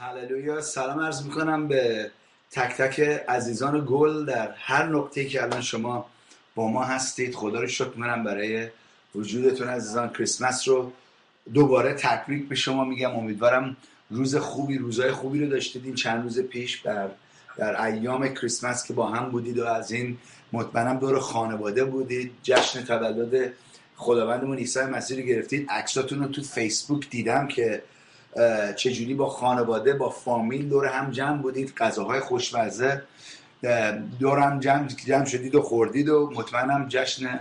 هللویا. سلام عرض می‌کنم به تک تک عزیزان گل در هر نقطه که الان شما با ما هستید. خدا رو شکر می‌کنم برای وجودتون عزیزان. کریسمس رو دوباره تبریک به شما میگم. امیدوارم روز خوبی روزای خوبی رو داشتید. این چند روز پیش بر در ایام کریسمس که با هم بودید و از این مطمئنم دور خانواده بودید. جشن تولد خداوندمون عیسی مسیح رو گرفتید. عکساتون رو تو فیسبوک دیدم که چجوری با خانواده با فامیل دور هم جمع بودید؟ غذاهای خوشمزه دور هم جمع, جمع شدید و خوردید و مطمئنم جشن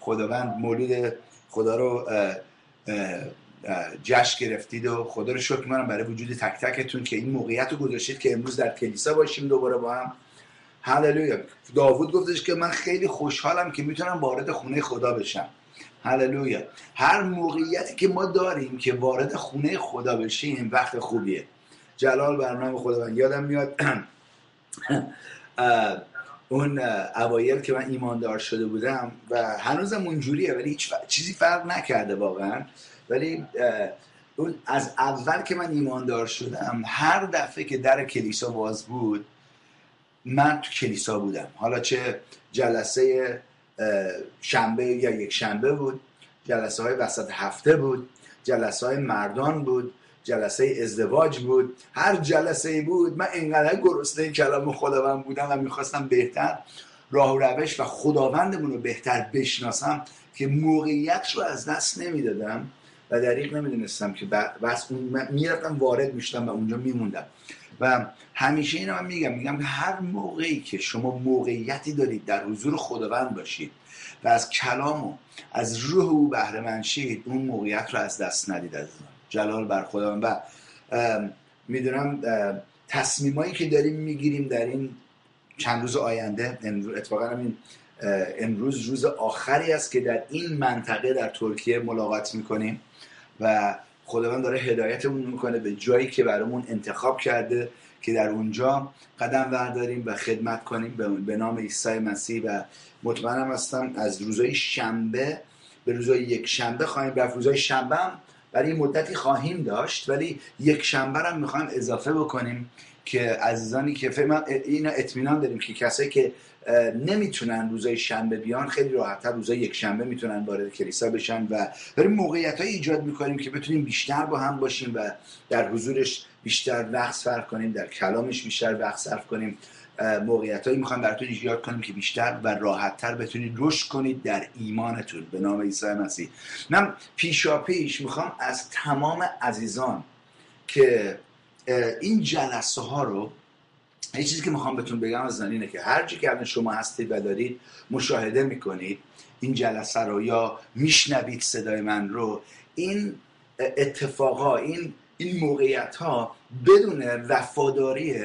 خداوند مولود خدا رو جشن گرفتید و خدا رو شکر می‌کنم برای وجود تک تکتون که این موقعیت رو گذاشتید که امروز در کلیسا باشیم دوباره با هم. هللویا. داوود گفتش که من خیلی خوشحالم که می‌تونم وارد خونه خدا بشم. هللویا. هر موقعیتی که ما داریم که وارد خونه خدا بشیم وقت خوبیه. جلال برنامه خداوند یادم میاد. اون اوایل که من ایماندار شده بودم و هنوزم اونجوریه ولی هیچ چیزی فرق نکرده واقعا. ولی اون از اول که من ایماندار شدم هر دفعه که در کلیسا باز بود من تو کلیسا بودم. حالا چه جلسه شنبه یا یک شنبه بود. جلسه های وسط هفته بود. جلسه های مردان بود. جلسه ازدواج بود. هر جلسه ای بود. من اینقدر گرسنه کلام خداوند بودم و می‌خواستم بهتر راه و روش و خداوندمون رو بهتر بشناسم که موقعیت رو از دست نمی‌دادم و دریق نمی‌دونستم که بس می‌رفتم وارد می‌شدم و اونجا میموندم. و همیشه اینو من میگم میگم که هر موقعی که شما موقعیتی دارید در حضور خداوند باشید و از کلام و از روح او بهره من شید اون موقعیت رو از دست ندید از جلال بر خداوند. و می‌دونم تصمیمایی که داریم می‌گیریم در این چند روز آینده اتفاقا این امروز روز آخری است که در این منطقه در ترکیه ملاقات می‌کنیم و خداوند داره هدایتمون می‌کنه به جایی که برامون انتخاب کرده که در اونجا قدم برداریم و خدمت کنیم به نام عیسی مسیح و مطمئنم هستم از روزهای شنبه به روزهای یک شنبه خواهیم رفت. روزهای شنبه هم برای مدتی خواهیم داشت ولی یک شنبه هم می‌خوایم اضافه بکنیم که عزیزانی که فهم این اطمینان داریم که کسایی که نمی‌تونن روزای شنبه بیان خیلی راحتتر روزای یک شنبه می‌تونن وارد کلیسا بشن و بریم موقعیت های ایجاد می‌کنیم که بتونیم بیشتر با هم باشیم و در حضورش بیشتر وقت صرف کنیم در کلامش بیشتر وقت صرف کنیم. موقعیت هایی می‌خوایم براتون ایجاد کنیم که بیشتر و راحتتر بتونید رشد کنید در ایمانتون. به نام عیسی مسیح. من پیشا پیش می‌خوام از تمام عزیزان که این جلسه ها رو یه چیزی که می‌خوام بهتون بگم از اینه که هر چی که شما هستید و دارید مشاهده می‌کنید این جلسه رو یا میشنوید صدای من رو این اتفاقا این این موقعیت ها بدون وفاداری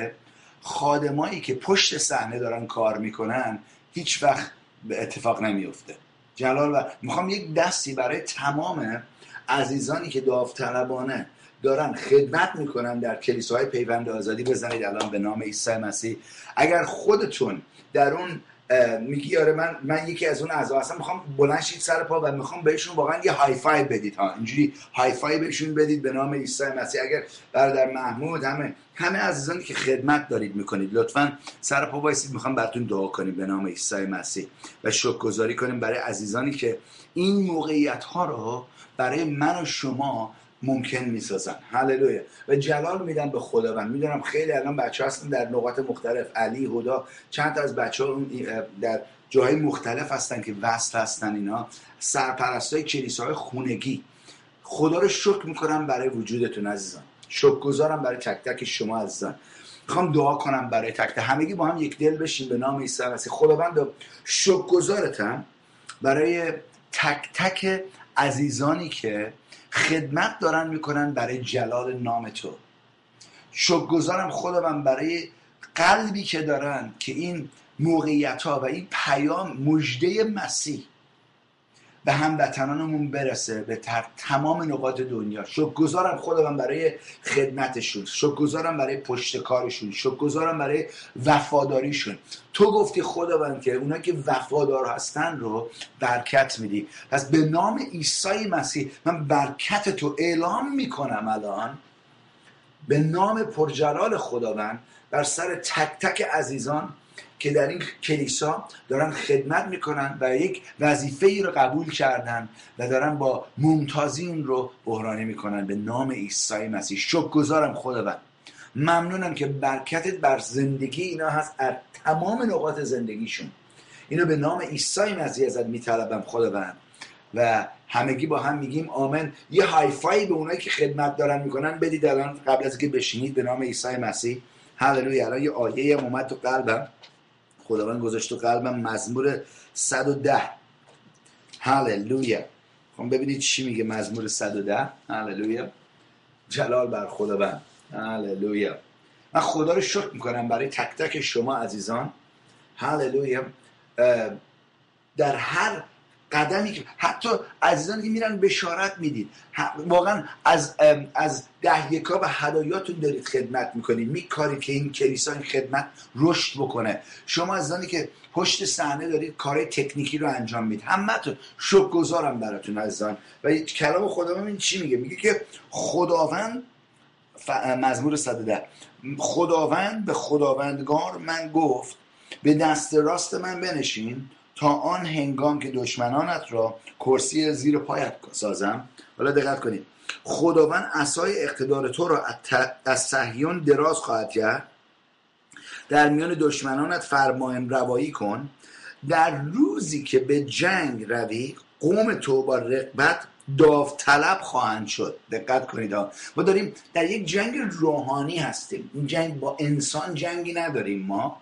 خادمایی که پشت صحنه دارن کار می‌کنن هیچ وقت به اتفاق نمیفته جلال و می‌خوام یک دستی برای تمام عزیزانی که داوطلبانه دارن خدمت می‌کنن در کلیساهای پیوند آزادی. بزنید الان به نام عیسی مسیح. اگر خودتون در اون میگی آره من من یکی از اون اعضا هستم می‌خوام بلند شید سر پا و می‌خوام بهشون واقعا یه های فای بدید. ها اینجوری های فای بهشون بدید به نام عیسی مسیح. اگر برادر محمود همه همه عزیزانی که خدمت دارید می‌کنید لطفا سر پا وایسید می‌خوام براتون دعا کنیم به نام عیسی مسیح و شکرگزاری کنیم برای عزیزانی که این موقعیت ها رو برای من و شما ممکن می‌سازن. هللویا. و جلال میدم به خداوند. می‌دونم خیلی الان بچه هستن در نقاط مختلف. علی هدا چند تا از بچه ها در جاهای مختلف هستن که وصل هستن اینا. سرپرستای کلیساهای خونگی. خدا رو شکر می‌کنم برای وجودتون عزیزان. شکر گذارم برای تک تک شما عزیزان. می‌خوام دعا کنم برای تک تک. همگی با هم یک دل بشیم به نام عیسی مسیح. خداوند شکر گذارتم برای تک تک عزیزانی که خدمت دارن می‌کنن برای جلال نام تو. شکرگزارم خودم برای قلبی که دارن که این موقعیت ها و این پیام مجده مسیح به هموطنانمون برسه به تر تمام نقاط دنیا. شکرگزارم خودم برای خدمتشون. شکرگزارم برای پشت کارشون. شکرگزارم برای وفاداریشون. تو گفتی خداوند که اونا که وفادار هستن رو برکت میدی. پس به نام عیسی مسیح من برکت تو اعلام می‌کنم الان. به نام پرجلال خداوند بر سر تک تک عزیزان که در این کلیسا دارن خدمت می‌کنن و یک وظیفه ای رو قبول کردن و دارن با ممتازی اون رو بحرانی می‌کنن به نام عیسی مسیح. شکر گذارم خداوند. ممنونم که برکتت بر زندگی اینا هست از تمام نقاط زندگیشون. اینو به نام عیسی مسیح ازت میطلبم خداوند. و همگی با هم میگیم آمن یه های به اونایی که خدمت دارن می‌کنن بدید الان قبل از که بشینید به نام عیسی مسیح. هللویا. الان یه آیه هم اومد تو قلبم. خداوند گذاشت تو قلبم. مزمور 110 هللویا. خب ببینید چی میگه مزمور 110 هللویا. جلال بر خداوند. هللویا. من خدا رو شکر می‌کنم برای تک تک شما عزیزان. هللویا. در هر قدمی که حتی عزیزانی که میرن بشارت می‌دید. واقعا از از ده یکا و هدایاتون دارید خدمت می‌کنید. میکاری که این کلیسا این خدمت رشد بکنه. شما عزیزانی که پشت صحنه دارید کار تکنیکی رو انجام می‌دید. همتون شکر گذارم براتون عزیزان. و کلام خدا این چی میگه؟ میگه که خداوند مزمور 110 خداوند به خداوندگار من گفت به دست راست من بنشین. آن هنگام که دشمنانت را کرسی زیر پایت سازم حالا دقت کنید. خداوند اسای اقتدار تو را از صهیون دراز خواهد کرد. در میان دشمنانت فرمایم روایی کن. در روزی که به جنگ روی قوم تو با رقبت داوطلب خواهند شد. دقت کنید ما داریم در یک جنگ روحانی هستیم. این جنگ با انسان جنگی نداریم ما.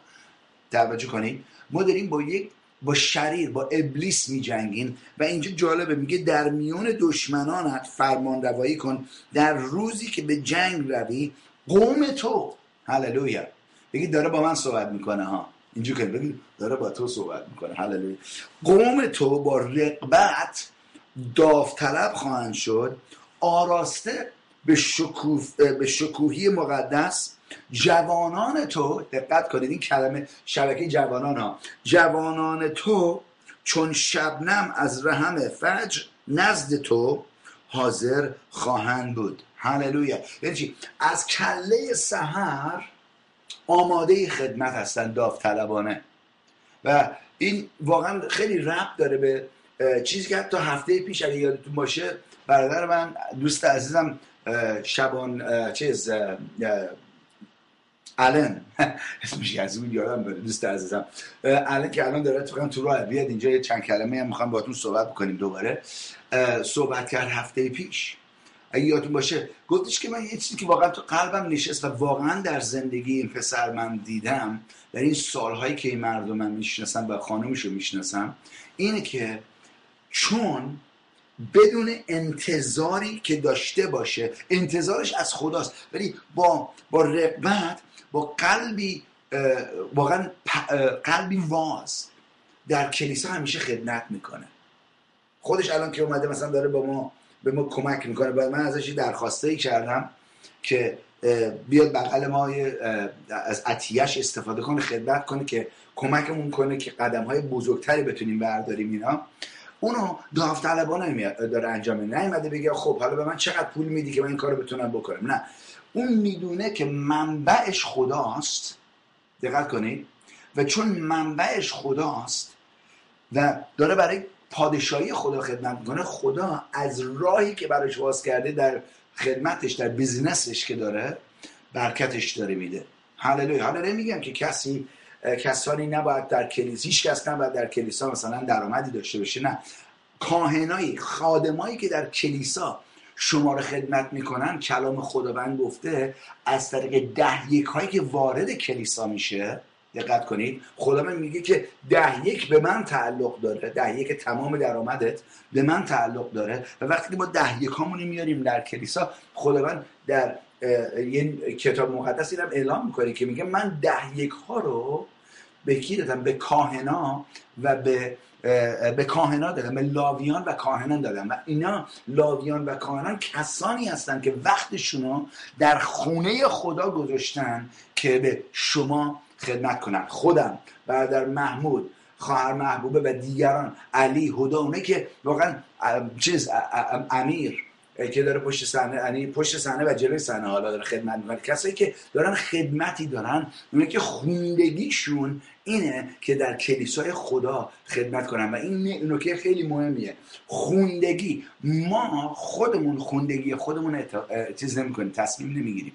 توجه کنید. ما داریم با یک با شریر با ابلیس می جنگین و اینجا جالبه میگه در میون دشمنانت فرمان روایی کن. در روزی که به جنگ روی قوم تو. هللویا. بگی داره با من صحبت می‌کنه ها. اینجا که بگی داره با تو صحبت می‌کنه. هللویا. قوم تو با رقبت داوطلب خواهند شد. آراسته به, به شکوهی مقدس جوانان تو دقت کنید این کلمه شبکه جوانان ها. جوانان تو چون شبنم از رحم فجر نزد تو حاضر خواهند بود. هللویا. یعنی از کله سحر آماده خدمت هستن داوطلبانه. و این واقعا خیلی ربط داره به چیزی که حتی هفته پیش اگه یادتون باشه برادر من دوست عزیزم شبان چیز الان اسمش از اون یادم بره دوست عزیزم. الان که الان داره تو راه بیاد اینجا چند کلمه هم می‌خوام باهاتون صحبت بکنیم دوباره. صحبت کرد هفته پیش. اگه یادتون باشه گفتش که من یه چیزی که واقعا تو قلبم نشست و واقعا در زندگی این پسر من دیدم در این سالهایی که این مردم من می‌شناسم و خانومش رو می‌شناسم اینه که چون بدون انتظاری که داشته باشه. انتظارش از خداست. ولی با با رقبت با قلبی واقعا قلبی واز در کلیسا همیشه خدمت می‌کنه. خودش الان که اومده مثلا داره با ما به ما کمک می‌کنه. بعد من ازش درخواسته ای کردم که بیاد بغل ما از عطیش استفاده کنه خدمت کنه که کمکمون کنه که قدم های بزرگتری بتونیم برداریم اینا. اونو داوطلبانه داره انجام میده. نیومده بگه خب حالا به من چقدر پول میدی که من این کارو بتونم بکنم؟ نه. اون می‌دونه که منبعش خداست. دقت کنید. و چون منبعش خداست و داره برای پادشاهی خدا خدمت می‌کنه خدا از راهی که براش باز کرده در خدمتش در بیزنسش که داره برکتش داره میده. هللویا حالا نمیگم که کسی کسانی نباید در کلیسا هیچ کس نباید در کلیسا مثلا درآمدی داشته باشه نه. کاهنایی خادمایی که در کلیسا شما رو خدمت می‌کنن کلام خداوند گفته از طریق ده یک هایی که وارد کلیسا میشه دقت کنید خدا من میگه که ده یک به من تعلق داره ده یک تمام درآمدت به من تعلق داره و وقتی که ما ده یک میاریم در کلیسا خداوند در یه کتاب مقدس اینم اعلام می‌کنه که میگه من ده یک ها رو به کی دادم به کاهنا و به به کاهنا دادم به لاویان و کاهنان دادم و اینا لاویان و کاهنان کسانی هستن که وقتشون در خونه خدا گذاشتن که به شما خدمت کنن. خودم برادر محمود خواهر محبوبه و دیگران علی هدا اونه که واقعا چیز امیر که داره پشت صحنه یعنی پشت صحنه و جلوی صحنه حالا داره خدمت می‌کنه. کسایی که دارن خدمتی دارن اونه که خوندگیشون اینه که در کلیسای خدا خدمت کنن. و این نکته خیلی مهمیه. خوندگی. ما خودمون خوندگی خودمون چیز نمی‌کنیم تصمیم نمی‌گیریم.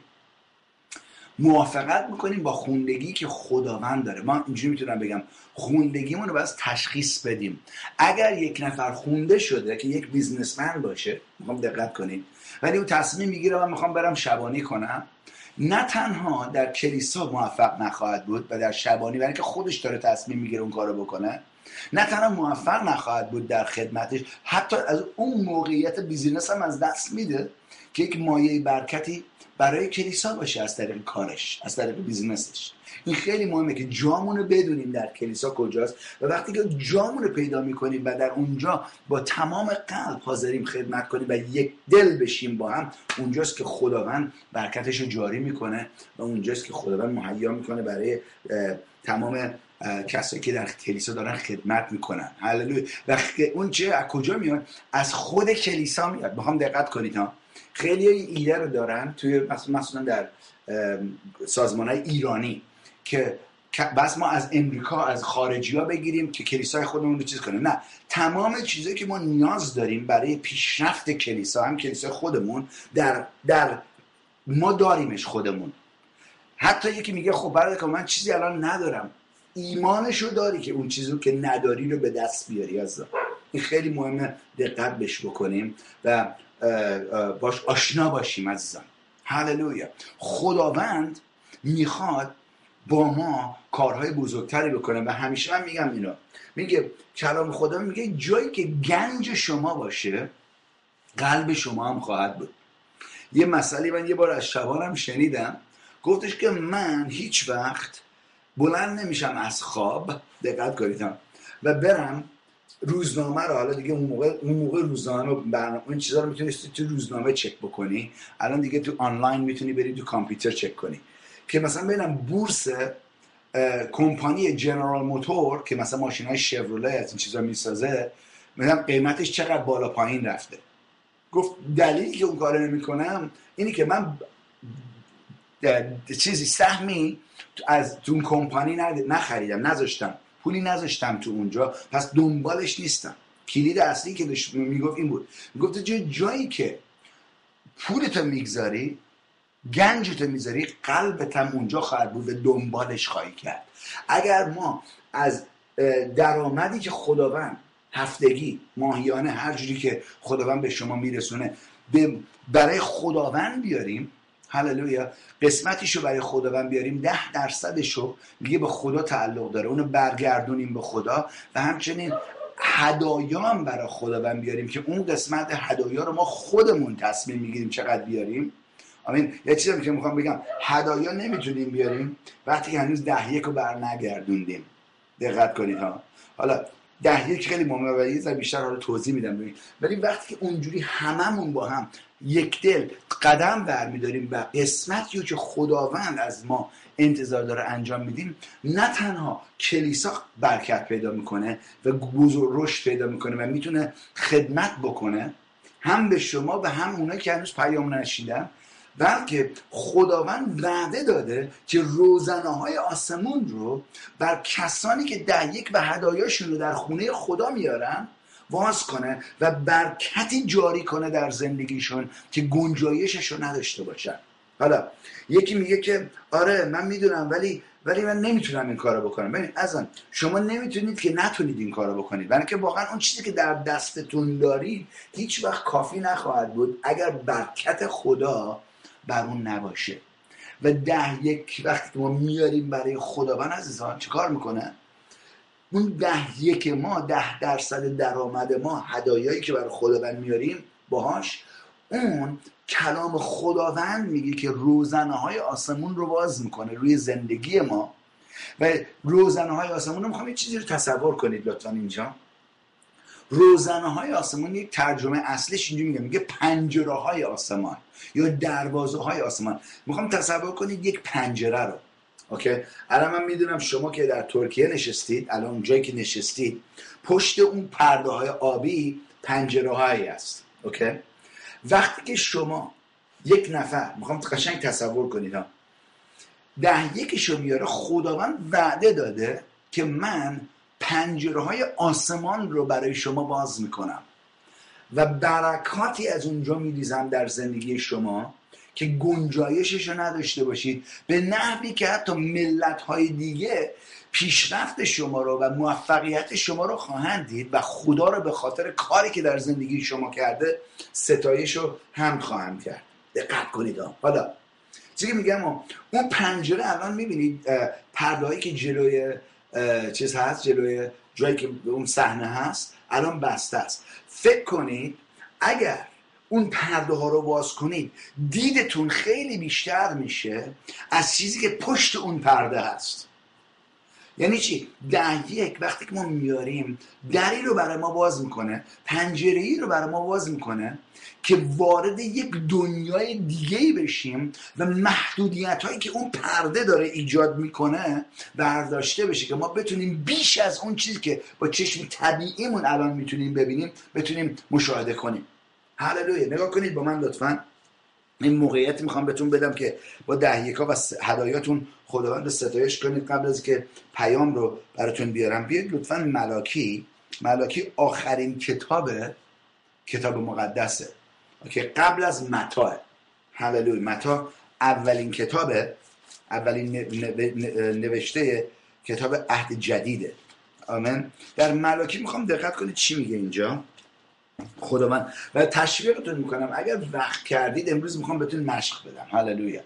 موافقت می‌کنیم با خوندگی که خداوند داره. ما اینجوری می‌تونم بگم. خوندگیمون رو باید تشخیص بدیم. اگر یک نفر خونده شده که یک بیزنسمن باشه می‌خوام دقت کنیم ولی اون تصمیم می‌گیره و می‌خوام برم شبانی کنم نه تنها در کلیسا موفق نخواهد بود و در شبانی برای که خودش داره تصمیم می‌گیره اون کارو بکنه. نه تنها موفق نخواهد بود در خدمتش حتی از اون موقعیت بیزینس هم از دست میده که یک مایه برکتی برای کلیسا باشه از طریق کارش از طریق بیزینسش. این خیلی مهمه که جامون رو بدونیم در کلیسا کجاست و وقتی که جامون رو پیدا می‌کنیم و در اونجا با تمام قلب حاضریم خدمت کنیم و یک دل بشیم با هم اونجاست که خداوند برکتش رو جاری می‌کنه و اونجاست که خداوند مهیا می‌کنه برای تمام کسایی که در کلیسا دارن خدمت می‌کنن. هللویا. و اون چه از کجا میاد؟ از خود کلیسا میاد. می‌خوام دقت کنید ها. خیلی ایده رو دارن توی مثلا در سازمان های ایرانی که بس ما از امریکا از خارجی ها بگیریم که کلیسای خودمون رو چیز کنیم. نه. تمام چیزایی که ما نیاز داریم برای پیشرفت کلیسا هم کلیسای خودمون در, در ما داریمش خودمون. حتی یکی میگه خب برای که من چیزی الان ندارم. ایمانش رو داری که اون چیزی که نداری رو به دست بیاری از این خیلی مهمه دقت بش بکنیم و باش آشنا باشیم عزیزان هللویا. خداوند می‌خواد با ما کارهای بزرگتری بکنه و همیشه من میگم اینو. میگه کلام خدا میگه جایی که گنج شما باشه قلب شما هم خواهد بود. یه مسئله من یه بار از شبانم شنیدم. گفتش که من هیچ وقت بلند نمیشم از خواب. دقت کنید. و برم روزنامه رو حالا دیگه اون موقع اون موقع روزنامه برنامه این چیزا رو می‌تونی تو روزنامه چک بکنی. الان دیگه تو آنلاین می‌تونی بری تو کامپیوتر چک کنی. که مثلا ببینم بورس کمپانی جنرال موتور که مثلا ماشین های شevrolet از این چیزا می‌سازه مثلا قیمتش چقدر بالا پایین رفته. گفت دلیلی که اون کارو نمی‌کنم اینی که من چیزی سهمی از تو کمپانی نخریدم نذاشتم. پولی نذاشتم تو اونجا پس دنبالش نیستم. کلید اصلی که می‌گفت این بود. می‌گفت جای جایی که پولتو می‌گذاری گنجتو می‌ذاری قلبت اونجا خواهد بود و دنبالش خواهی کرد. اگر ما از درآمدی که خداوند هفتگی ماهیانه هر جوری که خداوند به شما میرسونه برای خداوند بیاریم هللویا. قسمتیشو برای خداوند بیاریم. ده درصدشو میگه به خدا تعلق داره. اونو برگردونیم به خدا و همچنین هدایا هم برای خداوند بیاریم که اون قسمت هدایا رو ما خودمون تصمیم می‌گیریم چقدر بیاریم. آمین. یه چیزی که می‌خوام بگم. هدایا نمی‌تونیم بیاریم. وقتی هنوز ده یک رو بر نگردوندیم دقت کنید ها. حالا ده یک خیلی مهمه و یه بیشتر حالا توضیح میدم ببین. ولی وقتی که اونجوری هممون با هم یک دل قدم برمیداریم و قسمتی که خداوند از ما انتظار داره انجام میدیم نه تنها کلیسا برکت پیدا می‌کنه و بزرگ رشد پیدا می‌کنه و می‌تونه خدمت بکنه هم به شما و هم اونایی که هنوز پیام نشیدن بلکه خداوند وعده داده که روزنه های آسمون رو بر کسانی که ده یک و هدایاشون رو در خونه خدا میارن واز کنه و برکتی جاری کنه در زندگیشون که گنجایشش رو نداشته باشن. حالا یکی میگه که آره من می‌دونم ولی ولی من نمی‌تونم این کارو بکنم. ببین ازم شما نمی‌تونید که نتونید این کارو بکنید. برای که واقعا اون چیزی که در دستتون دارید هیچ وقت کافی نخواهد بود اگر برکت خدا بر اون نباشه. و ده یک وقتی که ما میاریم برای خداوند عزیزان چه کار می‌کنه؟ اون ده یک ما ده درصد درآمد ما هدایایی که برای خداوند میاریم باهاش اون کلام خداوند میگه که روزنه های آسمون رو باز می‌کنه روی زندگی ما. و روزنه های آسمون رو می‌خوام یه چیزی رو تصور کنید لطفا اینجا. روزنه های آسمان یک ترجمه اصلش اینجا میگه میگه پنجره های آسمان یا دروازه های آسمان. می‌خوام تصور کنید یک پنجره رو. اوکی؟ الان من می‌دونم شما که در ترکیه نشستید الان اونجایی که نشستید پشت اون پرده های آبی پنجره هایی است اوکی؟ وقتی که شما یک نفر می‌خوام قشنگ تصور کنید ها ده یکیشو میاره خداوند وعده داده که من پنجره های آسمان رو برای شما باز می‌کنم. و برکاتی از اونجا میریزم در زندگی شما که گنجایشش رو نداشته باشید. به نحوی که حتی ملت های دیگه پیشرفت شما رو و موفقیت شما رو خواهند دید و خدا رو به خاطر کاری که در زندگی شما کرده ستایش رو هم خواهند کرد. دقت کنید حالا چیزی میگم؟ اون پنجره الان می‌بینید پردهایی که جلوی چیز هست جلوی جایی که اون صحنه هست الان بسته است. فکر کنید اگر اون پرده ها رو باز کنید دیدتون خیلی بیشتر میشه از چیزی که پشت اون پرده هست. یعنی چی؟ ده یک وقتی که ما میاریم دری رو برای ما باز می‌کنه پنجره ای رو برای ما باز می‌کنه که وارد یک دنیای دیگه بشیم و محدودیت هایی که اون پرده داره ایجاد می‌کنه برداشته بشه که ما بتونیم بیش از اون چیزی که با چشم طبیعیمون الان می‌تونیم ببینیم بتونیم مشاهده کنیم. هللویا. نگاه کنید با من لطفا. این موقعیتی می‌خوام بهتون بدم که با دهیکا و هدایاتون خداوند ستایش کنید. قبل از که پیام رو براتون بیارم بیاید لطفا ملاکی. ملاکی آخرین کتاب کتاب مقدسه. که قبل از متا. هللویا. متا اولین کتابه اولین نوشته کتاب عهد جدیده. آمین. در ملاکی می‌خوام دقت کنید چی میگه اینجا. خداوند و تشویقتون می‌کنم. اگر وقت کردید امروز می‌خوام بهتون مشق بدم. هللویا.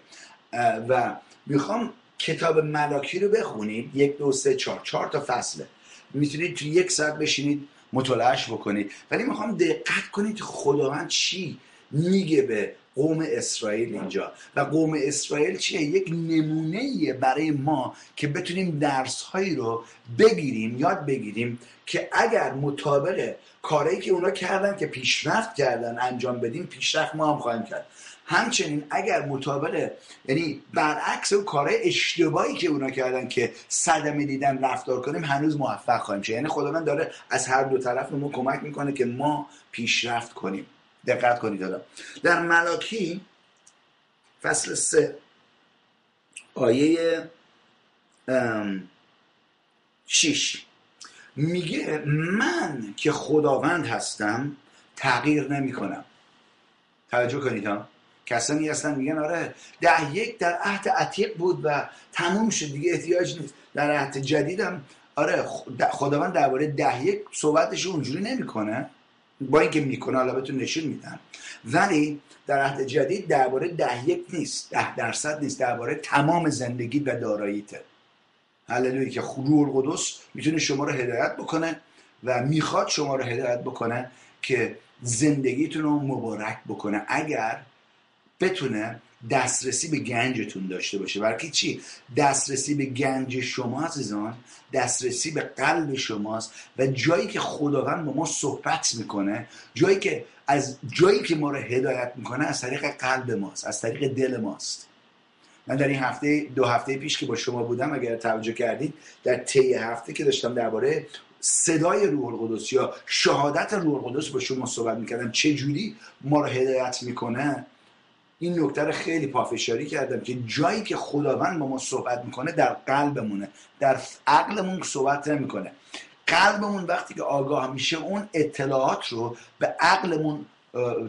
و می‌خوام کتاب ملاکی رو بخونید. یک دو سه چهار. چهار تا فصله. می‌تونید تو یک ساعت بشینید مطالعهش بکنید. ولی می‌خوام دقت کنید خداوند چی میگه به قوم اسرائیل اینجا. و قوم اسرائیل چیه؟ یک نمونه برای ما که بتونیم درس هایی رو بگیریم یاد بگیریم که اگر مطابق کاری که اونا کردن که پیشرفت کردن انجام بدیم پیشرفت ما هم خواهیم کرد. همچنین اگر مطابق یعنی برعکس اون کارهای اشتباهی که اونا کردن که صدمه دیدن رفتار کنیم هنوز موفق خواهیم شد. یعنی خداوند داره از هر دو طرف ما کمک می‌کنه که ما پیشرفت کنیم. دقت کنید حالا. در ملاکی فصل سه آیه شیش. میگه من که خداوند هستم تغییر نمی کنم توجه کنید ها. کسانی هستن میگن آره ده یک در عهد عتیق بود و تموم شد دیگه احتیاج نیست. در عهد جدیدم آره خداوند درباره ده یک صحبتش اونجوری نمی‌کنه. با اینکه می‌کنه حالا بهتون نشون میدم. ولی در عهد جدید درباره ده یک نیست ده درصد نیست درباره تمام زندگی و داراییته. هللویا که روح القدس می‌تونه شما رو هدایت بکنه و می‌خواد شما رو هدایت بکنه که زندگیتون رو مبارک بکنه. اگر بتونه دسترسی به گنجتون داشته باشه. برای چی؟ دسترسی به گنج شما عزیزان دسترسی به قلب شماست و جایی که خداوند با ما صحبت می‌کنه جایی که از جایی که ما رو هدایت می‌کنه از طریق قلب ماست از طریق دل ماست. من در این هفته دو هفته پیش که با شما بودم اگر توجه کردید در طی هفته که داشتم درباره صدای روح القدس یا شهادت روح القدس با شما صحبت می‌کردم چه جوری ما رو هدایت می‌کنه این نکته رو خیلی پافشاری کردم که جایی که خداوند با ما صحبت می‌کنه در قلبمونه در عقلمون صحبت نمی‌کنه. قلبمون وقتی که آگاه میشه اون اطلاعات رو به عقلمون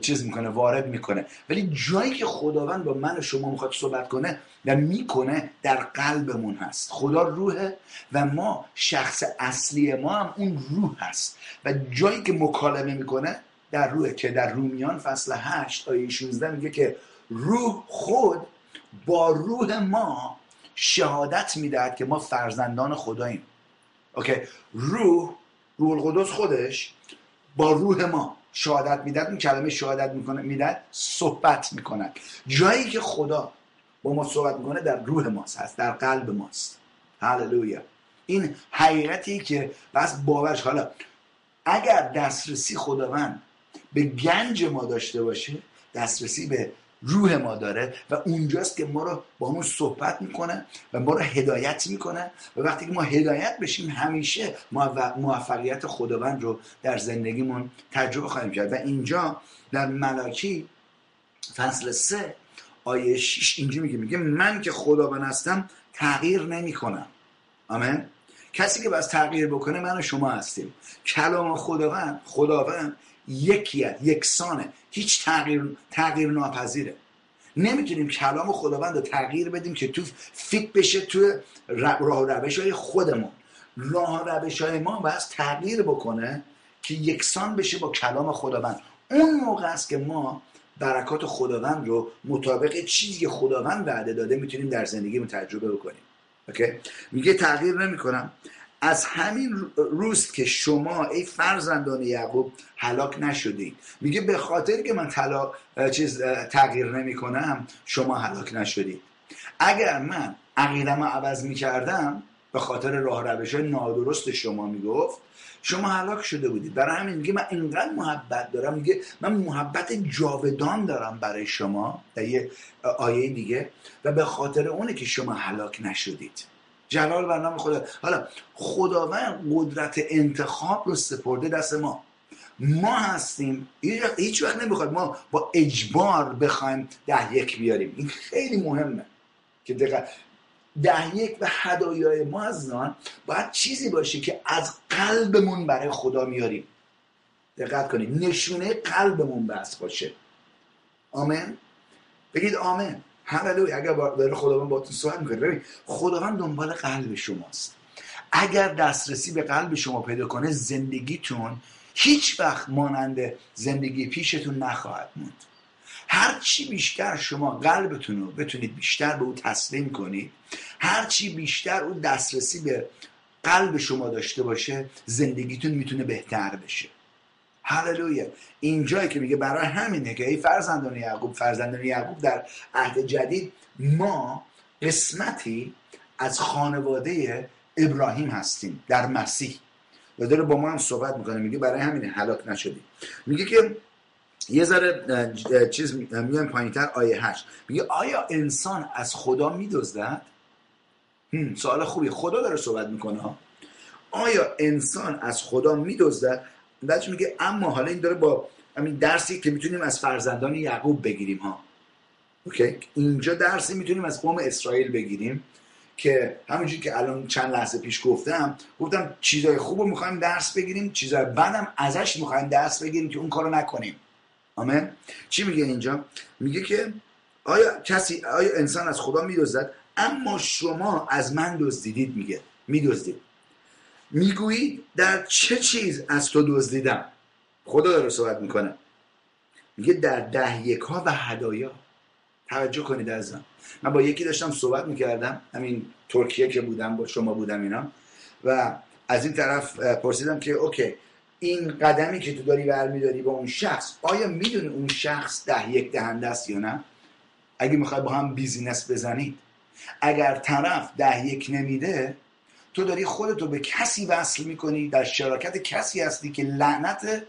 چیز می‌کنه وارد می‌کنه. ولی جایی که خداوند با من و شما می‌خواد صحبت کنه و می‌کنه در قلبمون هست. خدا روحه و ما شخص اصلی ما هم اون روح هست. و جایی که مکالمه می‌کنه در روحه که در رومیان فصل 8 آیه 16 میگه که روح خود با روح ما شهادت می‌دهد که ما فرزندان خداییم. اوکی؟ روح روح القدس خودش با روح ما. شهادت می‌داد این کلمه شهادت می‌کنه می‌داد صحبت می‌کنه جایی که خدا با ما صحبت می‌کنه در روح ماست هست در قلب ماست. هللویا. این حقیقتی که بس باورش. حالا اگر دسترسی خداوند به گنج ما داشته باشه دسترسی به روح ما داره و اونجاست که ما رو با همون صحبت می‌کنه و ما رو هدایت می‌کنه. و وقتی که ما هدایت بشیم همیشه موفقیت خداوند رو در زندگیمون تجربه خواهیم کرد. و اینجا در ملاکی فصل سه آیه 6 اینجا میگه میگه من که خداوند هستم تغییر نمی کنم آمین. کسی که باز تغییر بکنه من و شما هستیم. کلام خداوند خداوند یکیت یکسانه. هیچ تغییر تغییر ناپذیره. نمی‌تونیم کلام خداوند رو تغییر بدیم که تو فیت بشه تو راه روش های خودمون. راه روش های ما باید تغییر بکنه که یکسان بشه با کلام خداوند. اون موقع است که ما برکات خداوند رو مطابق چیزی که خداوند وعده داده می‌تونیم در زندگیمون تجربه بکنیم. اوکی؟ میگه تغییر نمی‌کنم. از همین روز که شما ای فرزندان یعقوب هلاک نشدید. میگه به خاطر که من طلاق چیز تغییر نمی کنم شما هلاک نشدید. اگر من عقیدم عوض می‌کردم به خاطر راه روش نادرست شما می‌گفت شما هلاک شده بودید. برای همین میگه من اینقدر محبت دارم میگه من محبت جاودان دارم برای شما. در یه آیه دیگه. و به خاطر اونه که شما هلاک نشدید. جلال بر نام خدا. حالا خداوند قدرت انتخاب رو سپرده دست ما. ما هستیم. هیچ وقت نمی‌خواد ما با اجبار بخوایم ده یک بیاریم. این خیلی مهمه که دقیقا ده یک و هدایای ما از باید چیزی باشه که از قلبمون برای خدا میاریم. دقت کنید. نشونه قلبمون بس باشه. آمین؟ بگید آمین. هللویا. اگر داره خداوند باتون صحبت می‌کنه ببین خداوند دنبال قلب شماست. اگر دسترسی به قلب شما پیدا کنه زندگیتون هیچ وقت مانند زندگی پیشتون نخواهد موند. هرچی بیشتر شما قلبتون رو بتونید بیشتر به او تسلیم کنید هرچی بیشتر او دسترسی به قلب شما داشته باشه زندگیتون می‌تونه بهتر بشه. هللویا. اینجایی که میگه برای همینه که ای فرزندان یعقوب فرزندان یعقوب در عهد جدید ما قسمتی از خانواده ابراهیم هستیم در مسیح. و داره با ما هم صحبت می‌کنه میگه برای همینه هلاک نشدیم میگه که یه ذره چیز میان پایینتر آیه هشت. میگه آیا انسان از خدا میدزدد؟ سوال خوبی خدا داره صحبت می‌کنه آیا انسان از خدا میدزدد؟ بعدش میگه اما حالا این داره با همین درسی که می‌تونیم از فرزندان یعقوب بگیریم ها. اوکی؟ اینجا درسی می‌تونیم از قوم اسرائیل بگیریم که همونجوری که الان چند لحظه پیش گفتم گفتم چیزای خوب رو می‌خوایم درس بگیریم چیزای بدم ازش می‌خوایم درس بگیریم که اون کارو نکنیم. آمین؟ چی میگه اینجا؟ میگه که آیا کسی آیا انسان از خدا میدزدد؟ اما شما از من دزدیدید میگه. میدزدید. می‌گویی در چه چیز از تو دزدیدم؟ خدا داره صحبت می‌کنه. میگه در ده یک ها و هدایا. توجه کنید از من با یکی داشتم صحبت می‌کردم همین ترکیه که بودم با شما بودم اینا. و از این طرف پرسیدم که اوکی این قدمی که تو داری برمیداری با اون شخص آیا می‌دونی اون شخص ده یک دهنده است یا نه؟ اگه می‌خوای با هم بیزینس بزنید اگر طرف ده یک نمیده تو داری خودتو به کسی وصل می‌کنی در شراکت کسی هستی که لعنت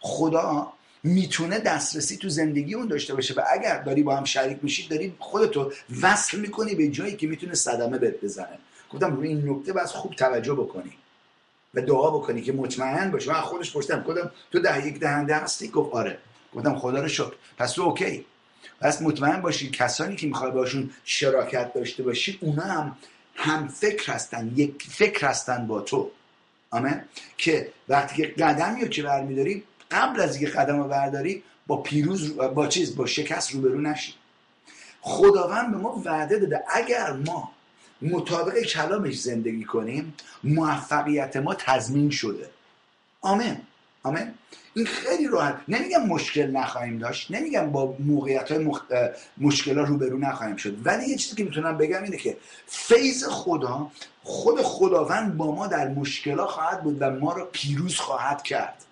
خدا می‌تونه دسترسی تو زندگی اون داشته باشه و اگر داری با هم شریک میشید داری خودتو وصل می‌کنی به جایی که می‌تونه صدمه بهت بزنه. گفتم روی این نکته باید خوب توجه بکنی و دعا بکنی که مطمئن باشی. من خودش پرسیدم گفتم تو ده یک دهنده هستی؟ گفت آره. گفتم خدا رو شکر. پس تو اوکی. پس مطمئن باشی کسانی که می‌خوای باشون شراکت داشته باشی اونا هم هم فکر هستن یک فکر هستن با تو. آمین؟ که وقتی که قدمی رو که برمیداری قبل از اینکه قدم رو برداری با پیروز با چیز با شکست روبرو نشی. خداوند به ما وعده داده اگر ما مطابق کلامش زندگی کنیم موفقیت ما تضمین شده. آمین. آمین؟ این خیلی راحت. نمیگم مشکل نخواهیم داشت نمیگم با موقعیت های مخ... مشکل ها روبرو نخواهیم شد. ولی یه چیزی که می‌تونم بگم اینه که فیض خدا خود خداوند با ما در مشکل ها خواهد بود و ما رو پیروز خواهد کرد.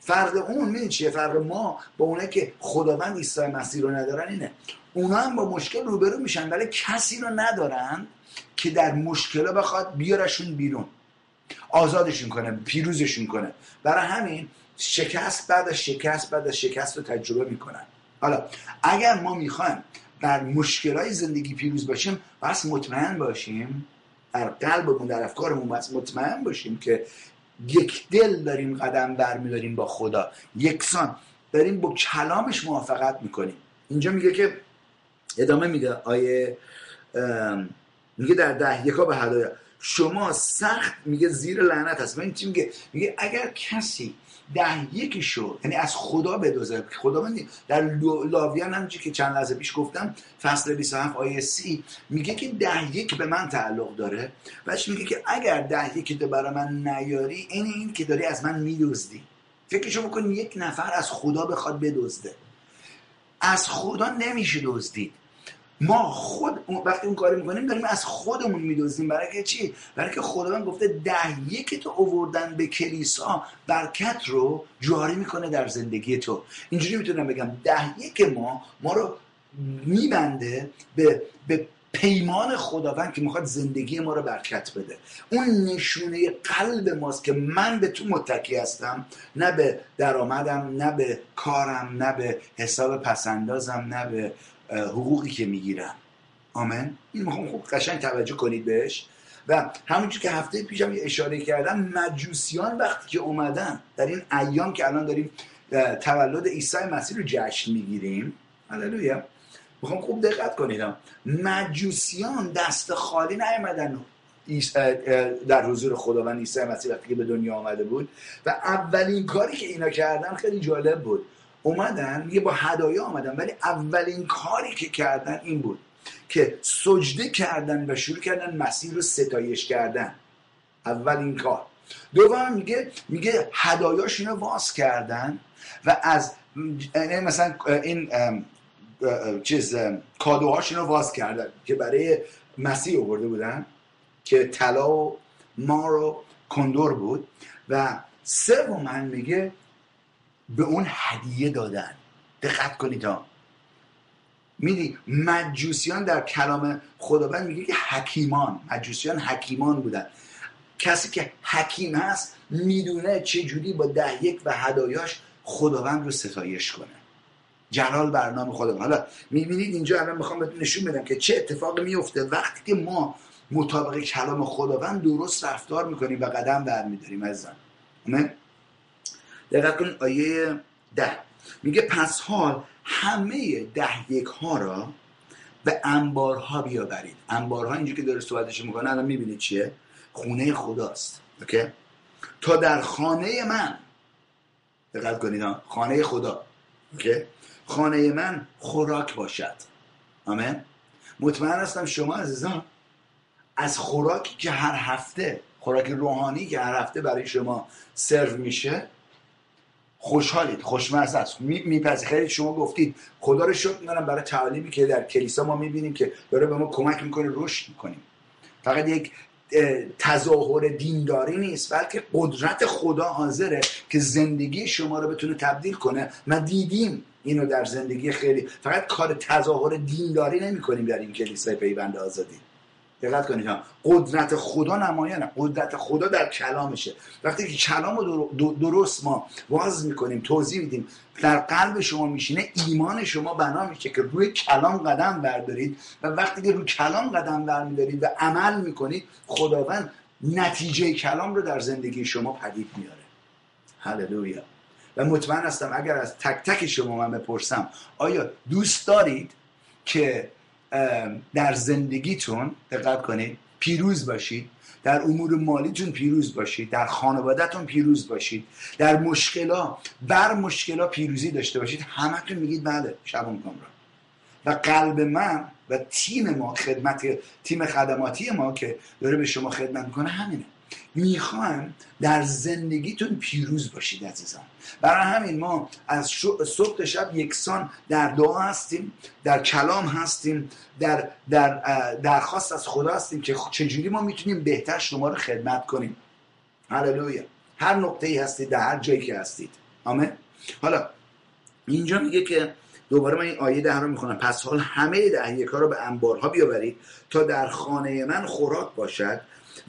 فرق اون می‌دونی چیه؟ فرق ما با اونه که خداوند عیسی مسیح رو ندارن اینه. اونا هم با مشکل روبرو میشن ولی کسی رو ندارن که در مشکل بخواد بیارشون بیرون. آزادشون کنه پیروزشون کنه. برای همین شکست بعد از شکست بعد از شکست رو تجربه می‌کنن. حالا اگر ما می‌خوایم در مشکلهای زندگی پیروز باشیم بس مطمئن باشیم در قلبمون در افکارمون بس مطمئن باشیم که یک دل داریم قدم برمیداریم با خدا. یکسان داریم با کلامش موافقت می‌کنیم. اینجا میگه که ادامه میده آیه میگه در ده یکا به هدایا. شما سخت میگه زیر لعنت هست. این چی میگه؟ میگه اگر کسی ده یکی شد یعنی از خدا بدوزه خدا من در لاویان هم که چند لحظه پیش گفتم فصل 27 آیه سی میگه که ده یک به من تعلق داره بهش میگه که اگر ده یکی تو برای من نیاری این این که داری از من میدوزدی فکرشو بکن یک نفر از خدا بخواد بدزده. از خدا نمیشه دزدید. ما خود وقتی اون کار می‌کنیم داریم از خودمون میدوزیم. برای که چی؟ برای که خداوند گفته ده یکی تو اووردن به کلیسا برکت رو جاری می‌کنه در زندگی تو. اینجوری می‌تونم بگم. ده یک ما ما رو میبنده به, به پیمان خداوند که می‌خواد زندگی ما رو برکت بده. اون نشونه قلب ماست که من به تو متکی هستم. نه به درآمدم نه به کارم نه به حساب پسندازم نه به حقوقی که می‌گیرم آمن این می‌خوام خوب قشنگ توجه کنید بهش. و همونجور که هفته پیشم اشاره کردم مجوسیان وقتی که اومدن در این ایام که الان داریم تولد عیسی مسیح رو جشن می‌گیریم هللویا. می‌خوام خوب دقت کنید مجوسیان دست خالی نیامدن در حضور خداوند عیسی مسیح وقتی که به دنیا آمده بود. و اولین کاری که اینا کردن خیلی جالب بود. اومدن یه با هدایا آمدن. ولی اولین کاری که کردن این بود که سجده کردن و شروع کردن مسیح رو ستایش کردن. اولین کار. دوم میگه میگه هدایاشون رو واس کردن و از یعنی مثلا این چیز کادوهاشون رو واز کردن که برای مسیح آورده بودن که طلا و مار و کندور بود. و من میگه به اون هدیه دادن. دقت کنید ها. میدی مجوسیان در کلام خداوند میگه که حکیمان مجوسیان حکیمان بودن. کسی که حکیم هست می‌دونه چجوری با ده یک و هدایاش خداوند رو ستایش کنه. جلال برنامه خداوند. حالا می‌بینید اینجا الان می‌خوام بهتون نشون بدم که چه اتفاقی میفته وقتی که ما مطابق کلام خداوند درست رفتار می‌کنیم و قدم برمیداریم عزیزان دقت کن آیه ده. میگه پس حال همه ده یک ها را به انبارها بیاورید. انبارها اینجا که داره صحبتش می‌کنه الان می‌بینید چیه؟ خونه خداست. اوکی؟ تا در خانه من. دقت کنید خانه خدا. اوکی؟ خانه من خوراک باشد. آمین؟ مطمئن هستم شما عزیزان از خوراکی که هر هفته خوراک روحانی که هر هفته برای شما سرو میشه خوشحالید خوشمزه است. میپذیرید خیلی شما گفتید خدا رو شکر می‌کنم برای تعلیمی که در کلیسا ما می‌بینیم که داره به ما کمک می‌کنه رشد می‌کنیم فقط یک تظاهر دینداری نیست بلکه قدرت خدا حاضره که زندگی شما رو بتونه تبدیل کنه. ما دیدیم اینو در زندگی خیلی. فقط کار تظاهر دینداری نمی کنیم در این کلیسای پیوند آزادی. دقت کنید قدرت خدا نمایانه. قدرت خدا در کلامشه. وقتی که کلام رو درست ما واز می‌کنیم توضیح میدیم در قلب شما میشینه ایمان شما بنا میشه که روی کلام قدم بردارید و وقتی که روی کلام قدم برمیدارید و عمل می‌کنید خداوند نتیجه کلام رو در زندگی شما پدید میاره هللویا. و مطمئن هستم اگر از تک تک شما من بپرسم آیا دوست دارید که در زندگیتون دقت کنید پیروز باشید. در امور مالیتون پیروز باشید. در خانوادهتون پیروز باشید. در مشکلا بر مشکلا پیروزی داشته باشید. همتون میگید بله شبان کامران و قلب من و تیم ما خدمت تیم خدماتی ما که داره به شما خدمت می‌کنه همینه. می‌خوایم در زندگیتون پیروز باشید عزیزان. برای همین ما از صبح شب یکسان در دعا هستیم در کلام هستیم در, در درخواست از خدا هستیم که چجوری ما می‌تونیم بهتر شما رو خدمت کنیم. هللویا. هر نقطه ای هستید در هر جایی که هستید. آمین. حالا اینجا میگه که دوباره من این آیه ده رو می‌خونم. پس حال همه ده رو به انبارها بیاورید تا در خانه من خوراک باشد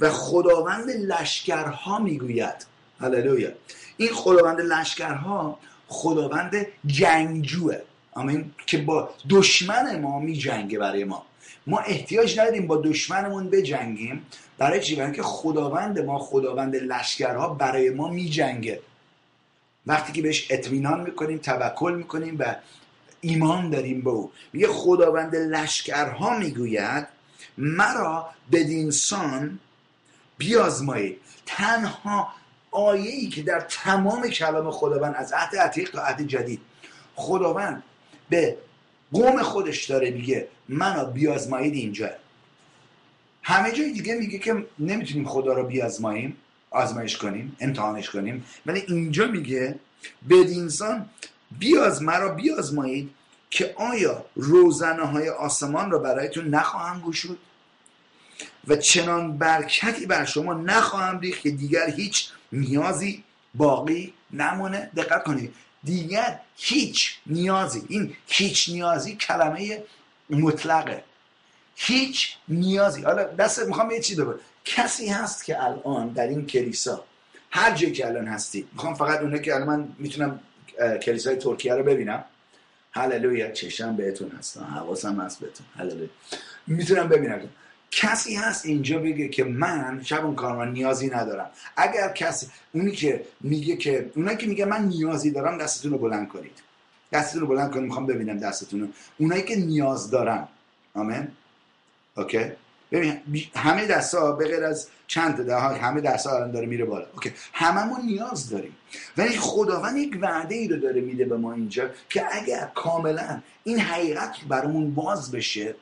و خداوند لشکرها می‌گوید. هللویا. این خداوند لشکرها خداوند جنگجوه. آمین. که با دشمن ما میجنگه برای ما. ما احتیاج نداریم با دشمنمون بجنگیم. برای چی؟ برای که خداوند ما خداوند لشکرها برای ما میجنگه. وقتی که بهش اطمینان می‌کنیم توکل می‌کنیم و ایمان داریم به او. میگه خداوند لشکرها می‌گوید مرا بدینسان بیازمایید تنها آیه ای که در تمام کلام خداوند از عهد عتیق تا عهد جدید خداوند به قوم خودش داره میگه منو بیازمایید اینجا. همه جای دیگه میگه که نمی‌تونیم خدا رو بیازماییم آزمایش کنیم امتحانش کنیم ولی اینجا میگه بدینسان بیاز مرا بیازمایید که آیا روزنه های آسمان را برایتون نخواهم گشود؟ و چنان برکتی بر شما نخواهم ریخت که دیگر هیچ نیازی باقی نمونه دقت کنید. دیگر هیچ نیازی این هیچ نیازی کلمه مطلقه. هیچ نیازی. حالا دست می‌خوام یه چی بگم. کسی هست که الان در این کلیسا هر جایی که الان هستی می‌خوام فقط اونه که الان من می‌تونم کلیسای ترکیه رو ببینم. هللویا چشم بهتون هستم حواسم هست بهتون. هللویا. می‌تونم ببینم. کسی هست اینجا بگه که من شب اون نیازی ندارم. اگر کسی اونی که میگه که اونایی که میگه من نیازی دارم دستتون رو بلند کنید. دستتون رو بلند کنید می‌خوام ببینم دستتون رو. اونایی که نیاز دارن. آمین؟ اوکی؟ ببین همه دستا به غیر از چند ده همه دستا الان داره میره بالا. اوکی؟ هممون نیاز داریم. ولی خداوند یک وعده ای رو داره میده به ما اینجا که اگر کاملا این حقیقت برامون باز بشه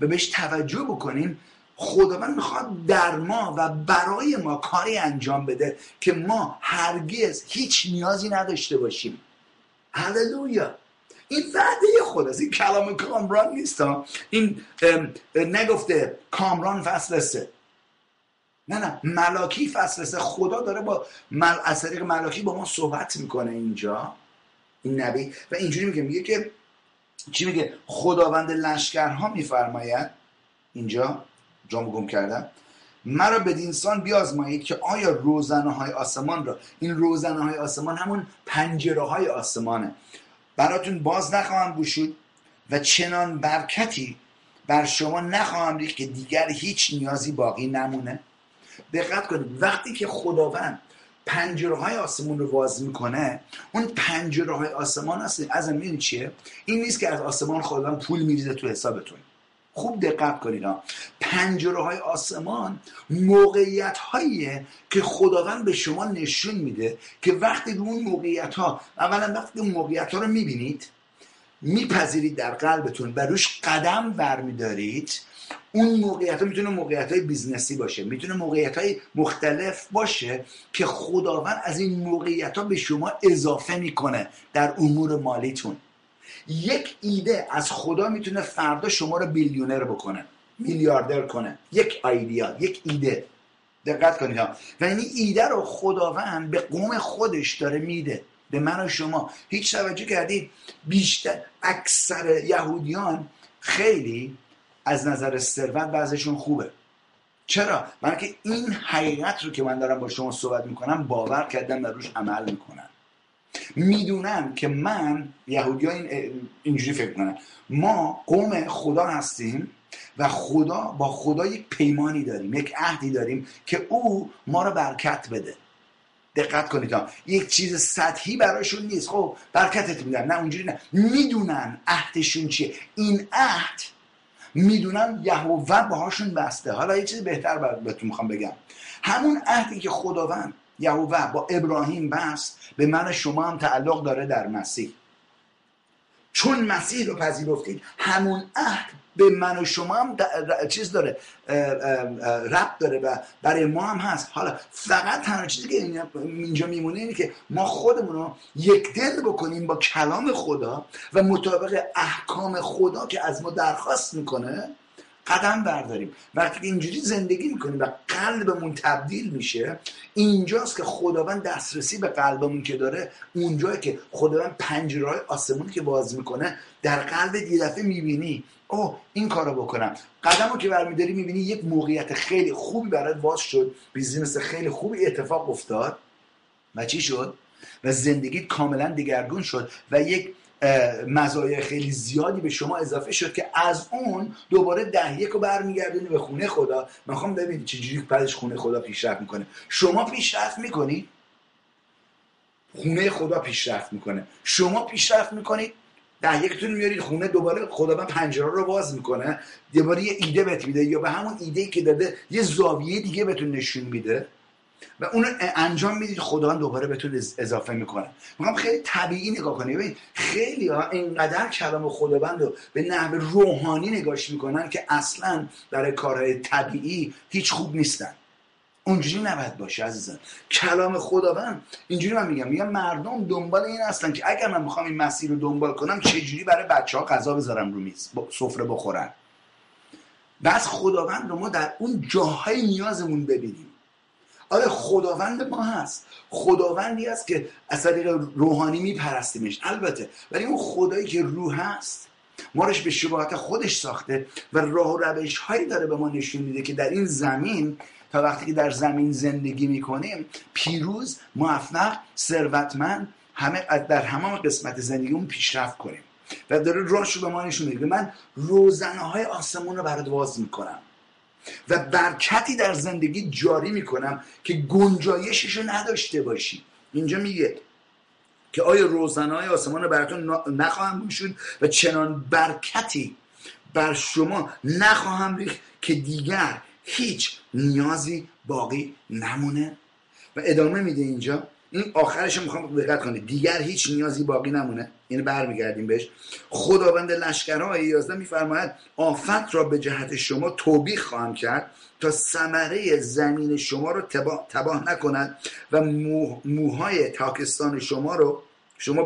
و بهش توجه بکنیم خداوند می‌خواد در ما و برای ما کاری انجام بده که ما هرگز هیچ نیازی نداشته باشیم. هللویا. این وعده خداست. این کلام کامران نیست این نگفته کامران فصل سه. نه نه ملاکی فصل سه. خدا داره با مل... از طریق ملاکی با ما صحبت می‌کنه اینجا این نبی. و اینجوری میگه میگه که چی میگه؟ خداوند لشکرها میفرماید. اینجا جامو گم کردم. مرا به دینسان بیازمایید که آیا روزنه های آسمان را این روزنه های آسمان همون پنجره های آسمانه. براتون باز نخواهم گشود و چنان برکتی بر شما نخواهم ریخت که دیگر هیچ نیازی باقی نمونه. دقت کنید وقتی که خداوند پنجره های آسمون رو باز می‌کنه اون پنجره های آسمان هست. از این چیه؟ این نیست که از آسمان خداوند پول میریزه تو حسابتون. خوب دقت کنید ها. پنجره های آسمان موقعیت هاییه که خداوند به شما نشون میده که وقتی اون موقعیت ها اولا وقتی اون موقعیت ها رو می‌بینید میپذیرید در قلبتون و روش قدم برمیدارید اون موقعیت ها می‌تونه موقعیت های business ی باشه می‌تونه موقعیت های مختلف باشه که خداوند از این موقعیت ها به شما اضافه می‌کنه در امور مالیتون. یک ایده از خدا می‌تونه فردا شما رو billionaire بکنه میلیاردر کنه. یک idea یک ایده. دقت کنید ها. و این ایده رو خداوند به قوم خودش داره میده. به من و شما. هیچ توجه کردید؟ بیشتر اکثر یهودیان خیلی از نظر ثروت بعضشون خوبه. چرا؟ که این حقیقت رو که من دارم با شما صحبت می‌کنم باور کردن و روش عمل می‌کنن. می‌دونن که من یهودی این اینجوری فکر کنن ما قوم خدا هستیم و خدا با خدا یک پیمانی داریم یک عهدی داریم که او ما رو برکت بده. دقت کنید ها یک چیز سطحی براشون نیست. خب برکتت میدن نه اونجوری نه. می‌دونن عهدشون چیه. این عهد می‌دونن یهوه باهاشون بسته. حالا یه چیز بهتر بهتون می‌خوام بگم. همون عهدی که خداوند یهوه با ابراهیم بست به من شما هم تعلق داره در مسیح. چون مسیح رو پذیرفتید همون عهد به من و شما هم چیز داره رب داره و برای ما هم هست. حالا فقط تنها چیزی که اینجا میمونه اینه که ما خودمون رو یک دل بکنیم با کلام خدا و مطابق احکام خدا که از ما درخواست می‌کنه قدم برداریم. وقتی که اینجوری زندگی می‌کنیم و قلبمون تبدیل میشه اینجاست که خداوند دسترسی به قلبمون که داره اونجایی که خداوند پنجره های آسمونی که باز می‌کنه در قلب یه دفعه می‌بینی اوه این کارو بکنم. قدم رو که برمیداری می‌بینی یک موقعیت خیلی خوبی برات باز شد. بیزینس خیلی خوبی اتفاق افتاد. و چی شد؟ و زندگیت کاملا دگرگون شد و یک مزایای خیلی زیادی به شما اضافه شد که از اون دوباره ده یک رو برمیگردونی به خونه خدا. می‌خوام ببینید چجوری بعدش خونه خدا پیشرفت می‌کنه. شما پیشرفت می‌کنید خونه خدا پیشرفت می‌کنه. شما پیشرفت می‌کنید ده یکتون میارید خونه دوباره خداوند پنجره رو باز می‌کنه. دوباره یه ایده بهت میده یا به همون ایده که داده یه زاویه دیگه بهتون نشون میده و اون انجام می‌دید خداوند دوباره بهتون اضافه می‌کنه. می‌خوام خیلی طبیعی نگاه کنید ببین خیلی ها اینقدر کلام خداوند رو به نحو روحانی نگاش می‌کنن که اصلا برای کارهای طبیعی هیچ خوب نیستن. اونجوری نباید باشه عزیزان کلام خداوند اینجوری من میگم میگم مردم دنبال این هستن که اگر من می‌خوام این مسیر رو دنبال کنم چجوری برای بچه ها غذا بذارم رو میز سفره بخورن؟ بس خداوند رو ما در اون جاهای نیازمون ببینیم. آره خداوند ما هست. خداوندی است که از طریق روحانی میپرستیمش. البته ولی اون خدایی که روح هست ما به شباهت خودش ساخته و راه و روش هایی داره به ما نشون میده که در این زمین تا وقتی که در زمین زندگی می‌کنیم پیروز موفق ثروتمند همه در همه قسمت زندگیمون پیشرفت کنیم. و داره راهش به ما نشون میده. من روزنه های آسمون رو برات باز می‌کنم. و برکتی در زندگی جاری می‌کنم که گنجایشش رو نداشته باشی. اینجا میگه که آیا روزنه های آسمان رو براتون نخواهم گشود و چنان برکتی بر شما نخواهم ریخت که دیگر هیچ نیازی باقی نمونه. و ادامه میده اینجا. این آخرش می‌خوام دقت کنید. دیگر هیچ نیازی باقی نمونه. این برمیگردیم بهش. خداوند لشکرها 11 میفرماید آفت را به جهت شما توبیخ خواهم کرد تا ثمره زمین شما رو تباه, تباه نکند و موهای تاکستان شما رو شما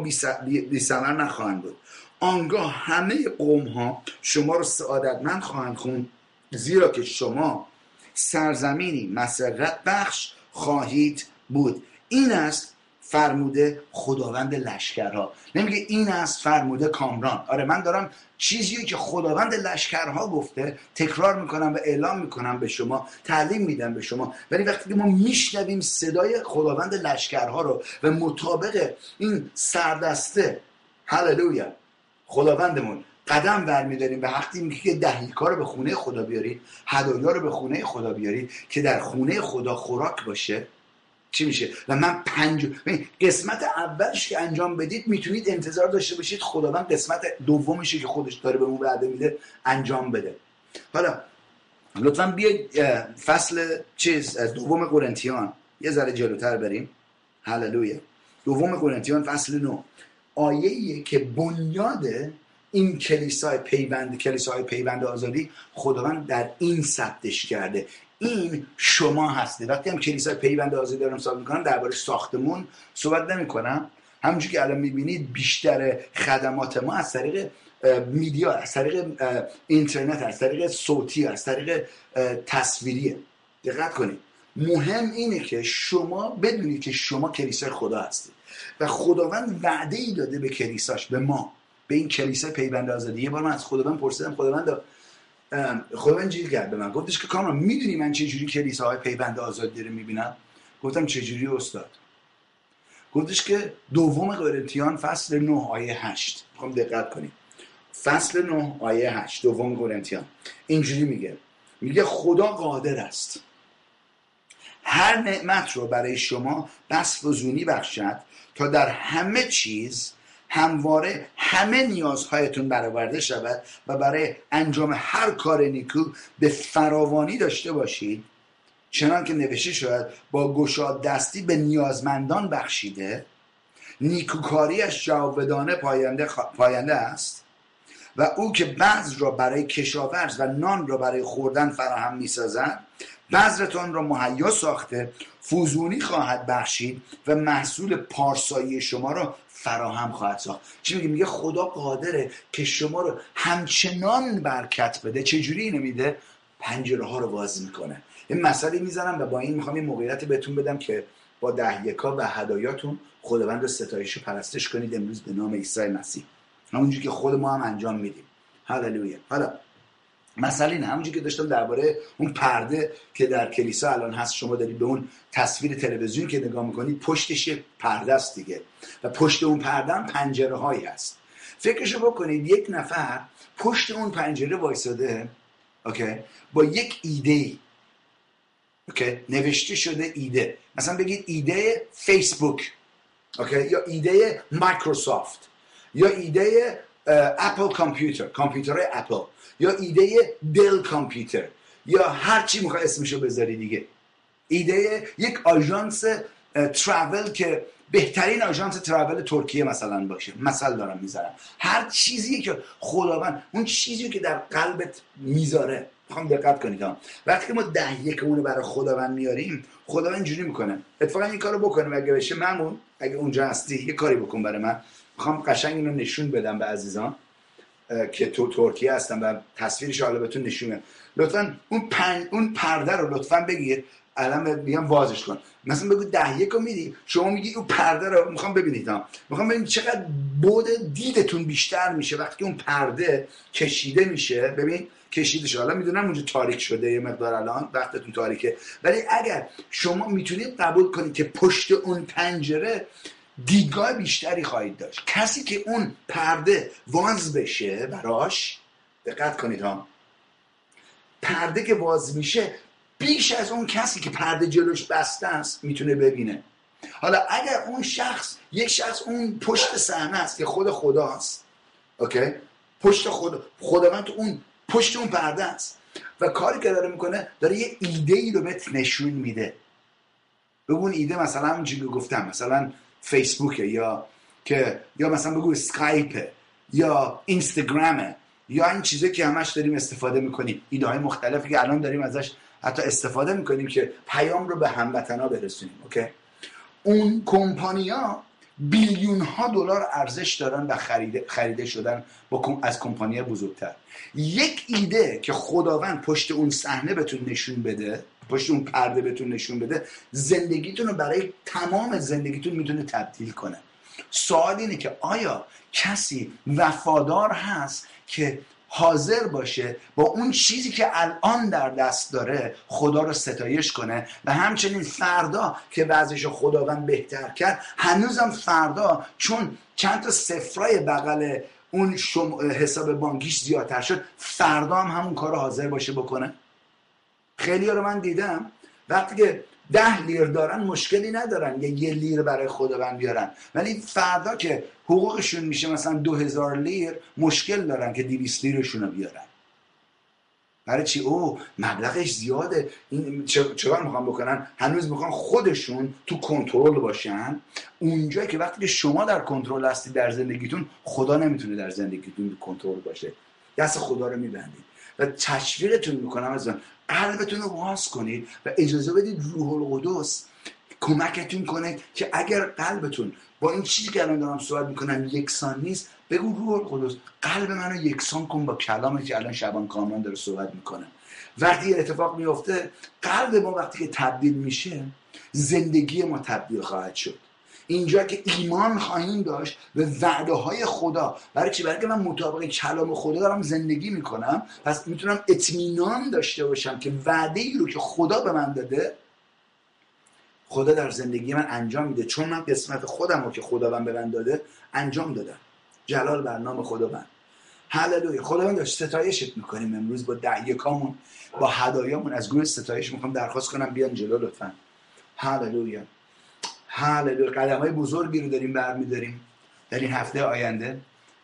بی ثمر نخواهند بود. آنگاه همه قوم ها شما رو سعادتمند خواهند خوند. زیرا که شما سرزمینی مسرت بخش خواهید بود. این است فرموده خداوند لشکرها. نمیگه این است فرموده کامران. آره من دارم چیزی که خداوند لشکرها گفته تکرار می‌کنم و اعلام می‌کنم به شما تعلیم میدم به شما. ولی وقتی ما میشنویم صدای خداوند لشکرها رو و مطابق این سردسته هللویا خداوندمون قدم برمیداریم به وقتی میگه که دهیکا رو به خونه خدا بیارید هدایا رو به خونه خدا بیارید که در خونه خدا خوراک باشه. چی میشه؟ و من پنج قسمت اولش که انجام بدید می‌تونید انتظار داشته باشید خداوند قسمت دومشه که خودش داره به اون وعده میده انجام بده. حالا لطفا بیاید فصل چیز دوم قرنتیان. یه ذره جلوتر بریم. هللویا. دوم قرنتیان فصل نو. آیه که بنیاد این کلیسای پیوند کلیسای پیوند آزادی خداوند در این ثبتش کرده. این شما هستید. وقتی هم کلیسای پیوند آزادی دارم صحبت می‌کنم درباره ساختمون صحبت نمی‌کنم. همونجوری که الان می‌بینید بیشتر خدمات ما از طریق میدیا از طریق اینترنت از طریق صوتی از طریق تصویریه. دقت کنید. مهم اینه که شما بدونید که شما کلیسای خدا هستید. و خداوند وعده ای داده به کلیساش به ما. به این کلیسای پیوند آزادی یه بار من از خداوند پرسیدم خداوند خداوند جیل کرد به من؟ گفتش که کامران می‌دونی من چه جوری کلیساهای پیوند آزادی رو می‌بینم؟ گفتم چه جوری استاد؟ گفتش که دوم قرنتیان فصل 9 آیه 8 می‌خوام دقت کنیم. فصل 9 آیه 8 دوم قرنتیان. اینجوری میگه. میگه خدا قادر است. هر نعمت رو برای شما بس فزونی بخشد تا در همه چیز همواره همه نیازهایتون برآورده شود و برای انجام هر کار نیکو به فراوانی داشته باشید. چنان که نوشته شد با گشاد دستی به نیازمندان بخشیده نیکوکاریش جاودانه پاینده, پاینده است و او که بعض را برای کشاورز و نان را برای خوردن فراهم می‌سازد بذرتان را مهیا ساخته فوزونی خواهد بخشید و محصول پارسایی شما را فراهم خواهد ساخت. چی میگه؟ میگه خدا قادره که شما رو همچنان برکت بده. چه جوری اینو میده؟ پنجره ها رو باز می‌کنه. این مسئله می‌زنم و با این می‌خوام این موقعیت بهتون بدم که با ده یکا و هدایاتون خداوند رو ستایش و پرستش کنید امروز به نام عیسی مسیح. همونجوری که خود ما هم انجام میدیم. هللویا. حالا مسئله اینه همونجوری که داشتم درباره اون پرده که در کلیسا الان هست شما دارید به اون تصویر تلویزیون که نگاه می‌کنید پشتش پرده است دیگه. و پشت اون پرده هم پنجره هایی هست. فکرشو بکنید یک نفر پشت اون پنجره وایساده اوکی؟ با یک ایده okay؟ نوشته شده ایده. مثلا بگید ایده فیسبوک okay؟ یا ایده مایکروسافت یا ایده اپل کامپیوتر کامپیوتر اپل یا ایده Dell کامپیوتر یا هر چی می‌خوای اسمشو بذاری دیگه. ایده یک آژانس travel که بهترین آژانس travel ترکیه مثلا باشه. مثل دارم می‌ذارم. هر چیزی که خداوند اون چیزی که در قلبت می‌ذاره. می‌خوام دقت کنید ها وقتی ما ده یک رو برای خداوند میاریم خداوند اینجوری می‌کنه. اتفاقا این کارو بکنه اگه بشه ممون اگه اونجا هستی یه کاری بکن برای من. می‌خوام قشنگ اینو نشون بدم به عزیزان. که تو ترکیه هستن و تصویرش حالا بهتون نشون میدم. لطفا اون پن... اون پرده رو لطفا بگیر الان میگم وازش کن. مثلا بگو ده یک رو میدی. شما میگی اون پرده رو می‌خوام ببینید. ها می‌خوام ببینید چقدر بود دیدتون بیشتر میشه وقتی اون پرده کشیده میشه. ببین کشیده شده حالا می‌دونم اونجا تاریک شده یه مقدار الان. وقتتون تاریکه. ولی اگر شما می‌تونید قبول کنید که پشت اون پنجره دیدگاه بیشتری خواهید داشت. کسی که اون پرده واز بشه براش دقت کنید ها پرده که واز میشه بیش از اون کسی که پرده جلوش بسته است می‌تونه ببینه. حالا اگر اون شخص یک شخص اون پشت صحنه است که خود خداست اوکی؟ پشت خدا خداوند اون پشت اون پرده است. و کاری که داره می‌کنه داره یه ایده ای رو بهت نشون میده. بگو اون ایده مثلا همون که گفتم مثلا فیسبوکه یا که یا مثلا بگو اسکایپه یا اینستاگرامه یا این چیزی که همش داریم استفاده می‌کنیم. ایده های مختلفی که الان داریم ازش حتی استفاده می‌کنیم که پیام رو به هموطنا برسونیم اوکی؟ اون کمپانیا بیلیون ها دلار ارزش دارن و خریده, خریده شدن با از کمپانی بزرگتر. یک ایده که خداوند پشت اون صحنه بهتون نشون بده پشت اون پرده بهتون نشون بده زندگیتون رو برای تمام زندگیتون می‌تونه تبدیل کنه. سوال اینه که آیا کسی وفادار هست که حاضر باشه با اون چیزی که الان در دست داره خدا رو ستایش کنه؟ و همچنین فردا که وضعش خداوند بهتر کرد هنوزم فردا چون چند تا صفرای بغل اون شم... حساب بانکیش زیادتر شد فردا هم همون کار رو حاضر باشه بکنه؟ خیلی رو من دیدم. وقتی که ده لیر دارن مشکلی ندارن یه یه لیر برای خداوند بیارن. ولی فردا که حقوقشون میشه مثلا دو هزار لیر مشکل دارن که دیویس لیرشون رو بیارن. برای چی؟ او مبلغش زیاده. این چرا می‌خوام بکنن؟ هنوز می‌خوان خودشون تو کنترل باشن. اونجایی که وقتی که شما در کنترل هستی در زندگیتون خدا نمی‌تونه در زندگیتون کنترل باشه. دست خدا رو میبندید و تشویقتون می‌کنم از قلبتون رو باز کنید و اجازه بدید روح القدس کمکتون کنه که اگر قلبتون با این چیزی که الان دارم صحبت می‌کنم یکسان نیست بگو روح القدس قلب منو یکسان کن با کلامی که الان شبان کامان داره صحبت می‌کنه. وقتی اتفاق میفته قلب ما وقتی که تبدیل میشه زندگی ما تبدیل خواهد شد. اینجا که ایمان خواهیم داشت به وعده های خدا. برای چی؟ برای که من مطابق کلام خدا دارم زندگی می‌کنم. پس می‌تونم اطمینان داشته باشم که وعده ای رو که خدا به من داده خدا در زندگی من انجام میده. چون من قسمت خودم رو که خداوند به من داده انجام دادم. جلال بر نام خداوند هللویا. خداوند داشت ستایشت می‌کنیم امروز با دعیکامون با هدایامون. از گروه ستایش می‌خوام درخواست کنم بیان جلو لطفا. هللویا. هللویا قدم های بزرگی رو داریم برمیداریم در این هفته آینده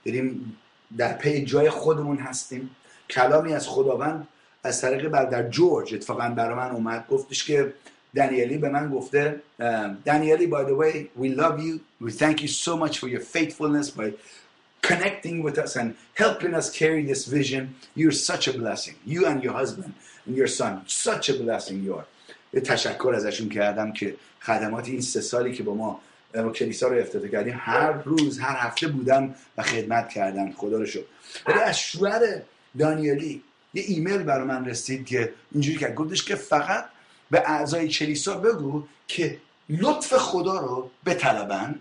داریم در پی جای خودمون هستیم کلامی از خداوند از طریق در جورج اتفاقا برای من اومد گفتش که دانیلی به من گفته دانیلی by the way we love you we thank you so much for your faithfulness by connecting with us and helping us carry this vision you're such a blessing you and your husband and your son such a blessing you are تشکر ازشون کردم که خدمات این سه سالی که با ما کلیسا رو افتتاح کردیم هر روز هر هفته بودم و خدمت کردم. خدا رو شد ولی از شوهر دانیلی یه ایمیل برای من رسید که اینجوری که گفتش که فقط به اعضای کلیسا بگو که لطف خدا رو بطلبن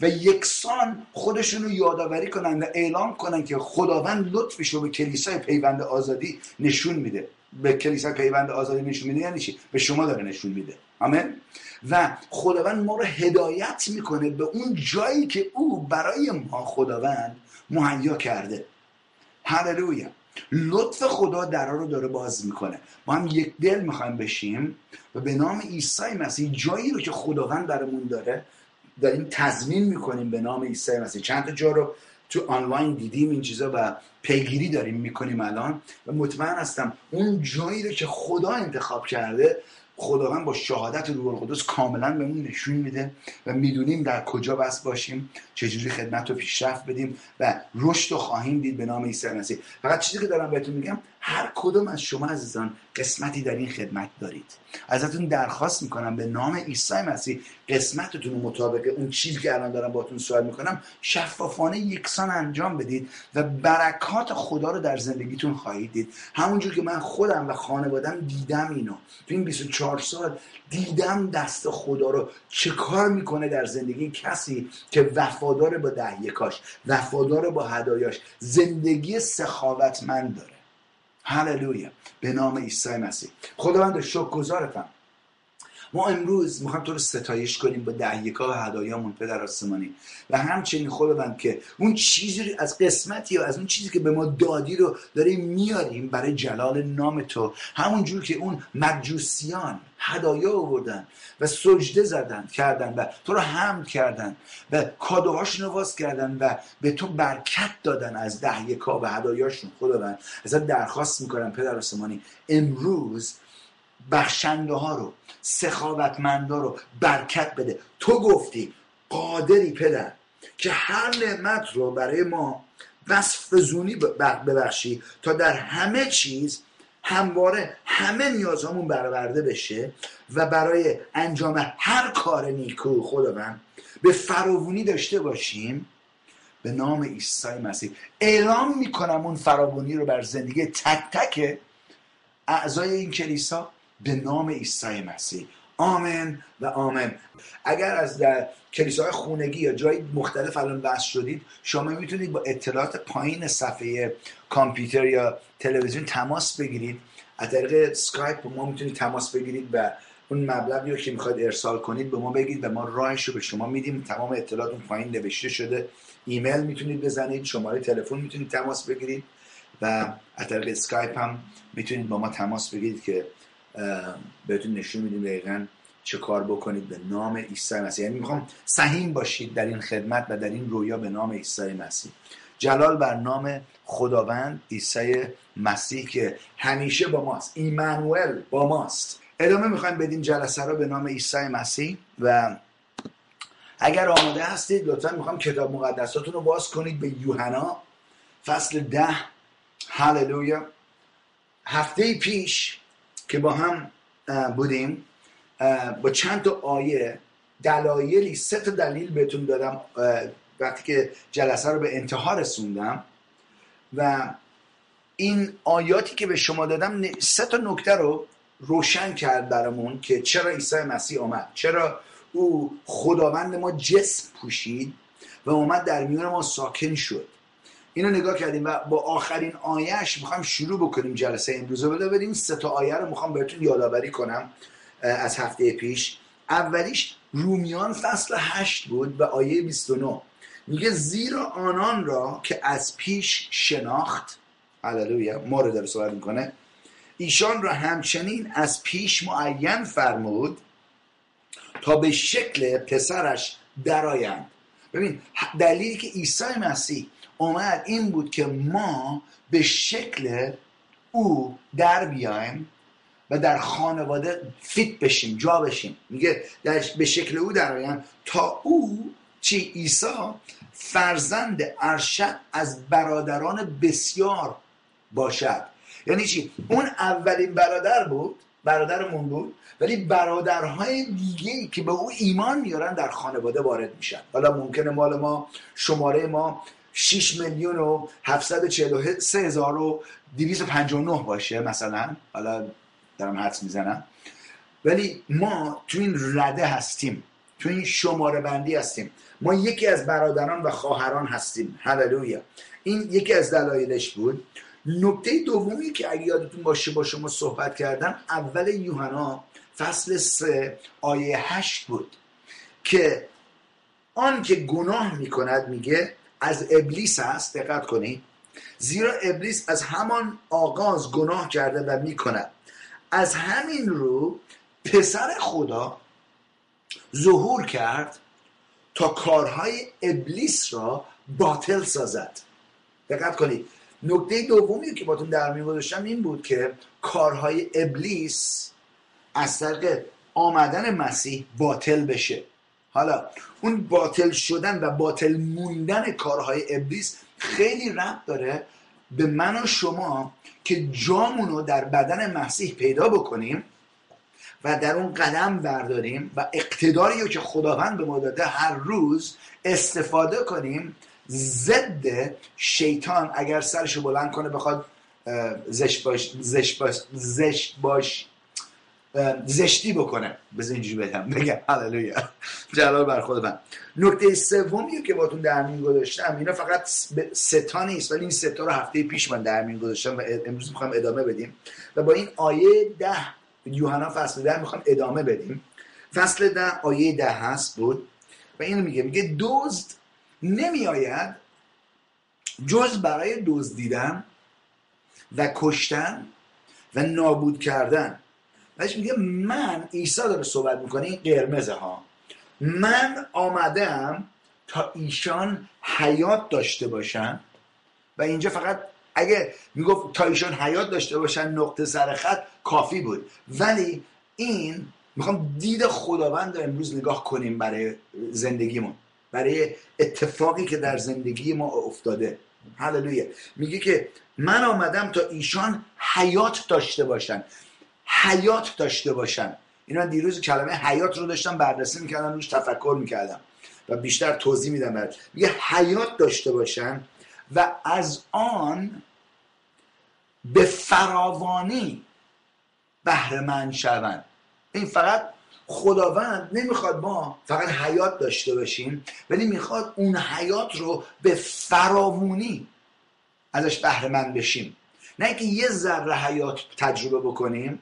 و یکسان خودشون رو یادآوری کنن و اعلام کنن که خداوند لطفش رو به کلیسای پیوند آزادی نشون میده. به کلیسا پیوند آزادی نشون میده یعنی چی؟ به شما داره نشون میده. آمین. و خداوند ما رو هدایت می‌کنه به اون جایی که او برای ما خداوند مهیا کرده. هللویا. لطف خدا درا رو داره باز می‌کنه. ما هم یک دل می‌خوایم بشیم و به نام عیسی مسیح جایی رو که خداوند برامون داره داریم تضمین می‌کنیم به نام عیسی مسیح. چند تا جا رو تو آنلاین دیدیم این چیزا و پیگیری داریم می‌کنیم الان. و مطمئن هستم اون جایی رو که خدا انتخاب کرده خداوند با شهادت روح القدس کاملا بهمون نشون میده و می‌دونیم در کجا بس باشیم چجوری خدمت رو پیشرفت بدیم و رشد رو خواهیم دید به نام عیسی مسیح. فقط چیزی که دارم بهتون میگم هر کدوم از شما عزیزان قسمتی در این خدمت دارید. ازتون درخواست می‌کنم به نام عیسی مسیح قسمتتون مطابق اون چیزی که الان دارم باتون سوال می‌کنم شفافانه یکسان انجام بدید و برکات خدا رو در زندگیتون خواهید دید. همونجور که من خودم و خانوادم دیدم اینو. تو این 24 سال دیدم دست خدا رو چه کار می‌کنه در زندگی کسی که وفادار با ده یکاش وفادار با هدایاش. زندگی سخاوتمند داره. هللویا. به نام عیسی مسیح. خداوند شکر گذارتم ما امروز می‌خوایم تو رو ستایش کنیم با دهیکا و هدایامون پدر آسمانی. و همچنین خداوند که اون چیزی رو از قسمتی و از اون چیزی که به ما دادی رو داریم میاریم برای جلال نام تو. همونجور که اون مجوسیان هدایا آوردن و سجده زدن کردن و تو رو حمد کردن و کادوهاش نواز کردن و به تو برکت دادن از ده یکا و هدایاشون خداوند ازت درخواست می‌کنم پدر آسمانی امروز بخشنده ها رو سخاوتمندا رو برکت بده. تو گفتی قادری پدر که هر نعمت رو برای ما بس فزونی ببخشی تا در همه چیز همواره همه نیازهامون برآورده بشه و برای انجام هر کار نیکو خداوند به فراوونی داشته باشیم. به نام عیسی مسیح. اعلام می‌کنم اون فراوونی رو بر زندگی تک تک اعضای این کلیسا به نام عیسی مسیح. آمن و آمن اگر از در کلیساهای خونگی یا جای مختلف الان وصل شدید شما می‌تونید با اطلاعات پایین صفحه کامپیوتر یا تلویزیون تماس بگیرید. از طریق سکایپ ما می‌تونید تماس بگیرید و اون مبلغی رو که می‌خواید ارسال کنید به ما بگید و ما راهش رو به شما میدیم. تمام اطلاعات اون پایین نوشته شده. ایمیل می‌تونید بزنید. شماره تلفن می‌تونید تماس بگیرید. و از طریق اسکایپ هم می‌تونید با ما تماس بگیرید که بهتون نشون میدیم دقیقا چه کار بکنید به نام عیسی مسیح. یعنی می‌خوام سهیم باشید در این خدمت و در این رویا به نام عیسی مسیح. جلال بر نام خداوند عیسی مسیح که همیشه با ماست. ایمانوئل با ماست. ادامه می‌خوایم بدیم جلسه رو به نام عیسی مسیح و اگر آماده هستید لطفا می‌خوام کتاب مقدساتون رو باز کنید به یوحنا فصل ده. هللویا. هفته پیش که با هم بودیم. با چند تا آیه دلایلی سه تا دلیل بهتون دادم وقتی که جلسه رو به انتها رسوندم. و این آیاتی که به شما دادم سه تا نکته رو روشن کرد برامون که چرا عیسی مسیح آمد چرا او خداوند ما جسم پوشید و اومد در میان ما ساکن شد. اینو نگاه کردیم و با آخرین آیهش می‌خوایم شروع بکنیم جلسه امروز رو بریم. سه تا آیه رو می‌خوام بهتون یادآوری کنم از هفته پیش. اولیش رومیان فصل هشت بود به آیه 29 میگه زیرا آنان را که از پیش شناخت هللویا ما رو داره صحبت می‌کنه. ایشان را همچنین از پیش معین فرمود تا به شکل پسرش درآیند. ببین دلیلی که عیسی مسیح اومد این بود که ما به شکل او در بیایم و در خانواده فیت بشیم جا بشیم. میگه به شکل او در تا او چی عیسی فرزند ارشد از برادران بسیار باشد. یعنی چی؟ اون اولین برادر بود برادرمون بود ولی برادرهای دیگه که به او ایمان میارن در خانواده وارد میشن. حالا ممکنه مال ما شماره ما 6 میلیون و 743 هزار و 259 باشه مثلا. حالا دارم حدس می‌زنم. ولی ما تو این رده هستیم. تو این شماره بندی هستیم. ما یکی از برادران و خواهران هستیم. هللویا. این یکی از دلایلش بود. نکته دومی که اگه یادتون باشه با شما صحبت کردم اول یوحنا فصل سه آیه هشت بود که آن که گناه می‌کند میگه از ابلیس است دقت کنید زیرا ابلیس از همان آغاز گناه کرده و می‌کند. از همین رو پسر خدا ظهور کرد تا کارهای ابلیس را باطل سازد. دقت کنید نکته دومی که باتون در میون گذاشتم این بود که کارهای ابلیس از طریق آمدن مسیح باطل بشه. حالا اون باطل شدن و باطل موندن کارهای ابلیس خیلی ربط داره به من و شما که جامونو در بدن مسیح پیدا بکنیم و در اون قدم برداریم و اقتداری رو که خداوند به ما داده هر روز استفاده کنیم ضد شیطان. اگر سرش بلند کنه بخواد زشت باش زشت باش زشت باش زشتی بکنه. بذار اینجوری بگم. بگم. هللویا. جلال بر خود من. نکته سومی که باتون در میون گذاشتم اینا فقط ستا نیست ولی این ستا رو هفته پیش من در میون گذاشتم و امروز می‌خوام ادامه بدیم. و با این آیه ده یوحنا فصل ده می‌خوام ادامه بدیم. فصل ده آیه ده هست بود. و اینو میگه. میگه دزد نمیآید جز برای دزدیدن و کشتن و نابود کردن. وش میگه من عیسی داره صحبت می‌کنه این قرمزه ها. من آمدم تا ایشان حیات داشته باشن. و اینجا فقط اگه می‌گفت تا ایشان حیات داشته باشن نقطه سر خط کافی بود. ولی این می‌خوام دید خداوند رو امروز نگاه کنیم برای زندگیمون برای اتفاقی که در زندگی ما افتاده. هللویا میگه که من آمدم تا ایشان حیات داشته باشن. حیات داشته باشن. اینا دیروز کلمه حیات رو داشتم بررسی می‌کردم روش تفکر می‌کردم و بیشتر توضیح میدم برد میگه حیات داشته باشن و از آن به فراوانی بهره من شوند. این فقط خداوند نمی‌خواد ما فقط حیات داشته باشیم ولی می‌خواد اون حیات رو به فراوانی ازش بهره من بشیم. نه اینکه یه ذره حیات تجربه بکنیم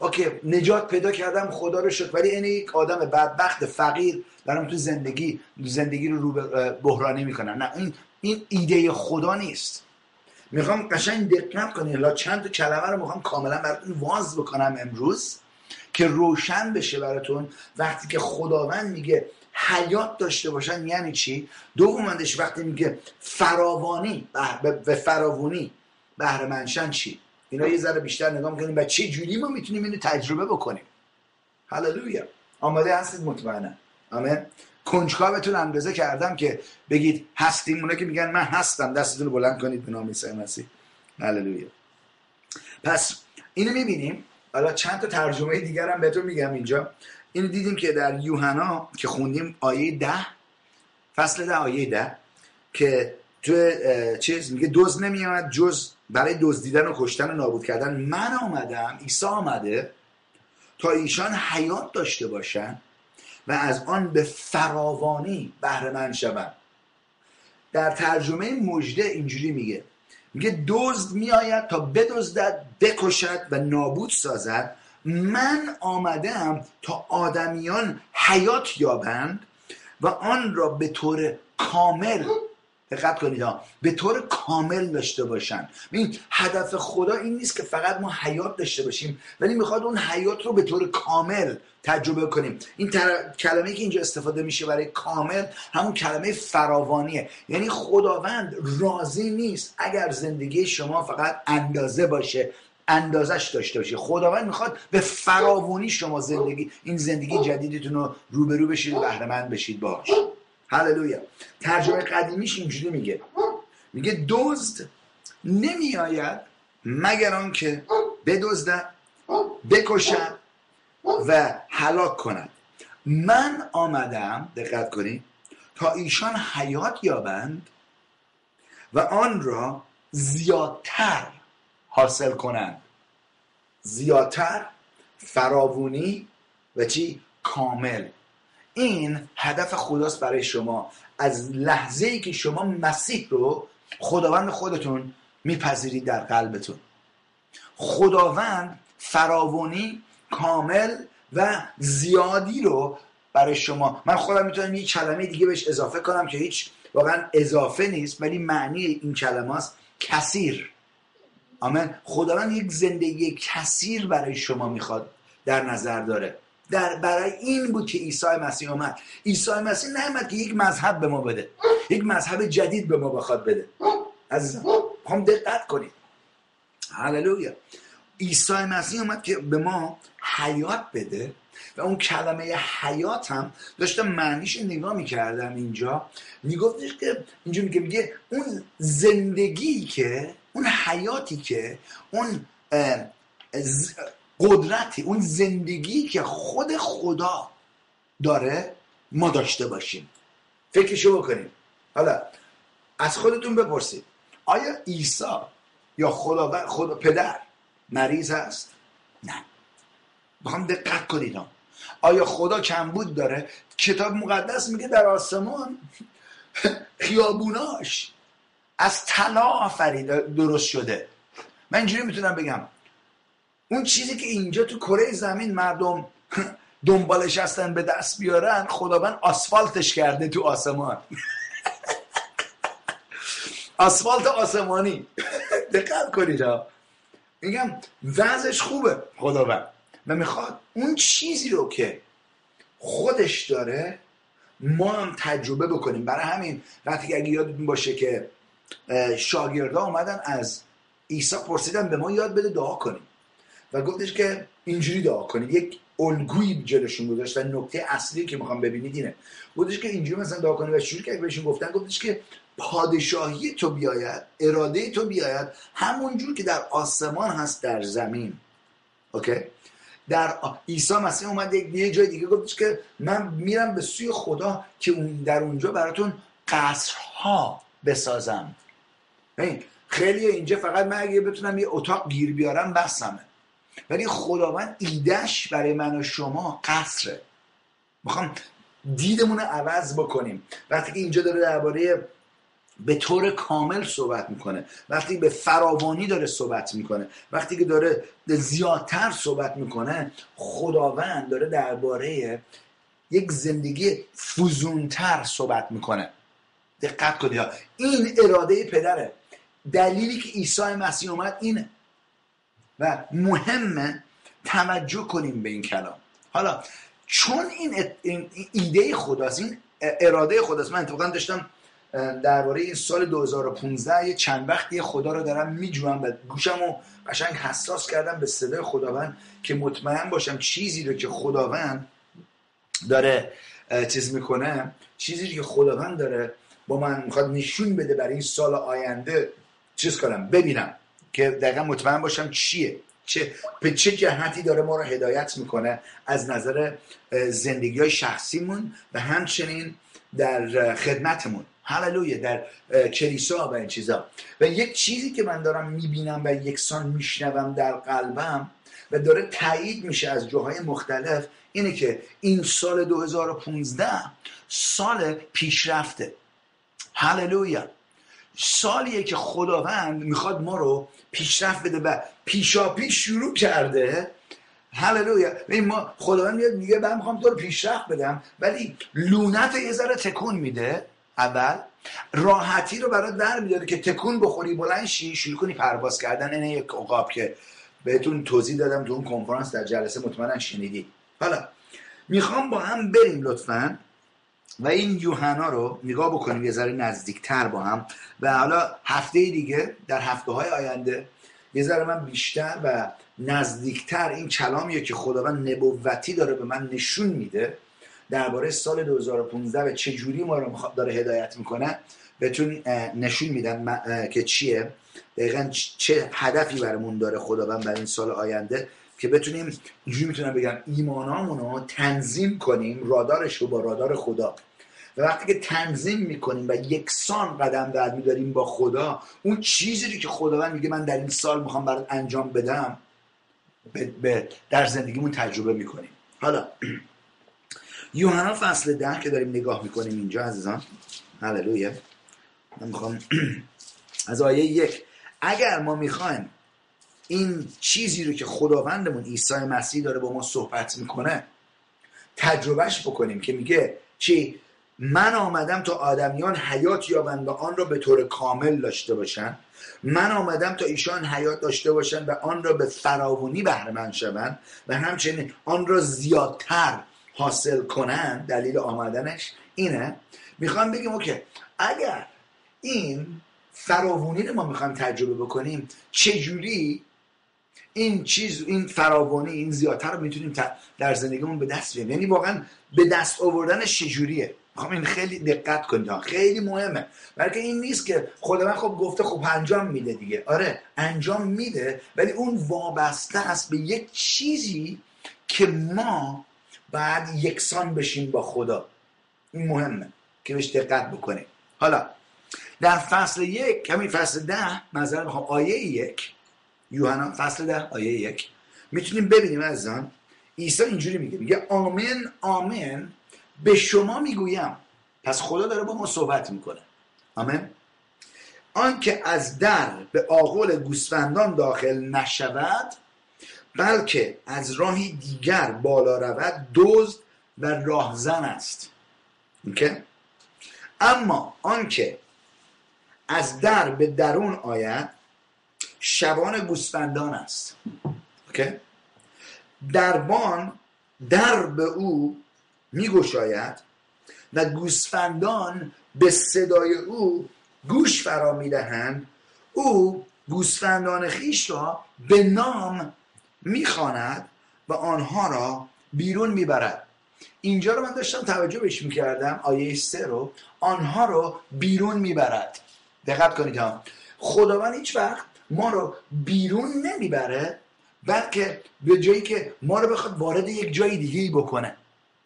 اوکی نجات پیدا کردم خدا رو شد ولی این یک آدم بدبخت فقیر دارم تو زندگی زندگی رو رو بحرانی می‌کنم نه این این ایده خدا نیست. می‌خوام قشنگ دقت کنید لا چند تا کلمه رو می‌خوام کاملا براتون واز بکنم امروز که روشن بشه براتون. وقتی که خداوند میگه حیات داشته باشن یعنی چی؟ دومندش وقتی میگه فراوانی به فراوانی بهره منشن چی؟ اینا یه ذره بیشتر نگاه می‌کنیم. و چه جوری ما می‌تونیم اینو تجربه بکنیم؟ هللویا آماده هستید؟ مطمئنا آمین. کنجکاوتون اندازه کردم که بگید هستیم. اونا که میگن من هستم. دستتون رو بلند کنید به نام عیسی مسیح. هللویا پس اینو می‌بینیم. حالا چند تا ترجمه دیگر هم بهتون میگم اینجا. اینو دیدیم که در یوحنا که خوندیم آیه ده فصل ده آیه ده که تو چیز میگه؟ دوز نمیاد جز برای دزدیدن و کشتن و نابود کردن من آمدم عیسی آمده تا ایشان حیات داشته باشن و از آن به فراوانی بهره من شوند. در ترجمه مجده اینجوری میگه میگه دزد میآید تا بدزدد بکشد و نابود سازد. من آمدم تا آدمیان حیات یابند و آن را به طور کامل دقت کنید ها. به طور کامل داشته باشن. این هدف خدا این نیست که فقط ما حیات داشته باشیم ولی می‌خواد اون حیات رو به طور کامل تجربه کنیم. این تر... کلمه که اینجا استفاده میشه برای کامل همون کلمه فراوانیه. یعنی خداوند راضی نیست اگر زندگی شما فقط اندازه باشه اندازش داشته باشه. خداوند می‌خواد به فراوانی شما زندگی این زندگی جدیدتون رو روبرو بشید و بهره بشید. باش. هللویا. ترجمه قدیمیش اینجوری میگه. میگه دزد نمیآید مگر آنکه بدزدد بکشد و هلاک کند. من آمدم دقت کنید تا ایشان حیات یابند و آن را زیادتر حاصل کنند. زیادتر فراوونی و چی؟ کامل. این هدف خداست برای شما. از لحظه ای که شما مسیح رو خداوند خودتون میپذیرید در قلبتون. خداوند فراوانی کامل و زیادی رو برای شما. من خودم می‌تونم یک کلمه دیگه بهش اضافه کنم که هیچ واقعا اضافه نیست ولی معنی این کلمه است کثیر. آمین. خداوند یک زندگی کثیر برای شما می‌خواد در نظر داره. در برای این بود که عیسی مسیح آمد عیسی مسیح نیامد که یک مذهب به ما بده. یک مذهب جدید به ما بخواد بده. عزیزم هم دقت کنید. هللویا. عیسی مسیح اومد که به ما حیات بده و اون کلمه حیات هم داشتم معنیش نگاه می‌کردم اینجا. میگفتش که اینجا میگه میگه اون زندگی که اون حیاتی که اون قدرتی اون زندگی که خود خدا داره ما داشته باشیم. فکرشو بکنیم. حالا از خودتون بپرسید. آیا عیسی یا خدا, خدا پدر مریض هست؟ نه. بخوام دقت کنید آیا خدا کمبود داره؟ کتاب مقدس میگه در آسمان خیابوناش از طلا آفرید درست شده. من اینجوری می‌تونم بگم. اون چیزی که اینجا تو کره زمین مردم دنبالش هستن به دست بیارن خداوند آسفالتش کرده تو آسمان. آسفالت آسمانی. دقت کنید ها. میگم وضعش خوبه خداوند. و می‌خواد اون چیزی رو که خودش داره ما هم تجربه بکنیم. برای همین وقتی اگه یادتون باشه که شاگردا اومدن از عیسی پرسیدن به ما یاد بده دعا کنیم. و گفتش که اینجوری دعا کنید. یک الگویی جلوشون گذاشت و نکته اصلی که می‌خوام ببینید اینه. گفتش که اینجوری مثلا دعا کنید و شروع که بهشون گفتن. گفتش که پادشاهی تو بیاید اراده تو بیاید همونجور که در آسمان هست در زمین. اوکی؟ در عیسی مسیح اومد یه جای دیگه. گفتش که من میرم به سوی خدا که اون در اونجا براتون قصرها بسازم. خیلی اینجا فقط من اگه بتونم یه اتاق گیر بیارم بسمه. ولی خداوند ایدهش برای من و شما قصره. می‌خوام دیدمون رو عوض بکنیم. وقتی که اینجا داره درباره به طور کامل صحبت می‌کنه وقتی به فراوانی داره صحبت می‌کنه وقتی که داره زیادتر صحبت می‌کنه خداوند داره درباره یک زندگی فوزونتر صحبت می‌کنه. دقت کنید این اراده پدره. دلیلی که عیسی مسیح اومد اینه و مهمه توجه کنیم به این کلام. حالا چون این, ایده خداست این اراده خداست من اتفاقا داشتم درباره این سال 2015 یه چند وقتی خدا رو دارم میجوام و گوشم رو قشنگ حساس کردم به صدای خداوند که مطمئن باشم چیزی رو که خداوند داره چیز می‌کنه چیزی که خداوند داره با من می‌خواد نشون بده برای این سال آینده چیز کنم ببینم. که دقیقا مطمئن باشم چیه. چه به چه جهتی داره ما رو هدایت می‌کنه از نظر زندگی های شخصیمون و همچنین در خدمتمون. هللویا در کلیسا و این چیزا. و یک چیزی که من دارم می‌بینم و یکسان میشنوم در قلبم و داره تایید میشه از جاهای مختلف اینه که این سال 2015 سال پیشرفته. هللویا سالیه که خداوند می‌خواد ما رو پیشرفت بده و پیشا پیش شروع کرده. هللویا. ما خداوند میاد میگه من می‌خوام تو رو پیشرفت بدم ولی لونت یه ذره تکون میده. اول. راحتی رو برات در میداره که تکون بخوری بلند شی شروع کنی پرواز کردن. این یک عقاب که بهتون توضیح دادم تو اون کنفرانس در جلسه مطمئنا شنیدی. حالا می‌خوام با هم بریم لطفا. و این یوحنا رو نگاه بکنیم یه ذره نزدیکتر با هم. و حالا هفته دیگه در هفته های آینده یه ذره من بیشتر و نزدیکتر این کلامیه که خداوند نبوتی داره به من نشون میده درباره سال 2015 و چه جوری ما رو داره هدایت می‌کنه بهتون نشون میدم که چیه. دقیقا چه هدفی برمون داره خداوند برای این سال آینده. که بتونیم اینجوری می‌تونم بگم ایمانامون تنظیم کنیم رادارش رو با رادار خدا. و وقتی که تنظیم می‌کنیم و یکسان قدم در میداریم با خدا اون چیزی که خداوند میگه من در این سال می‌خوام برات انجام بدم به در زندگیمون تجربه می‌کنیم. حالا یوحنا فصل ده که داریم نگاه می‌کنیم اینجا عزیزان. هللویا. من می‌خوام از آیه یک. اگر ما می‌خوایم این چیزی رو که خداوندمون عیسی مسیح داره با ما صحبت می‌کنه تجربهش بکنیم که میگه چی؟ من آمدم تا آدمیان حیات یابند و آن را به طور کامل داشته باشند. من آمدم تا ایشان حیات داشته باشند و آن را به فراوانی بهره شوند و همچنین آن را زیادتر حاصل کنند. دلیل آمدنش اینه. می‌خوام بگیم اوکی اگر این فراوانی رو ما می‌خوایم تجربه بکنیم چجوری این چیز این فراوانی این زیادتر رو می‌تونیم در زندگیمون به دست بیاریم. یعنی واقعا به دست آوردنش چجوریه؟ می‌خوام این خیلی دقت کنید. خیلی مهمه. بلکه این نیست که خود من خب گفته خب انجام میده دیگه. آره انجام میده ولی اون وابسته است به یک چیزی که ما بعد یکسان بشیم با خدا. این مهمه که بهش دقت بکنیم. حالا در فصل یک همین فصل ده نظر می‌خوام آیه یک یوحنا فصل ده آیه یک. می‌تونیم ببینیم از آن عیسی اینجوری میگه میگه آمین آمین به شما می‌گویم. پس خدا داره با ما صحبت می‌کنه. آمین. آنکه از در به آغل گوسفندان داخل نشود بلکه از راهی دیگر بالا رود دزد و راهزن است. اوکی؟ اما آنکه از در به درون آید شبان گوسفندان است. اوکی. دربان در به او میگشاید و گوسفندان به صدای او گوش فرا می‌دهند. او گوسفندان خیش را به نام می‌خواند و آنها را بیرون می‌برد. اینجا رو من داشتم توجه بهش می‌کردم آیه سه رو. آنها رو بیرون می‌برد. دقت کنید ها. خداوند هیچ وقت ما رو بیرون نمی‌بره بلکه به جایی که ما رو بخواد وارد یک جای دیگه بکنه.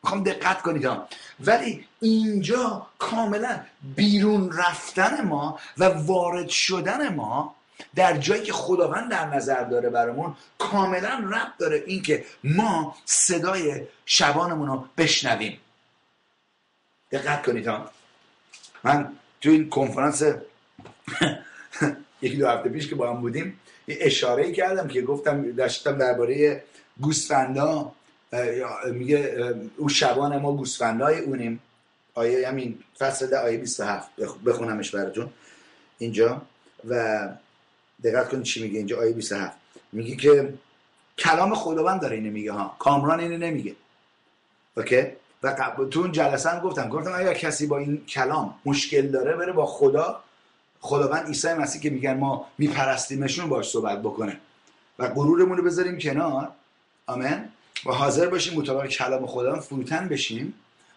می‌خوام دقت کنید ها. ولی اینجا کاملا بیرون رفتن ما و وارد شدن ما در جایی که خداوند در نظر داره برامون کاملا ربط داره اینکه ما صدای شبانمون رو بشنویم. دقت کنید ها. من تو این کنفرانس یکی دو هفته پیش که با هم بودیم یه اشاره کردم که گفتم داشتم درباره گوسفندا میگه او شبان ما گوسفندای اونیم. آیه همین فصل ده آیه 27 بخونمش براتون. اینجا. و دقت کنید چی میگه اینجا آیه 27 میگه که کلام خداوند داره اینو میگه ها. کامران اینو نمیگه. اوکی؟ و تو اون جلسه هم گفتم گفتم اگر کسی با این کلام مشکل داره بره با خدا خداوند عیسی مسیح که میگن ما میپرستیمشون باش صحبت بکنه و غرورمون رو بذاریم کنار. آمین. و حاضر باشیم مطابق کلام خدا فروتن بشیم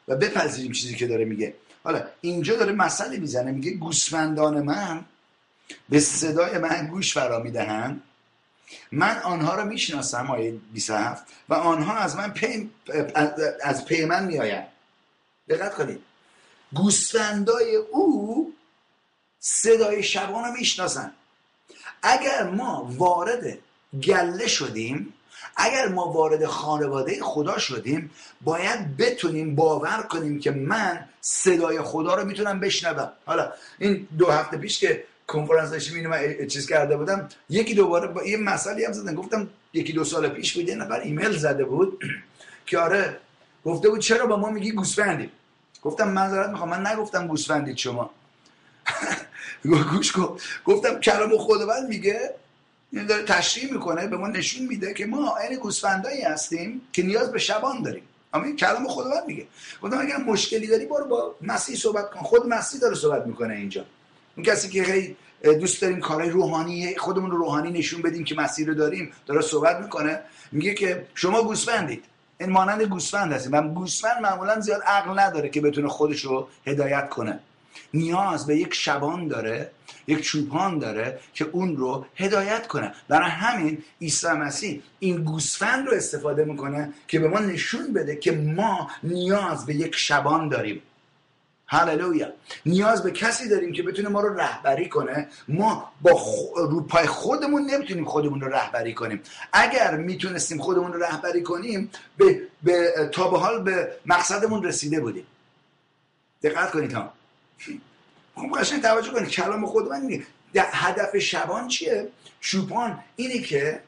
و بپذیریم چیزی که داره میگه. حالا اینجا داره مسئله می‌زنه میگه گوسفندان من به صدای من گوش فرا می‌دهند. من آنها را می‌شناسم آیه 27 و آنها از من پی از پی من میآیند. دقت کنید. گوسفندای او صدای شبان رو می‌شناسن. اگر ما وارد گله شدیم اگر ما وارد خانواده خدا شدیم باید بتونیم باور کنیم که من صدای خدا رو می‌تونم بشنوم. حالا این دو هفته پیش که کنفرانس داشتیم اینو من چیز کرده بودم یکی دوباره با یه مسئله هم زدن. گفتم یکی دو سال پیش بود یه نفر ایمیل زده بود که آره گفته بود چرا با ما میگی گوسفندی؟ گفتم معذرت می‌خوام من نگفتم گوسفندید شما. گوش گفتم کلام خداوند میگه این داره تشریح می‌کنه به ما نشون میده که ما این گوسفندایی هستیم که نیاز به شبان داریم. اما این کلام خداوند میگه. گفتم اگر مشکلی داری برو با مسیح صحبت کن. خود مسیح داره صحبت می‌کنه اینجا. اون کسی که خیلی دوست داریم کارهای روحانی خودمون رو روحانی نشون بدیم که مسیح رو داریم داره صحبت می‌کنه. میگه که شما گوسفندید. این مانند گوسفند هستیم و گوسفند معمولا زیاد عقل نداره که بتونه خودش رو هدایت کنه. نیاز به یک شبان داره یک چوپان داره که اون رو هدایت کنه. برای همین عیسی مسیح این گوسفند رو استفاده می‌کنه که به ما نشون بده که ما نیاز به یک شبان داریم. هللویا. نیاز به کسی داریم که بتونه ما رو رهبری کنه. ما با خ... رو پای خودمون نمی‌تونیم خودمون رو رهبری کنیم. اگر می‌تونستیم خودمون رو رهبری کنیم به... به... تا به حال به مقصدمون رسیده بودیم. دقت کنید ها. قشنگ توجه کنید. کلام خود من میگه هدف شبان چیه؟ شوپان اینه که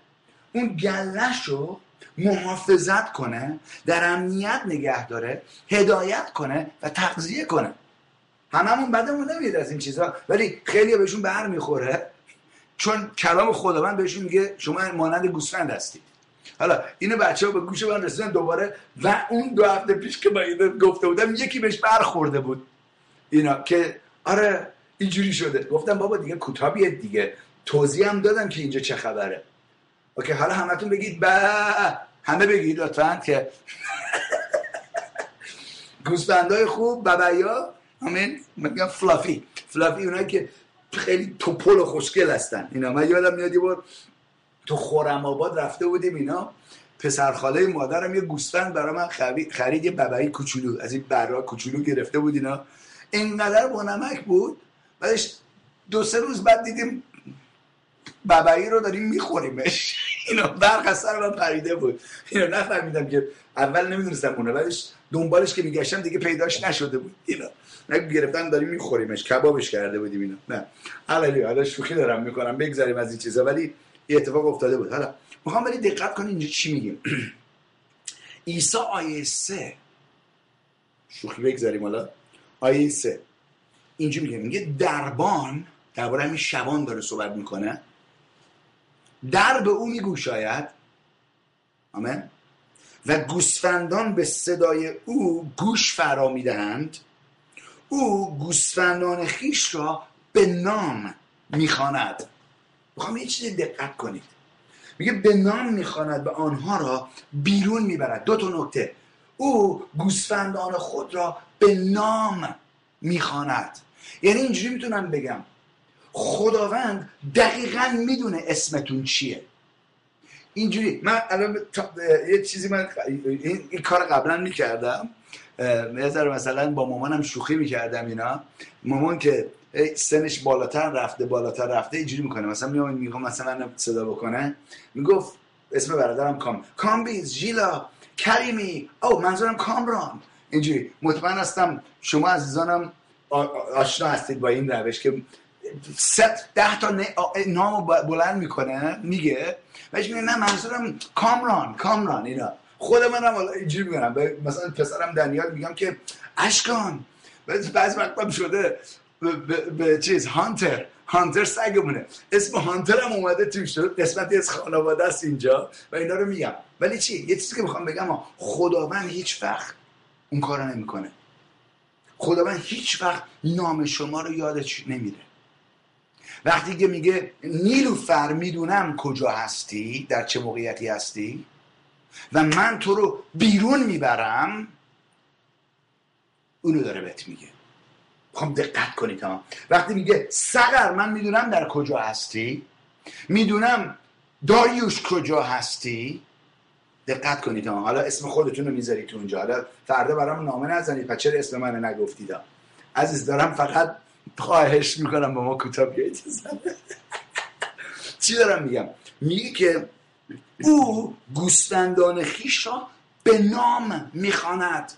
اون گلش رو محافظت کنه در امنیت نگه داره هدایت کنه و تغذیه کنه. هممون بدمون نمیاد از این چیزها ولی خیلی بهشون بر می‌خوره چون کلام خداوند بهشون میگه شما مانند گوسفند هستید. حالا اینو بچه ها به گوش من رسیدن دوباره و اون دو هفته پیش که من گفته بودم یکی بهش برخورده بود. اینا که آره اینجوری شده. گفتم بابا دیگه کوتاه دیگه. توضیح هم دادم که اینجا چه خبره. اوکی حالا همتون بگید. با همه بگید لطفا که گوسفندای خوب ببیا همین میگم فلافی. فلافی اونایی که خیلی توپل و خوشگل هستن. اینا من یادم میاد یه بار تو خورم آباد رفته بودیم اینا. پسر خاله مادرم یه گوسفند برای من خرید یه ببعی کوچولو از این برا کوچولو گرفته بود اینا. اینقدر با نمک بود بعدش دو سه روز بعد دیدیم ببعی رو داریم میخوریمش اینا برق از سر من پریده بود. اینو نفهمیدم که اول نمی‌دونستم اونه بعدش دنبالش که میگشتم دیگه پیداش نشده بود. اینا نه گرفتن داریم میخوریمش. کبابش کرده بودیم اینا نه. حالا حالا شوخی دارم می‌کنم. بگذاریم از این چیزا. ولی یه اتفاق افتاده بود. حالا می‌خوام ولی دقت کنید اینجا چی میگیم. عیسی آیه سه. شوخی بگذاریم حالا. آیه سه اینجا میگه میگه دربان درباره همین شبان داره صحبت می‌کنه در به او میگوشاید. آمین. و گوسفندان به صدای او گوش فرا می‌دهند. او گوسفندان خیش را به نام می‌خواند. می‌خوام یه چیزی دقت کنید. میگه به نام می‌خواند به آنها را بیرون می‌برد. دو تا نکته. او گوسفندان خود را به نام می‌خواند. یعنی اینجوری می‌تونم بگم. خداوند دقیقا می‌دونه اسمتون چیه. اینجوری من الان یه چیزی من این, کار قبلا می‌کردم. یه مثلا با مامانم شوخی می‌کردم اینا. مامان که سنش بالاتر رفته بالاتر رفته اینجوری می‌کنه. مثلا میام میگم مثلا صدا بکنه. می‌گفت اسم برادرم کام کامبیز ژیلا. کریمی. او منظورم کامران. اینجوری. مطمئن هستم شما عزیزانم آشنا هستید با این روش که ست ده تا نام بلند می‌کنه میگه. بهش میگه نه منظورم کامران کامران اینا. خود منم اینجوری میگم. مثلا پسرم دنیال میگم که اشکان. بعض وقت شده به چیز هانتر. هانتر سگمونه. اسم هانتر هم اومده توی شد قسمتی از خانواده است اینجا و اینا رو میگم. ولی چی؟ یه چیزی که می‌خوام بگم خداوند هیچ وقت اون کارو نمی‌کنه. خداوند هیچ وقت نام شما رو یادش نمیره وقتی که میگه نیلوفر می‌دونم کجا هستی در چه موقعیتی هستی و من تو رو بیرون می‌برم اونو داره بهت میگه. می‌خوام دقت کنید ها وقتی میگه سقر من می‌دونم در کجا هستی. می‌دونم داریوش کجا هستی. دقت کنید ها حالا اسم خودتون رو می‌ذارید تو اونجا. حالا فردا برام نامه نزنید پس چرا اسم من نگفتید؟ عزیز دارم فقط خواهش می‌کنم با ما کوتاه بیایید. چی دارم میگم؟ میگه که او گوسفندان خیش را به نام می‌خواند.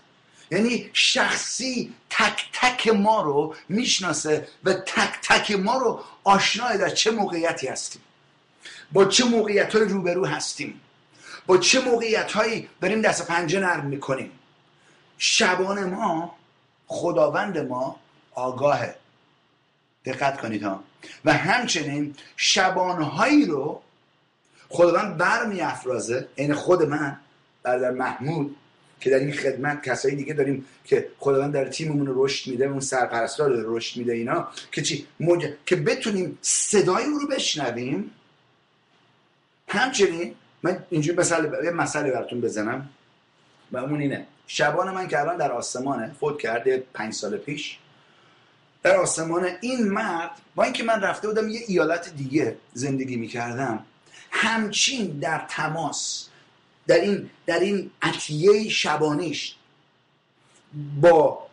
یعنی شخصی تک تک ما رو می‌شناسه و تک تک ما رو آشنای در چه موقعیتی هستیم؟ با چه موقعیت های روبرو هستیم؟ با چه موقعیت هایی داریم دست پنجه نرم می‌کنیم؟ شبان ما خداوند ما آگاهه. دقت کنید ها. و همچنین شبانهایی رو خداوند برمی افرازه این خود من برادر محمود که در این خدمت کسایی دیگه داریم که خداوند در تیممون رشد میده اون سرپرستار رو رشد میده اینا که چی؟ که بتونیم صدای او رو بشنویم. همچنین من اینجوری مثال یه مسئله براتون بزنم و اون اینه. شبان من که الان در آسمانه فوت کرده پنج سال پیش. در آسمان این مرد با اینکه من رفته بودم یه ایالت دیگه زندگی می‌کردم همچین در تماس در این در این عطیه شبانیش با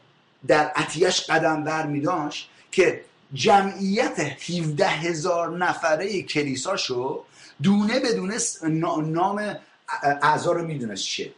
در عطیهش قدم بر می داشت که جمعیت 17 هزار نفره کلیساشو دونه بدونه نام اعضا رو می‌دونست چیه.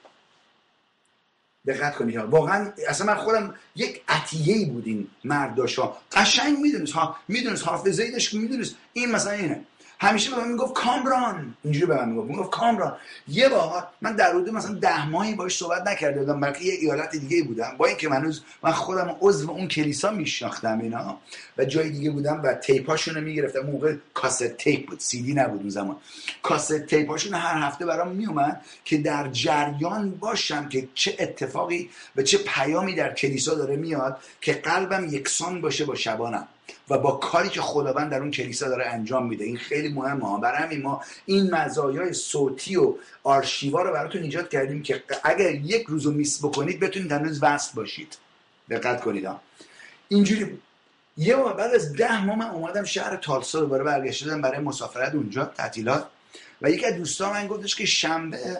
دقت کنید واقعا اصلا من خودم یک عطیه بود این مرداشا. قشنگ می‌دونست ها. می‌دونست حافظه ای داشت می‌دونست. این مثلا اینه. همیشه به من می‌گفت کامران. اینجوری به من می‌گفت. می‌گفت کامران. یه بار من در حدود مثلا ده ماهی باش صحبت نکرده بودم. بلکه یه ایالت دیگه بودم. با اینکه من من خودم عضو اون کلیسا میشناختم اینا و جای دیگه بودم و تیپاشون رو می‌گرفتم موقع کاست تیپ بود. سی دی نبود اون زمان. کاست تیپاشون هر هفته برام میومد که در جریان باشم که چه اتفاقی و چه پیامی در کلیسا داره میاد که قلبم یکسان باشه با شبانم. و با کاری که خداوند در اون کلیسا داره انجام میده. این خیلی مهمه. ها برای همین ما این مزایای صوتی و آرشیوا رو براتون ایجاد کردیم که اگر یک روزو میس بکنید بتونید هنوز وصل باشید. دقت کنید ها. اینجوری یه بار بعد از ده ماه من اومدم شهر تالسا دوباره برگشتم برای مسافرت اونجا تعطیلات. و یکی از دوستان من گفتش که شنبه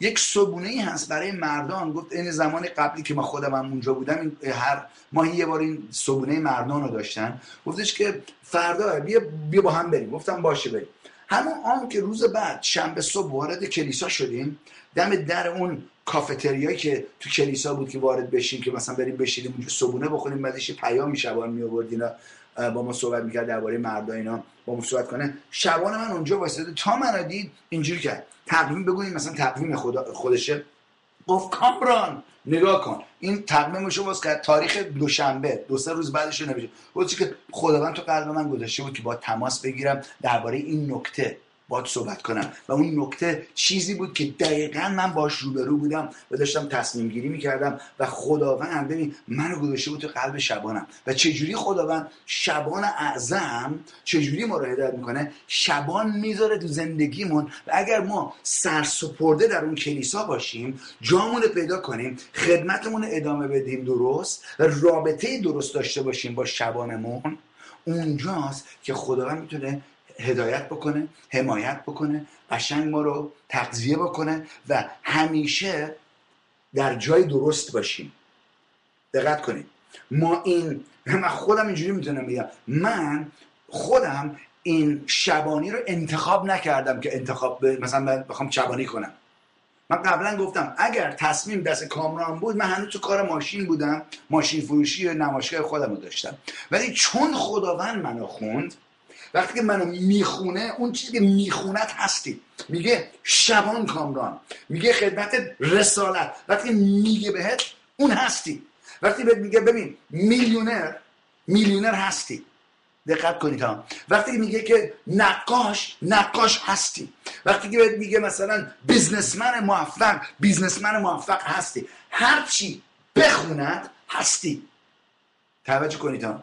یک صبونه ای هست برای مردان. گفت این زمان قبلی که ما خودم هم اونجا بودم هر ماهی یه بار این صبونه مردان رو داشتن. گفتش که فردا بیا, بیا با هم بریم. گفتم باشه بریم. همون آن که روز بعد شنبه صبح وارد کلیسا شدیم دم در اون کافتریایی که تو کلیسا بود که وارد بشیم که مثلا بریم بشینیم اونجا صبونه بخوریم بعدش پیام شبان می آورد اینا با ما صحبت می‌کرد درباره مردا اینا با ما صحبت کنه. شبان من اونجا واسطه تا من دید اینجوری کرد. تقویم بگوییم مثلا تقویم خدا خودشه. گفت کامران نگاه کن. این تقویمش رو باز کرد. تاریخ دوشنبه دو سه روز بعدش رو گفت که خداوند تو قلب من گذاشته بود که با تماس بگیرم درباره این نکته. باید صحبت کنم. و اون نکته چیزی بود که دقیقا من باش روبرو بودم و داشتم تصمیم گیری می‌کردم و خداوند ببین منو گذاشته بود تو قلب شبانم. و چجوری خداوند شبان اعظم چجوری ما رو هدایت می‌کنه؟ شبان می‌ذاره تو زندگیمون و اگر ما سرسپرده در اون کلیسا باشیم جامون پیدا کنیم خدمتمون ادامه بدیم درست و رابطه درست داشته باشیم با شبانمون اونجاست که خداوند می‌تونه هدایت بکنه حمایت بکنه قشنگ ما رو تغذیه بکنه و همیشه در جای درست باشیم. دقت کنید. ما این من خودم اینجوری می‌تونم بگم. من خودم این شبانی رو انتخاب نکردم که انتخاب مثلا بخوام شبانی کنم. من قبلا گفتم اگر تصمیم دست کامران بود من هنوز تو کار ماشین بودم. ماشین فروشی و نمایشگاه خودم رو داشتم. ولی چون خداوند منو خوند وقتی که منو می‌خونه اون چیزی که میخونت هستی. میگه شبان کامران. میگه خدمت رسالت. وقتی میگه بهت اون هستی. وقتی بهت میگه ببین میلیونر میلیونر هستی. دقت کنید ها وقتی میگه که نقاش نقاش هستی. وقتی که بهت میگه مثلا بیزنسمن موفق بیزنسمن موفق هستی. هرچی بخوند هستی. توجه کنید ها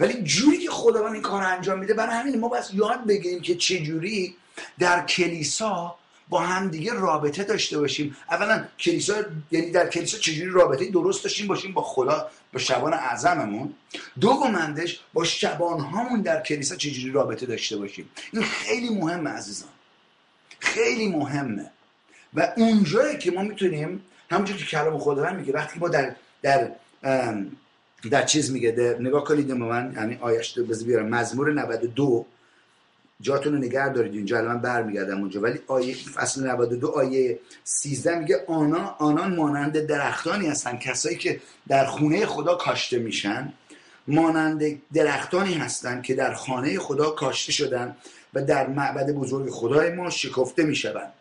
ولی جوری که خداوند این کار انجام میده برای همین ما باید یاد بگیریم که چه جوری در کلیسا با هم دیگه رابطه داشته باشیم. اولا کلیسا یعنی در کلیسا چجوری رابطه درست داشتیم باشیم با خدا با شبان اعظممون. دومندش با شبان هامون در کلیسا چجوری رابطه داشته باشیم. این خیلی مهمه عزیزان. خیلی مهمه. و اونجایی که ما می‌تونیم همونجور که کلام خداوند میگه وقتی ما در در در چیز میگه نگاه کنید به من یعنی آیش رو بیارم. مزمور 92 جاتون رو نگه دارید اینجا الان برمیگردم اونجا. ولی آیه فصل 92 آیه 13 میگه آنا آنان مانند درختانی هستن کسایی که در خونه خدا کاشته میشن مانند درختانی هستند که در خانه خدا کاشته شدن و در معبد بزرگ خدای ما شکفته می‌شوند.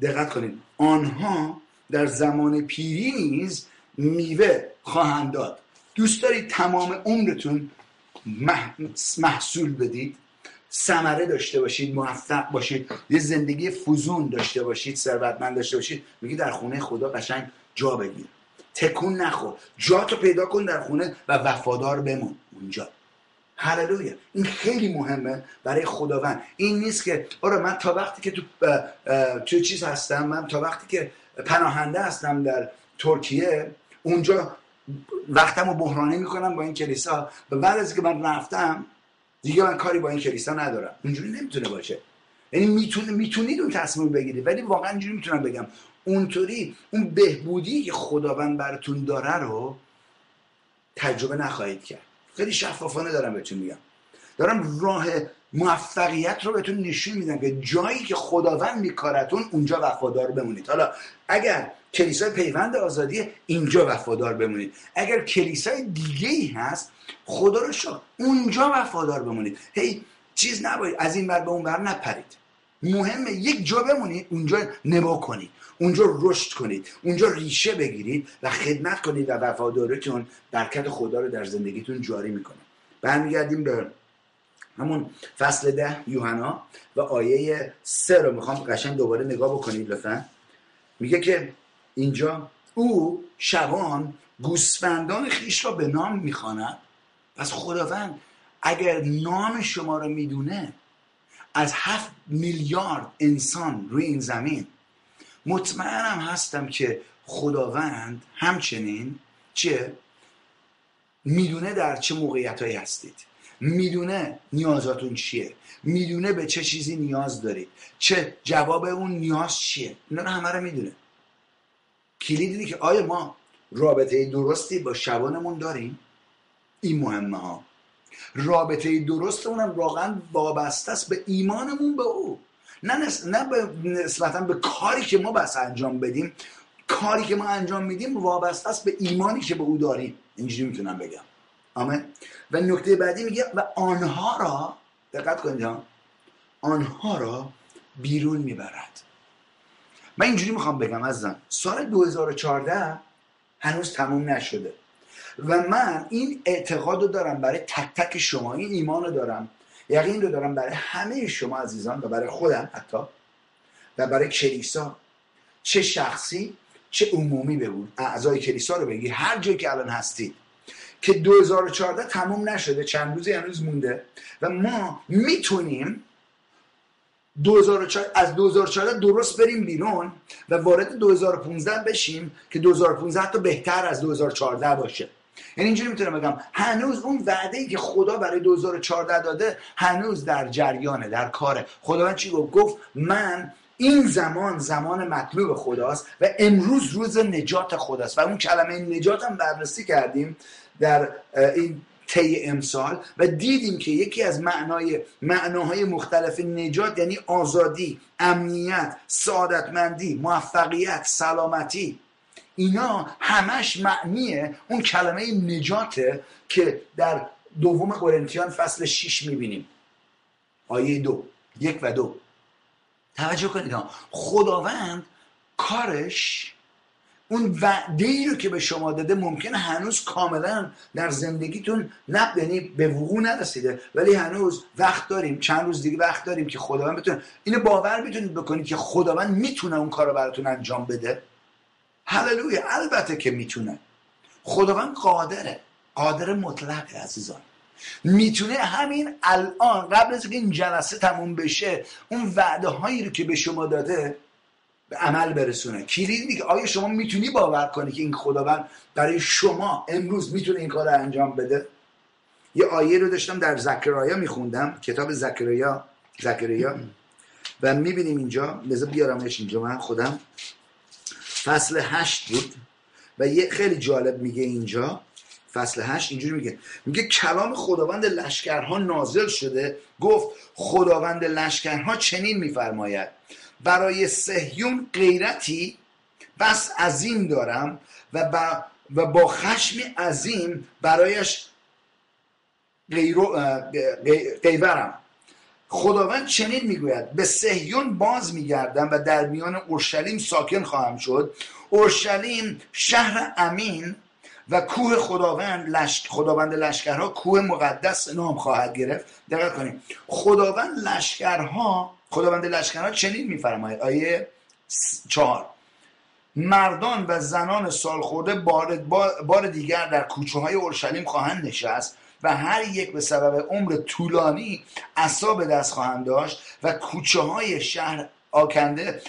دقت کنید. آنها در زمان پیری نیز میوه خواهند داد. دوست دارید تمام عمرتون محصول بدید؟ ثمره داشته باشید موفق باشید یه زندگی فزون داشته باشید ثروتمند داشته باشید. میگی در خونه خدا قشنگ جا بگیر. تکون نخور. جا تو پیدا کن در خونه و وفادار بمون اونجا. هللویا. این خیلی مهمه برای خداوند. این نیست که آره من تا وقتی که تو تو چیز هستم من تا وقتی که پناهنده هستم در ترکیه اونجا وقتم رو بحرانی می‌کنم با این کلیسا. و بعد از که من رفتم دیگه من کاری با این کلیسا ندارم. اونجوری نمی‌تونه باشه. یعنی می‌تونه می‌تونید اون تصمیم بگیرید ولی واقعا اینجوری می‌تونم بگم. اونطوری اون بهبودی که خداوند براتون داره رو تجربه نخواهید کرد. خیلی شفافانه دارم بهتون میگم. دارم راه موفقیت رو بهتون نشون میدم که جایی که خداوند میکارتون اونجا وفادار بمونید. حالا اگر کلیسای پیوند آزادی اینجا وفادار بمونید. اگر کلیسای دیگه ای هست خدا رو شکر اونجا وفادار بمونید. هی چیز نباید از این بر به اون بر نپرید. مهمه یک جا بمونید اونجا نما کنید. اونجا رشد کنید. اونجا ریشه بگیرید و خدمت کنید و وفاداریتون برکت خدا رو در زندگیتون جاری می‌کنه. برمیگردیم به همون فصل ده یوحنا و آیه سه رو می‌خوام قشنگ دوباره نگاه بکنید لطفا. میگه که اینجا او شبان گوسفندان خیش را به نام می‌خواند. پس خداوند اگر نام شما رو می‌دونه از هفت میلیارد انسان روی این زمین مطمئنم هستم که خداوند همچنین چه می‌دونه در چه موقعیت هایی هستید. می‌دونه نیازاتون چیه. می‌دونه به چه چیزی نیاز دارید. چه جواب اون نیاز چیه. اینا رو همه رو می‌دونه. کلید اینه که آیا ما رابطه درستی با شبانمون داریم؟ این مهمه ها. رابطه درستمون واقعا وابسته است به ایمانمون به او. نه, نه به نسبتا به کاری که ما بس انجام بدیم. کاری که ما انجام میدیم وابسته است به ایمانی که به او داریم. اینجوری می‌تونم بگم. آمین. و نکته بعدی میگه و آنها را دقت کنید آنها را بیرون می‌برد. من اینجوری می‌خوام بگم عزیزم سال 2014 هنوز تموم نشده. و من این اعتقاد رو دارم برای تک تک شما این ایمان رو دارم یقین رو دارم برای همه شما عزیزان و برای خودم حتی و برای کلیسا. چه شخصی چه عمومی بگو اعضای کلیسا رو بگی هر جایی که الان هستید. که 2014 تموم نشده چند روزی هنوز مونده و ما می‌تونیم 2004 از 2014 درست بریم بیرون و وارد 2015 بشیم که 2015 حتی بهتر از 2014 باشه. یعنی اینجوری می‌تونم بگم هنوز اون وعده ای که خدا برای 2014 داده هنوز در جریانه در کاره. خداوند چی گفت؟ گفت من این زمان زمان مطلوب خداست و امروز روز نجات خداست. و اون کلمه نجات هم بررسی کردیم در این طی امسال و دیدیم که یکی از معنای معناهای مختلف نجات یعنی آزادی امنیت سعادتمندی موفقیت سلامتی. اینا همش معنیه. اون کلمه نجاته که در دوم قرنتیان فصل 6 می‌بینیم. آیه دو یک و دو. توجه کنید خداوند کارش اون وعده ای رو که به شما داده ممکنه هنوز کاملا در زندگیتون نب یعنی به وقوع نرسیده. ولی هنوز وقت داریم. چند روز دیگه وقت داریم که خداوند بتونه اینو باور می‌تونید بکنید که خداوند می‌تونه اون کار رو براتون انجام بده. هللویا. البته که می‌تونه. خداوند قادره. قادر مطلق عزیزان. می‌تونه همین الان قبل از که این جلسه تموم بشه اون وعده هایی رو که به شما داده به عمل برسونه. کلید دیگه آیا شما می‌تونی باور کنی که این خداوند برای شما امروز می‌تونه این کار رو انجام بده؟ یه آیه رو داشتم در زکرایا میخوندم کتاب زکرایا زکرایا و می‌بینیم اینجا لذا بیارمش اینجا من خودم. فصل هشت بود. و یه خیلی جالب میگه اینجا. فصل هشت اینجوری میگه. میگه کلام خداوند لشکرها نازل شده. گفت خداوند لشکرها چنین میفرماید. برای سهیون غیرتی بس عظیم دارم و با, و با خشمی عظیم برایش غیورم. خداوند چنین می‌گوید به سهیون باز میگردم و در میان اورشلیم ساکن خواهم شد. اورشلیم شهر امین و کوه خداوند لشک خداوند لشکرها کوه مقدس نام خواهد گرفت. دقت کنید خداوند لشکرها خداوند لشکرها چنین میفرماید. آیه چهار. مردان و زنان سالخورده بار, بار دیگر در کوچه های اورشلیم خواهند نشست و هر یک به سبب عمر طولانی اصاب دست خواهند داشت و کوچه های شهر آکنده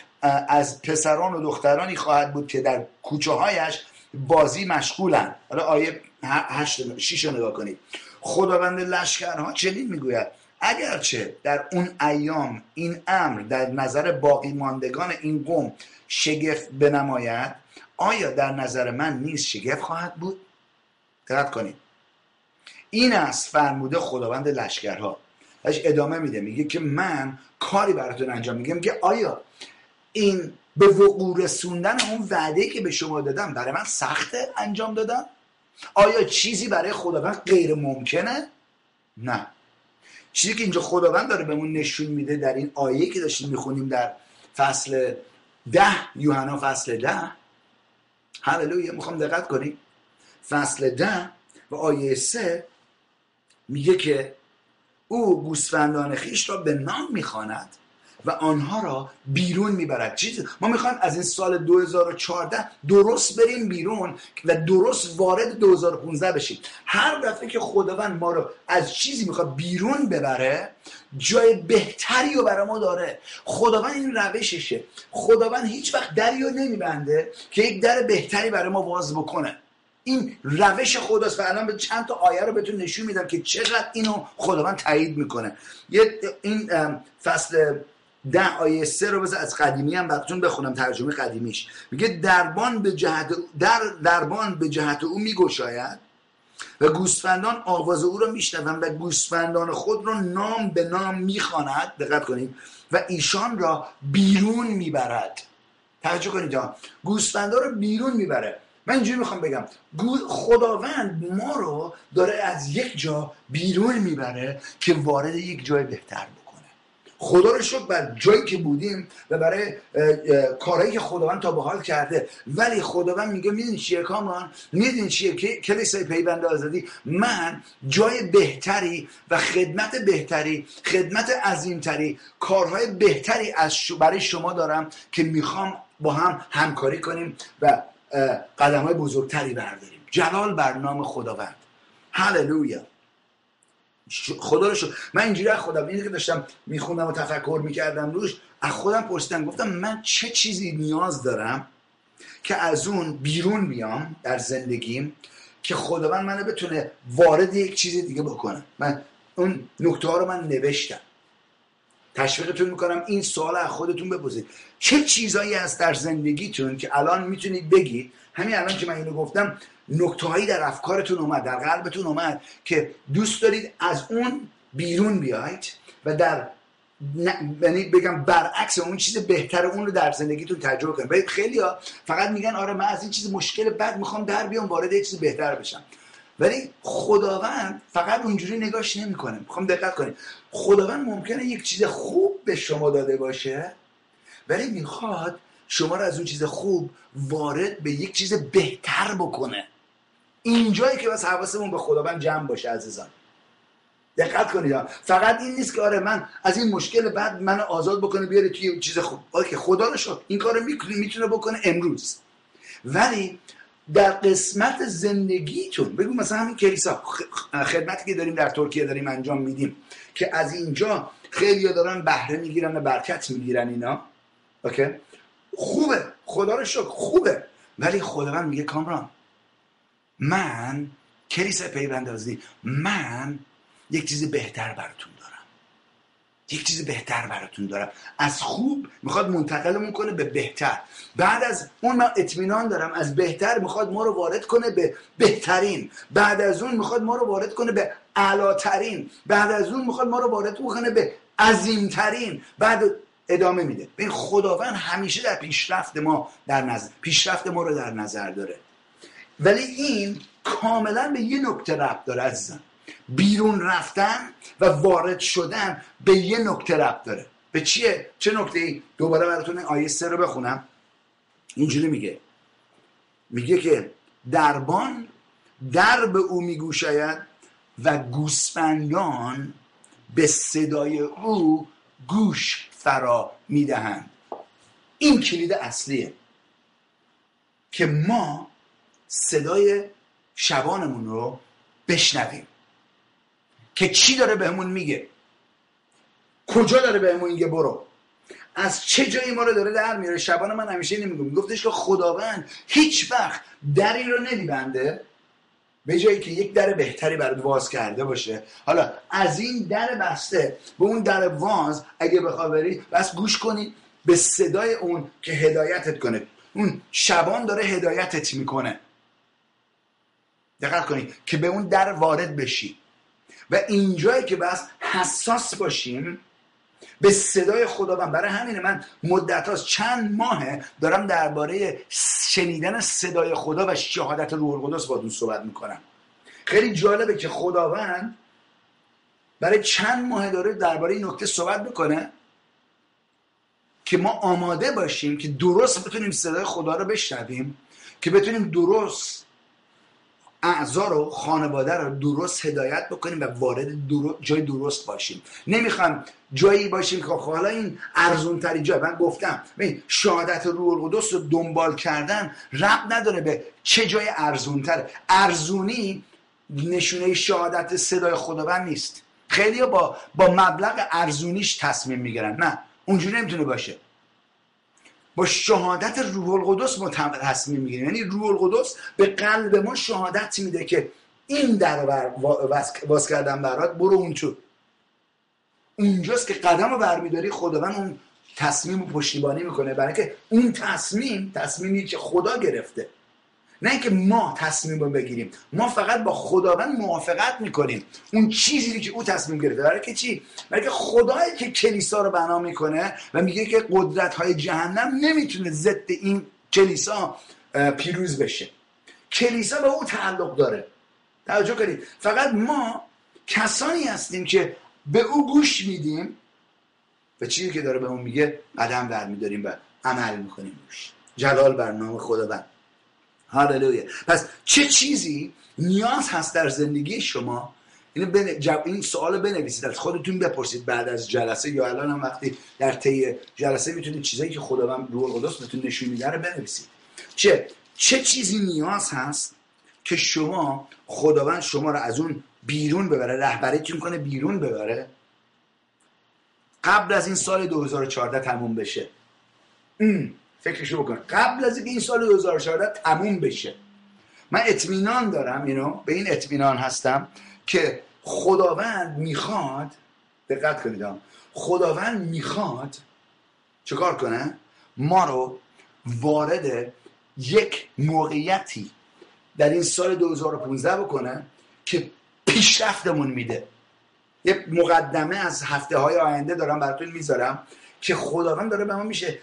از پسران و دخترانی خواهد بود که در کوچه هایش بازی مشغولند حالا آیه هشت شیش نگاه کنید. خداوند لشکرها چنین می‌گوید. اگرچه در اون ایام این امر در نظر باقی ماندگان این قوم شگفت بنماید آیا در نظر من نیز شگفت خواهد بود؟ دقت کنید. این است فرموده خداوند لشکرها. ادامه میده. میگه که من کاری براتون انجام میگم که آیا این به وقوع رسوندن اون وعده که به شما دادم برای من سخته انجام دادم آیا چیزی برای خداوند غیر ممکنه؟ نه. چیزی که اینجا خداوند داره بهمون نشون میده در این آیه که داشتیم می‌خونیم در فصل ده یوحنا فصل ده. هللویا می‌خوام دقت کنیم فصل ده و آیه سه میگه که او گوسفندان خیش را به نام می‌خواند. و آنها را بیرون می‌برد. چیز ما می‌خوایم از این سال 2014 درست بریم بیرون و درست وارد 2015 بشیم. هر دفعه که خداوند ما رو از چیزی می‌خواد بیرون ببره جای بهتری رو برای ما داره. خداوند این روششه. خداوند هیچ وقت دری رو نمیبنده که یک در بهتری برای ما باز بکنه. این روش خداست و الان به چند تا آیه رو بهتون نشون میدم که چقدر اینو خداوند تایید می‌کنه. یه این فصل ده آیه سه رو بذار از قدیمی هم براتون بخونم ترجمه قدیمیش. میگه دربان به جهت در دربان به جهت او میگشاید و گوسفندان آواز او رو میشنوند و گوسفندان خود رو نام به نام می‌خواند. دقت کنید. و ایشان را بیرون می‌برد. توجه کنید ها. گوسفندان رو بیرون می‌بره. من اینجوری می‌خوام بگم. خداوند ما رو داره از یک جا بیرون می‌بره که وارد یک جای بهتر بکنه خدا رو شد بر جایی که بودیم و برای کارهایی که خداوند تا به حال کرده. ولی خداوند میگه میدین چیه کامران میدین چیه؟ کلیسای پیوند آزادی. من جای بهتری و خدمت بهتری خدمت عظیمتری کارهای بهتری از برای شما دارم که می‌خوام با هم همکاری کنیم و قدم های بزرگتری برداریم. جلال بر نام خداوند. هللویا خدا رو شد من اینجوری از خودم اینی که داشتم میخوندم و تفکر می‌کردم روش از خودم پرسیدم گفتم من چه چیزی نیاز دارم که از اون بیرون بیام در زندگیم که خداوند منو بتونه وارد یک چیز دیگه بکنه. من اون نکته ها رو من نوشتم. تشویقتون می‌کنم این سوال از خودتون بپرسید. چه چیزایی هست در زندگیتون که الان می‌تونید بگید؟ همین الان که من اینو گفتم نکتههایی در افکارتون اومد در قلبتون اومد که دوست دارید از اون بیرون بیاید و در یعنی بگم برعکس اون چیز بهتر اون رو در زندگیتون تجربه کنید. خیلی ها فقط میگن آره من از این چیز مشکل بد می‌خوام در بیام وارد یه چیز بهتر بشم. ولی خداوند فقط اونجوری نگاش نمی‌کنه. می‌خوام دقت کنید. خداوند ممکنه یک چیز خوب به شما داده باشه ولی می‌خواد شما رو از اون چیز خوب وارد به یک چیز بهتر بکنه. اینجایی که بس حواسمون به خداوند جمع باشه عزیزان. دقت کنید. فقط این نیست که آره من از این مشکل بعد من آزاد بکنه بیاره توی چیز خوب که خدا رو شد این کارو می‌تونه بکنه امروز. ولی در قسمت زندگیتون بگو مثلا همین کلیسا خدمتی که داریم در ترکیه داریم انجام میدیم که از اینجا خیلی دارن بهره می‌گیرن و برکت می‌گیرن اینا. اوکی؟ خوبه. خدا رو شکر خوبه. ولی خداوند میگه کامران من کلیسا پیوندازی من یک چیز بهتر براتون یک چیز بهتر براتون دارم. از خوب می‌خواد منتقلمون کنه به بهتر. بعد از اون من اطمینان دارم از بهتر می‌خواد ما رو وارد کنه به بهترین. بعد از اون می‌خواد ما رو وارد کنه به علاترین بعد از اون می‌خواد ما رو وارد کنه به عظیمترین. بعد ادامه میده. به خداوند همیشه در پیشرفت ما در نظر پیشرفت ما رو در نظر داره. ولی این کاملا به یه نکته ربط داره عزیزم. بیرون رفتن و وارد شدن به یه نکته ربط داره. به چیه؟ چه نکته ای؟ دوباره براتون آیه سه رو بخونم. اینجوری میگه. میگه که دربان در به او میگوشاید و گوسفندان به صدای او گوش فرا می‌دهند. این کلید اصلیه که ما صدای شبانمون رو بشنویم. که چی داره بهمون میگه؟ کجا داره بهمون میگه برو؟ از چه جایی ما رو داره در میاره؟ شبان من همیشه نمیگم میگفتش که خداوند هیچ وقت دری رو نمیبنده به جایی که یک در بهتری برات واز کرده باشه. حالا از این در بسته به اون در واز اگه بخواه بری بس گوش کنی به صدای اون که هدایتت کنه. اون شبان داره هدایتت می‌کنه. دقت کنید که به اون در وارد بشی و اینجایی که بس حساس باشیم به صدای خداوند. برای همینه من مدت هاست چند ماهه دارم درباره شنیدن صدای خدا و شهادت روح القدس با صحبت می‌کنم. خیلی جالبه که خداوند برای چند ماه داره درباره این نکته صحبت می‌کنه که ما آماده باشیم که درست بتونیم صدای خدا رو بشنویم که بتونیم درست اعضا رو خانواده رو درست هدایت بکنیم و وارد جای درست باشیم. نمی‌خوام جایی باشیم که خب حالا این ارزون تری جای من گفتم شهادت روح القدس رو دنبال کردن رب نداره به چه جای ارزون تره ارزونی نشونه شهادت صدای خداوند نیست. خیلی با با مبلغ ارزونیش تصمیم می‌گیرن. نه اونجوری نمی‌تونه باشه. با شهادت روح القدس ما تصمیم می‌گیریم. یعنی روح القدس به قلب ما شهادت میده که این در باز کردن برات برو اون تو. اونجاست که قدم رو برمیداری خداوند اون تصمیم رو پشتیبانی می‌کنه. برای که اون تصمیم تصمیمی که خدا گرفته نه اینکه ما تصمیم رو بگیریم. ما فقط با خداوند موافقت می‌کنیم. اون چیزی که او تصمیم گرفته. برای که چی؟ برای که خدایی که کلیسا رو بنا می‌کنه و میگه که قدرت های جهنم نمی‌تونه ضد این کلیسا پیروز بشه. کلیسا به او تعلق داره. توجه کنید. فقط ما کسانی هستیم که به او گوش میدیم و چیزی که داره به اون میگه قدم برمیداریم و عمل می‌کنیم. روش جلال بر نام خداوند. هاللویا پس چه چیزی نیاز هست در زندگی شما؟ این, این سوال بنویسید. از خودتون بپرسید بعد از جلسه یا الان هم وقتی در طی جلسه می‌تونید چیزایی که خداوند روح القدس بهتون نشون میده رو بنویسید. چه چه چیزی نیاز هست که شما خداوند شما رو از اون بیرون ببره رهبریتون کنه بیرون ببره؟ قبل از این سال 2014 تموم بشه. فکرشو بکن. قبل از این سال 2014 تموم بشه. من اطمینان دارم اینو به این اطمینان هستم که خداوند می‌خواد دقت کنید خداوند می‌خواد چکار کنه؟ ما رو وارد یک موقعیتی در این سال 2015 بکنه که پیشرفتمون میده. یه مقدمه از هفته های آینده دارم براتون می‌ذارم. که خداوند داره به ما میشه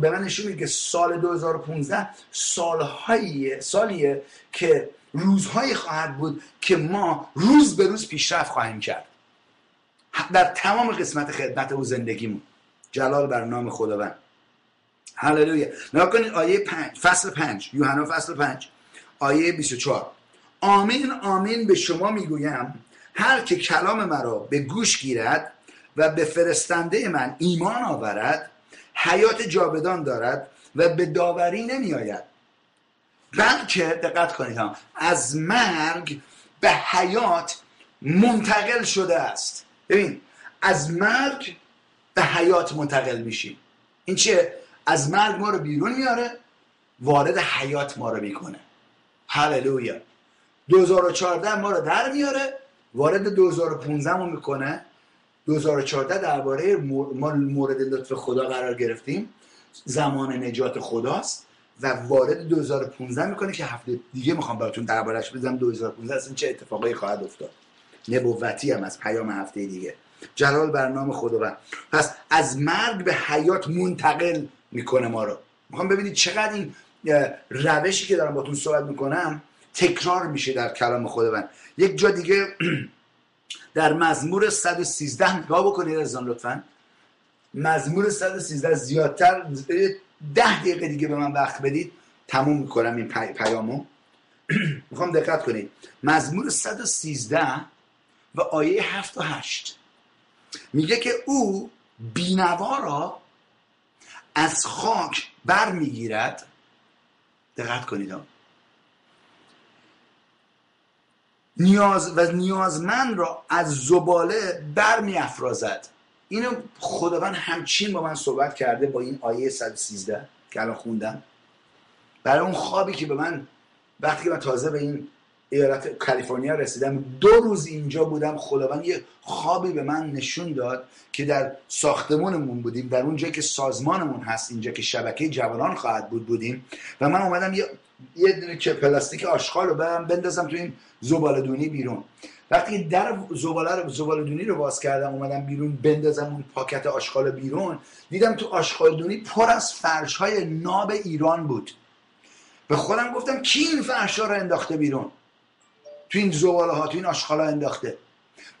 به من نشون میده که سال 2015 سالهایی سالیه که روزهایی خواهد بود که ما روز به روز پیشرفت خواهیم کرد. در تمام قسمت خدمت او زندگیمون. جلال بر نام خداوند. هللویا. نگاه کنید آیه پنج فصل پنج. یوحنا فصل پنج. آیه 24 آمین آمین به شما می‌گویم. هر که کلام مرا به گوش گیرد و به فرستنده من ایمان آورد حیات جاودان دارد و به داوری نمی آید بلکه دقت کنید هم از مرگ به حیات منتقل شده است. ببین از مرگ به حیات منتقل میشیم. این چه از مرگ ما رو بیرون میاره وارد حیات ما رو می‌کنه. هللویا. 2014 ما رو در میاره وارد 2015 رو می‌کنه. 2014 درباره ما مورد لطف خدا قرار گرفتیم. زمان نجات خداست و وارد 2015 می‌کنه که هفته دیگه می‌خوام براتون دربارش بزنم 2015 اصلا چه اتفاقی خواهد افتاد؟ نبوتی هم از پیام هفته دیگه. جلال بر نام خداوند. پس از مرگ به حیات منتقل می‌کنه ما رو. می‌خوام ببینید چقدر این روشی که دارم باتون صحبت می‌کنم تکرار میشه در کلام خداوند. یک جا دیگه در مزمور 113 نگاه بکنید از لطفا؟ مزمور 113 زیادتر ده دقیقه دیگه به من وقت بدید. تموم می‌کنم این پی... پیامو. می‌خوام دقت کنید. مزمور 113 و آیه 7 و 8 میگه که او بینوا را از خاک بر می‌گیرد دقت کنید نیاز و نیازمند را از زباله بر می افرازد اینو خداوند همچین با من صحبت کرده با این آیه 113 که الان خوندم. برای اون خوابی که به من وقتی که من تازه به این ایالت کالیفرنیا رسیدم دو روز اینجا بودم خداوند یه خوابی به من نشون داد که در ساختمونمون بودیم. در اون جایی که سازمانمون هست اینجا که شبکه جوانان خواهد بود بودیم. و من اومدم یه یه دونه که پلاستیک آشغال رو برم بندازم تو این زباله دونی بیرون. وقتی در زباله رو زباله دونی رو باز کردم اومدم بیرون بندازم اون پاکت آشغال بیرون دیدم تو آشغال دونی پر از فرش های ناب ایران بود. به خودم گفتم کی این فرش ها رو انداخته بیرون؟ تو این زباله ها تو این آشغال ها انداخته.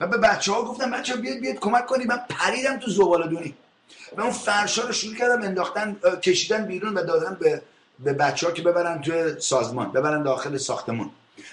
و به بچه ها گفتم بچه بیاد بیاد کمک کنید من پریدم تو زباله دونی و اون فرشا رو شروع کردم انداختن کشیدن بیرون و دادن به به بچه ها که ببرن توی سازمان ببرن داخل ساختمون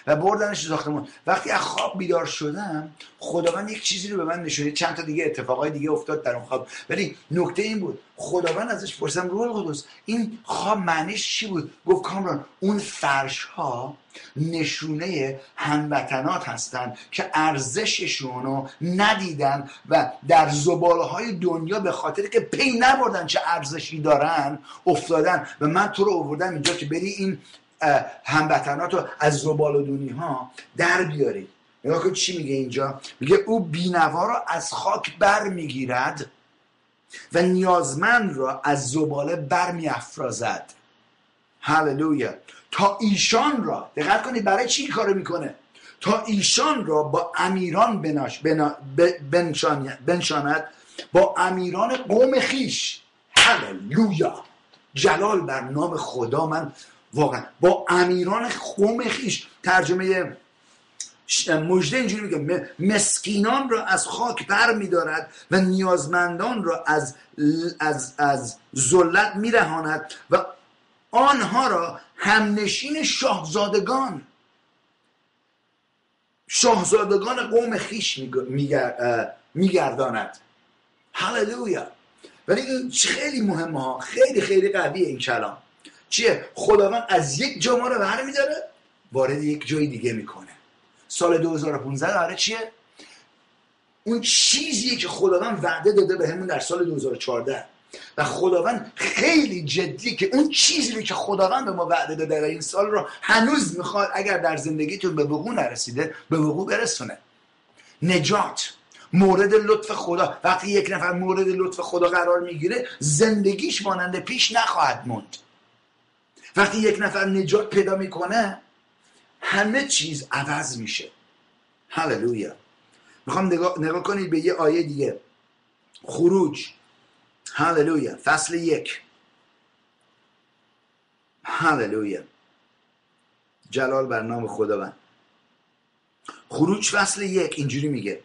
و بردنش ساختمون. وقتی از خواب بیدار شدم خداوند یک چیزی رو به من نشونید چند تا دیگه اتفاقای دیگه افتاد در اون خواب. ولی نکته این بود خداوند ازش پرسیدم روح القدس این خواب معنیش چی بود؟ گفت کامران اون فرش ها نشونه هموطنات هستند که ارزششون رو ندیدن و در زباله های دنیا به خاطر که پی نبردن چه ارزشی دارن افتادن. و من تو رو آوردم اینجا که بری این هموطنات رو از زبالدونی ها در بیارید. نگاه کن چی میگه اینجا؟ میگه او بینوا را از خاک بر می‌گیرد و نیازمند را از زباله بر میافرازد هللویا. تا ایشان را دقت کنید برای چی کارو می‌کنه؟ تا ایشان را با امیران بناش بنا بنشاند با امیران قوم خیش. هللویا. جلال بر نام خدا من واقعا. با امیران قوم خیش. ترجمه مجده اینجوری میگه. مسکینان را از خاک بر میدارد و نیازمندان را از از از ذلت میرهاند و آنها را همنشین شاهزادگان شاهزادگان قوم خیش میگرداند. هللویا. ولی این خیلی مهمه ها. خیلی خیلی قویه این کلام. چیه؟ خداوند از یک جا ما رو برمیداره وارد یک جای دیگه می‌کنه. سال 2015 داره چیه؟ اون چیزیه که خداوند وعده داده به همون در سال 2014 و خداوند خیلی جدی که اون چیزی رو که خداوند به ما وعده داده در این سال رو هنوز می‌خواد اگر در زندگیتون به وقوع نرسیده به وقوع برسونه. نجات مورد لطف خدا. وقتی یک نفر مورد لطف خدا قرار می‌گیره زندگیش مانند پیش نخواهد موند. وقتی یک نفر نجات پیدا می‌کنه همه چیز عوض میشه. هللویا می‌خوام نگاه, نگاه کنید به یه آیه دیگه. خروج. هللویا فصل یک. هللویا جلال بر نام خداوند. خروج فصل یک اینجوری میگه.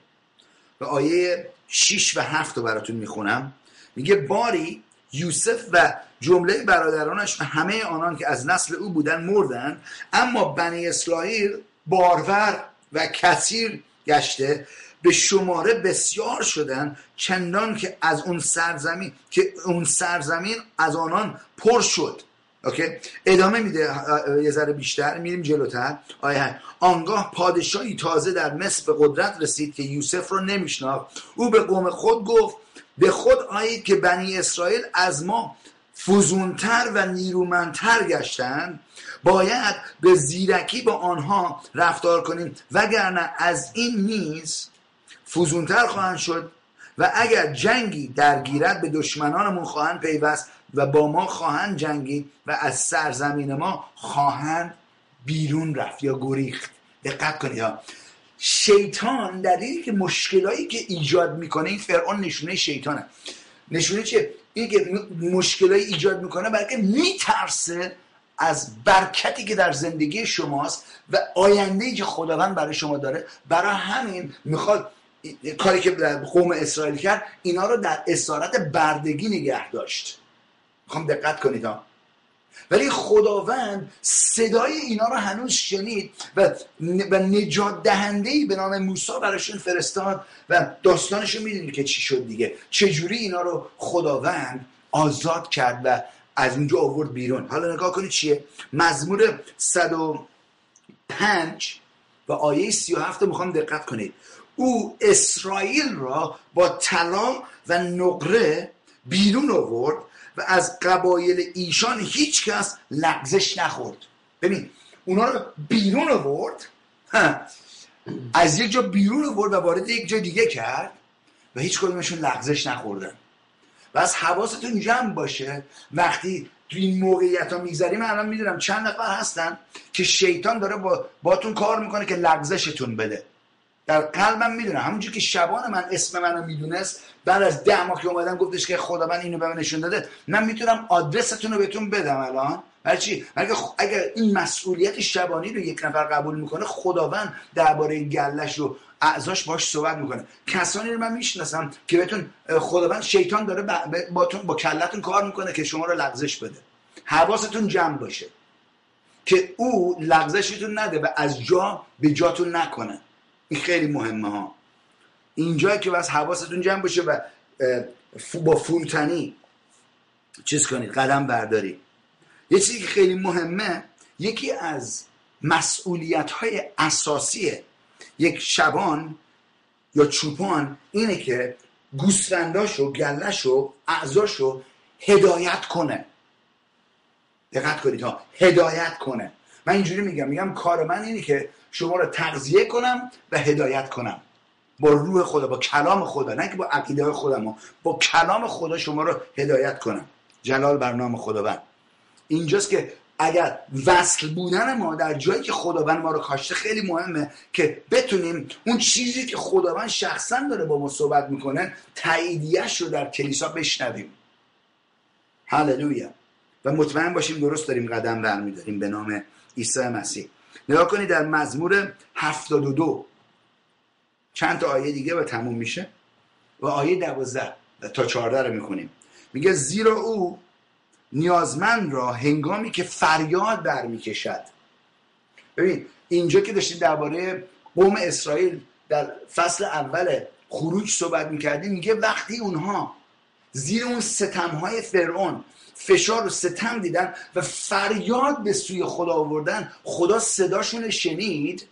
و آیه 6 و 7 رو براتون می‌خونم. میگه باری یوسف و جمله برادرانش و همه آنان که از نسل او بودن مردن اما بنی اسرائیل بارور و کثیر گشته به شماره بسیار شدن چندان که از اون سرزمین که اون سرزمین از آنان پر شد. اوکی؟ ادامه میده یه ذره بیشتر میریم جلوتر. آیه آنگاه پادشاهی تازه در مصر به قدرت رسید که یوسف رو نمیشناخت. او به قوم خود گفت به خود آیید که بنی اسرائیل از ما فزونتر و نیرومندتر گشتند باید به زیرکی با آنها رفتار کنیم. وگرنه از این نیز فزونتر خواهند شد و اگر جنگی درگیرد به دشمنانمون خواهند پیوست و با ما خواهند جنگی و از سرزمین ما خواهند بیرون رفت یا گریخت. دقت کنید ها. شیطان دلیلی که مشکلایی که ایجاد می‌کنه این فرعون نشونه شیطانه. نشونه چیه؟ این که مشکلایی ایجاد می‌کنه برای که میترسه از برکتی که در زندگی شماست و آینده که خداوند برای شما داره برای همین می‌خواد کاری که قوم اسرائیل کرد اینا رو در اسارت بردگی نگه داشت. می‌خوام دقت کنید ها. ولی خداوند صدای اینا رو هنوز شنید و, نجات دهنده به نام موسی براشون فرستاد و داستانشو می‌دونید که چی شد دیگه. چجوری اینا رو خداوند آزاد کرد و از اونجا آورد بیرون. حالا نگاه کنید چیه؟ مزمور 105 و آیه 37 می‌خوام دقت کنید. او اسرائیل را با طلا و نقره بیرون آورد و از قبایل ایشان هیچ کس لغزش نخورد. ببین اونا رو بیرون آورد از یک جا بیرون آورد و وارد یک جا دیگه کرد و هیچ کدومشون لغزش نخوردن. و از حواستون جمع باشه وقتی تو این موقعیت ها میگذریم الان می‌دونم چند نفر هستن که شیطان داره با باتون کار می‌کنه که لغزشتون بده. در قلبم می‌دونم همونجور که شبان من اسم منو می‌دونست بعد از ده ماه که اومدم گفتش که خدا من اینو به من نشون داده من می‌تونم آدرستون رو بهتون بدم الان. برای چی؟ اگر این مسئولیت شبانی رو یک نفر قبول می‌کنه خداوند درباره گلش و اعضاش باش صحبت می‌کنه. کسانی رو من می‌شناسم که بهتون خداوند شیطان داره با, با کلتون کار می‌کنه که شما رو لغزش بده. حواستون جمع باشه که او لغزشتون نده و از جا به جاتون نکنه. این خیلی مهمه ها. اینجا که بس حواستون جمع باشه و با فولتنی چیز کنید قدم برداری. یه چیزی که خیلی مهمه یکی از مسئولیت های اساسی یک شبان یا چوپان اینه که گوسفنداش و گلش و اعضاش رو هدایت کنه. دقت کنید ها هدایت کنه. من اینجوری میگم میگم کار من اینه که شما رو تغذیه کنم و هدایت کنم. با روح خدا با کلام خدا نه که با عقیده خودم با کلام خدا شما رو هدایت کنم. جلال بر نام خداوند. اینجاست که اگر وصل بودن ما در جایی که خداوند ما رو کاشته خیلی مهمه که بتونیم اون چیزی که خداوند شخصا داره با ما صحبت می‌کنه تاییدیش رو در کلیسا بشنویم. هللویا. و مطمئن باشیم درست داریم قدم برمیداریم به نام عیسی مسیح. نگاه کنید در مزمور 72 چند تا آیه دیگه و تموم میشه و آیه 12 تا 14 رو می‌خونیم. میگه زیرا او نیازمند را هنگامی که فریاد برمیکشد. ببین اینجا که داشتیم درباره قوم اسرائیل در فصل اول خروج صحبت می‌کردیم میگه وقتی اونها زیر اون ستمهای فرعون فشار و ستم دیدن و فریاد به سوی خدا آوردن خدا صداشون شنید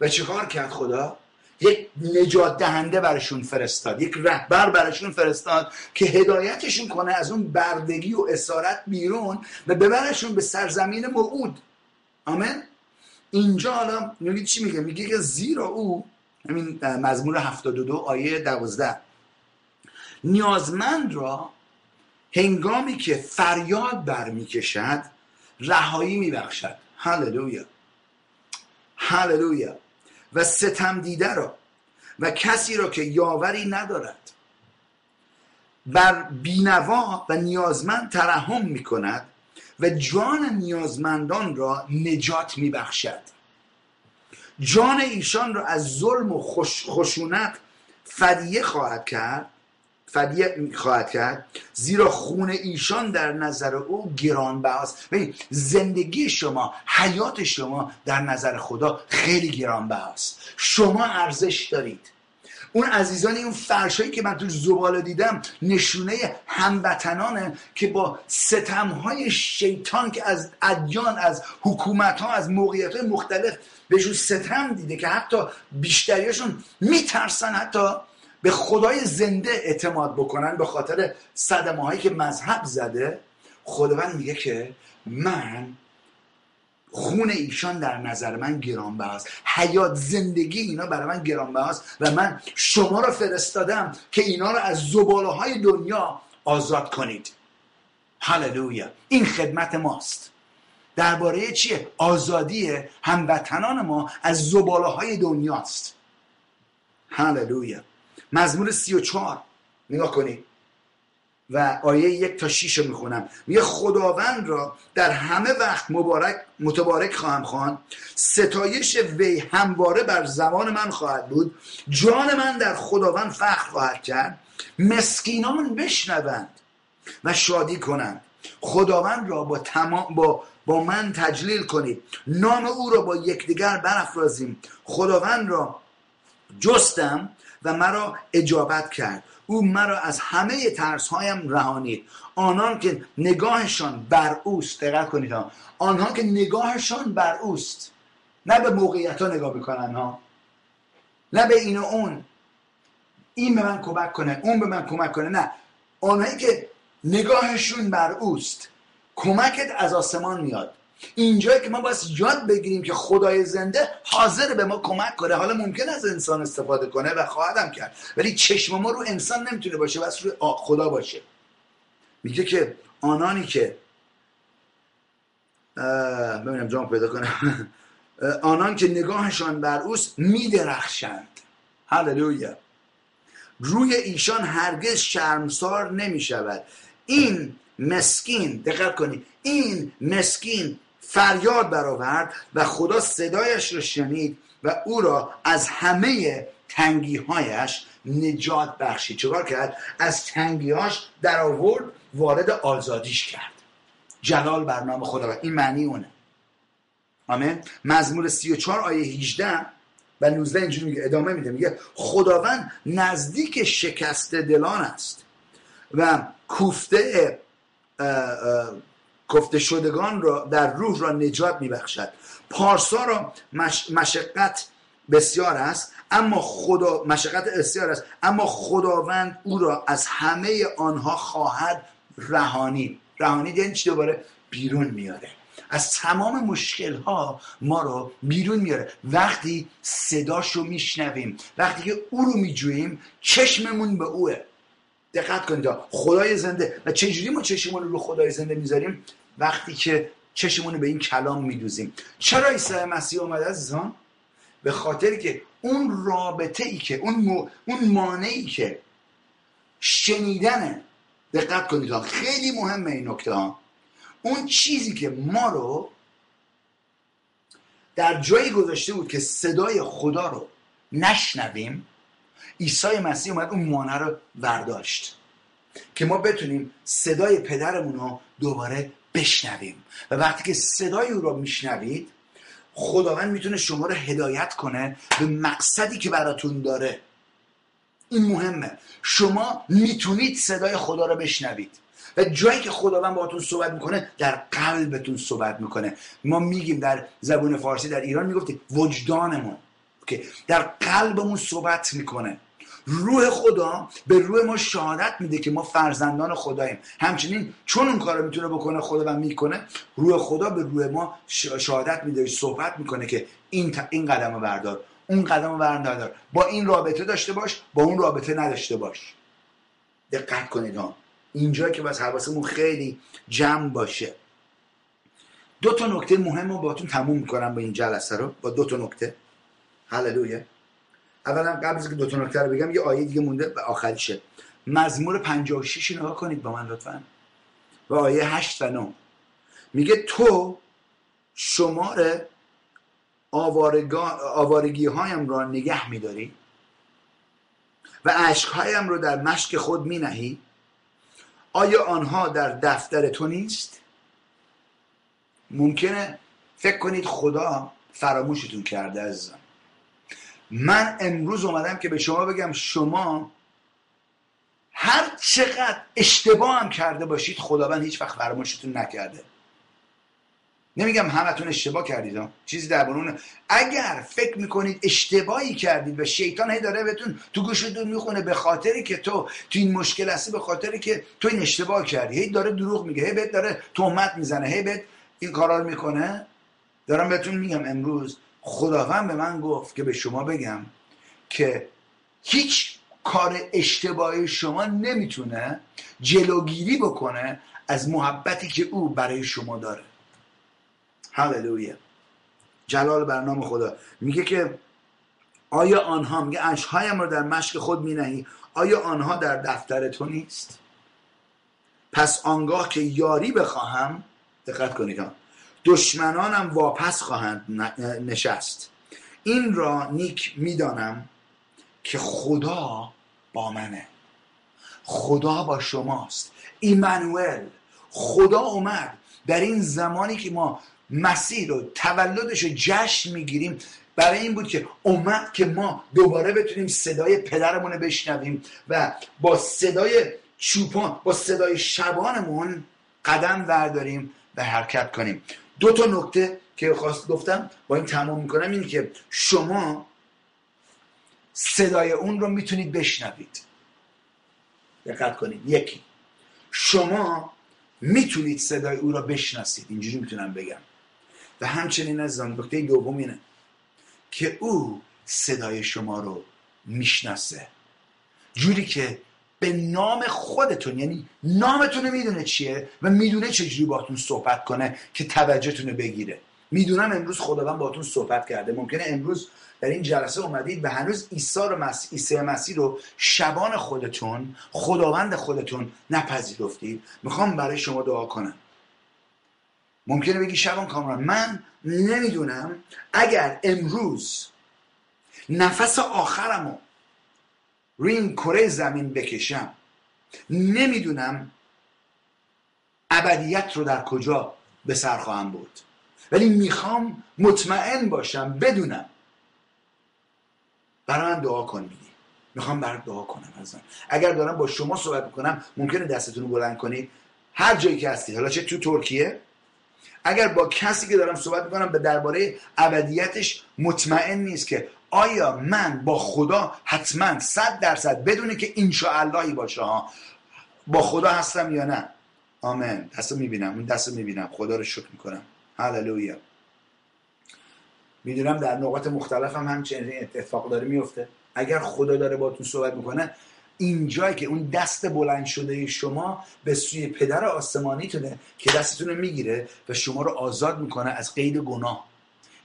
و چیکار کرد خدا؟ یک نجات دهنده برشون فرستاد یک رهبر برشون فرستاد که هدایتشون کنه از اون بردگی و اسارت بیرون و ببرشون به سرزمین موعود. آمین؟ اینجا حالا میگه چی میگه؟ میگه که زیرا او همین مزمور 72 آیه 12 نیازمند را هنگامی که فریاد برمیکشد رهایی میبخشد. هللویا. هللویا. و ستم دیده را و کسی را که یاوری ندارد. بر بینوا و نیازمند ترحم می کند و جان نیازمندان را نجات می بخشد جان ایشان را از ظلم و خشونت فدیه خواهد کرد فدیه خواهد کرد. زیرا خون ایشان در نظر او گران بهاست زندگی شما حیات شما در نظر خدا خیلی گران بهاست شما ارزش دارید. اون عزیزانی اون فرشایی که من تو زباله دیدم نشونه هموطنانه که با ستمهای شیطان که از ادیان از حکومت ها از موقعیت های مختلف بهشون ستم دیده که حتی بیشتریاشون میترسن حتی. به خدای زنده اعتماد بکنن به خاطر صدمه هایی که مذهب زده خداوند میگه که من خون ایشان در نظر من گرانبه است. حیات زندگی اینا برای من گرانبه است و من شما رو فرستادم که اینا رو از زباله های دنیا آزاد کنید. هللویا. این خدمت ماست. درباره چیه؟ آزادی هموطنان ما از زباله های دنیاست هللویا. مزمور سی و چهار. نگاه کنید و آیه یک تا شیش رو می‌خونم. میگه خداوند را در همه وقت مبارک متبارک خواهم خوان ستایش وی همواره بر زمان من خواهد بود. جان من در خداوند فخر خواهد کرد. مسکینان بشنوند و شادی کنند. خداوند را با, تمام با, با من تجلیل کنید. نام او را با یکدیگر برافرازیم. خداوند را جستم و مرا اجابت کرد. او مرا از همه ترس هایم رهانید. آنان که نگاهشان بر اوست دقت کنید ها. آنها که نگاهشان بر اوست نه به موقعیت ها نگاه می‌کنن ها. نه به این و اون. این به من کمک کنه اون به من کمک کنه. نه. آنهایی که نگاهشون بر اوست کمکت از آسمان میاد. اینجایی که ما باید یاد بگیریم که خدای زنده حاضر به ما کمک کنه. حالا ممکن از انسان استفاده کنه و خواهدم کرد. ولی چشم ما رو انسان نمی‌تونه باشه بس روی خدا باشه. میگه که آنانی که ببینم جان پیدا کنم. آنان که نگاهشان بر اوست میدرخشند. هللویا. روی ایشان هرگز شرمسار نمی شود این مسکین دقت کنید. این مسکین فریاد برآورد و خدا صدایش را شنید و او را از همه تنگیهایش نجات بخشید. چکار کرد؟ از تنگیهاش در آورد وارد آزادیش کرد. جلال بر نام خدا و این معنی اونه. آمین؟ مزمور 34 آیه 18 و 19 اینجوری میگه ادامه میده میگه خداوند نزدیک شکست دلان است و کوفته کفته شدگان را در روح را نجات میبخشد. پارسا را مشقت بسیار است اما خدا مشقت بسیار است اما خداوند او را از همه آنها خواهد رهانی. رهانی یعنی چی دوباره؟ بیرون میاره. از تمام مشکل ها ما رو بیرون میاره. وقتی صداشو میشنویم وقتی که او رو میجوییم چشممون به اوه. دقت کنید خدای زنده. و چجوری ما چشممون رو خدای زنده می‌ذاریم؟ وقتی که چشمون رو به این کلام میدوزیم. چرا عیسی مسیح اومد عزیزان؟ به خاطر که اون رابطه ای که اون, اون مانعی که شنیدن دقت کنید ها. خیلی مهمه این نکته ها. اون چیزی که ما رو در جایی گذاشته بود که صدای خدا رو نشنویم عیسی مسیح اومد اون مانع رو برداشت که ما بتونیم صدای پدرمون رو دوباره بشنویم. و وقتی که صدای او رو میشنوید خداوند می‌تونه شما رو هدایت کنه به مقصدی که براتون داره. این مهمه. شما می‌تونید صدای خدا رو بشنوید. و جایی که خداوند باهاتون صحبت می‌کنه در قلبتون صحبت می‌کنه. ما میگیم در زبون فارسی در ایران می‌گفتیم وجدانمون. که در قلبمون صحبت می‌کنه. روح خدا به روح ما شهادت میده که ما فرزندان خداییم. همچنین چون اون کارو می‌تونه بکنه خدا و می‌کنه روح خدا به روح ما شهادت میده صحبت می‌کنه که این این قدم رو بردار اون قدم رو بردار. با این رابطه داشته باش با اون رابطه نداشته باش. دقت کنید ها. اینجا که بس حواسمون خیلی جمع باشه. دو تا نکته مهم رو باتون تموم می‌کنم با این جلسه رو. با دو تا نکته. هللویا. اولا قبل از که دو تا نکته رو بگم یه آیه دیگه مونده و آخریشه مزمور 56 نگاه کنید با من لطفا. و آیه 8 و 9 میگه تو شمار آوارگی هایم را نگه میداری و هایم رو در مشک خود می نهی آیا آنها در دفتر تو نیست؟ ممکنه فکر کنید خدا فراموشتون کرده عزیزم من امروز اومدم که به شما بگم شما هر چقدر اشتباه هم کرده باشید خداوند هیچ وقت فراموشتون نکرده. نمیگم همتون اشتباه کردید چیزی در اون اگر فکر می‌کنید اشتباهی کردید و شیطان هی داره بهتون تو گوشتون می‌خونه به خاطری که تو تو این مشکل هستی به خاطری که تو این اشتباه کردی. هی داره دروغ میگه هی بهت داره تهمت می‌زنه هی بهت این کارا رو می‌کنه. دارم بهتون میگم امروز خداوند به من گفت که به شما بگم که هیچ کار اشتباهی شما نمی‌تونه جلوگیری بکنه از محبتی که او برای شما داره. هللویا. جلال بر نام خدا. میگه که آیا آنها میگه اشهایم رو در مشک خود مینهی؟ آیا آنها در دفتر تو نیست؟ پس آنگاه که یاری بخواهم دقت کنید دشمنانم واپس خواهند نشست. این را نیک می‌دانم که خدا با منه. خدا با شماست. ایمانوئل خدا اومد. در این زمانی که ما مسیح رو تولدش رو جشن می‌گیریم برای این بود که اومد که ما دوباره بتونیم صدای پدرمون رو بشنویم و با صدای چوپان با صدای شبانمون قدم برداریم و حرکت کنیم. دو تا نکته که خواست گفتم با این تمام می‌کنم این که شما صدای اون رو می‌تونید بشنوید. دقت کنید. یکی. شما می‌تونید صدای او را بشناسید. اینجوری می‌تونم بگم. و همچنین از نکته دوم اینه که او صدای شما رو می‌شناسه. جوری که به نام خودتون. یعنی نامتون رو می‌دونه چیه و می‌دونه چجوری باتون صحبت کنه که توجهتون رو بگیره. می‌دونم امروز خداوند باتون صحبت کرده. ممکنه امروز در این جلسه اومدید و هنوز عیسی رو مسیح مسیح رو شبان خودتون خداوند خودتون نپذیرفتید. می‌خوام برای شما دعا کنم. ممکنه بگی شبان کامران من نمی‌دونم اگر امروز نفس آخرمو روی این کره زمین بکشم. نمی‌دونم ابدیت رو در کجا به سر خواهم برد. ولی می‌خوام مطمئن باشم بدونم. برای من دعا کن میگی. می‌خوام برات دعا کنم ازم اگر دارم با شما صحبت می‌کنم ممکنه دستتون رو بلند کنید هر جایی که هستید حالا چه تو ترکیه؟ اگر با کسی که دارم صحبت می‌کنم به درباره ابدیتش مطمئن نیست که آیا من با خدا حتما صد درصد بدونه که انشاءاللهی باشه ها با خدا هستم یا نه؟ آمین. دست می‌بینم. اون دست می‌بینم. خدا رو شکر می‌کنم. هللویا. می‌دونم در نقاط مختلف هم همچنین اتفاق داره میفته اگر خدا داره با تو صحبت می‌کنه اینجایی که اون دست بلند شده شما به سوی پدر آسمانیتونه که دستتون رو می‌گیره و شما رو آزاد می‌کنه از قید گناه.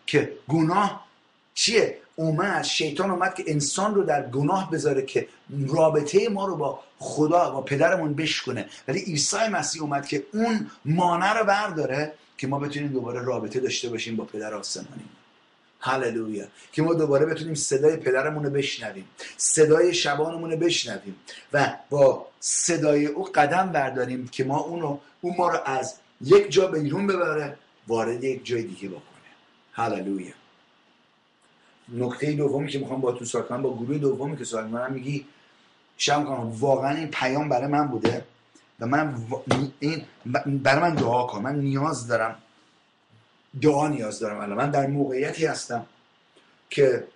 که گناه چیه؟ اومد شیطان اومد که انسان رو در گناه بذاره که رابطه ما رو با خدا با پدرمون بشکنه ولی عیسی مسیح اومد که اون مانع رو برداره که ما بتونیم دوباره رابطه داشته باشیم با پدر آسمانی. هللویا. که ما دوباره بتونیم صدای پدرمون رو بشنویم صدای شبانمون رو بشنویم و با صدای او قدم برداریم که ما اونو اون ما رو از یک جا بیرون ببره وارد یک جای دیگه بکنه. هللویا. نکته دومی که می‌خوام با تو صحبت کنم با گروه دومی که صحبت کنم میگی شب کنم واقعا این پیام برای من بوده و من این برای من دعا کن. من نیاز دارم دعا نیاز دارم الان. من در موقعیتی هستم که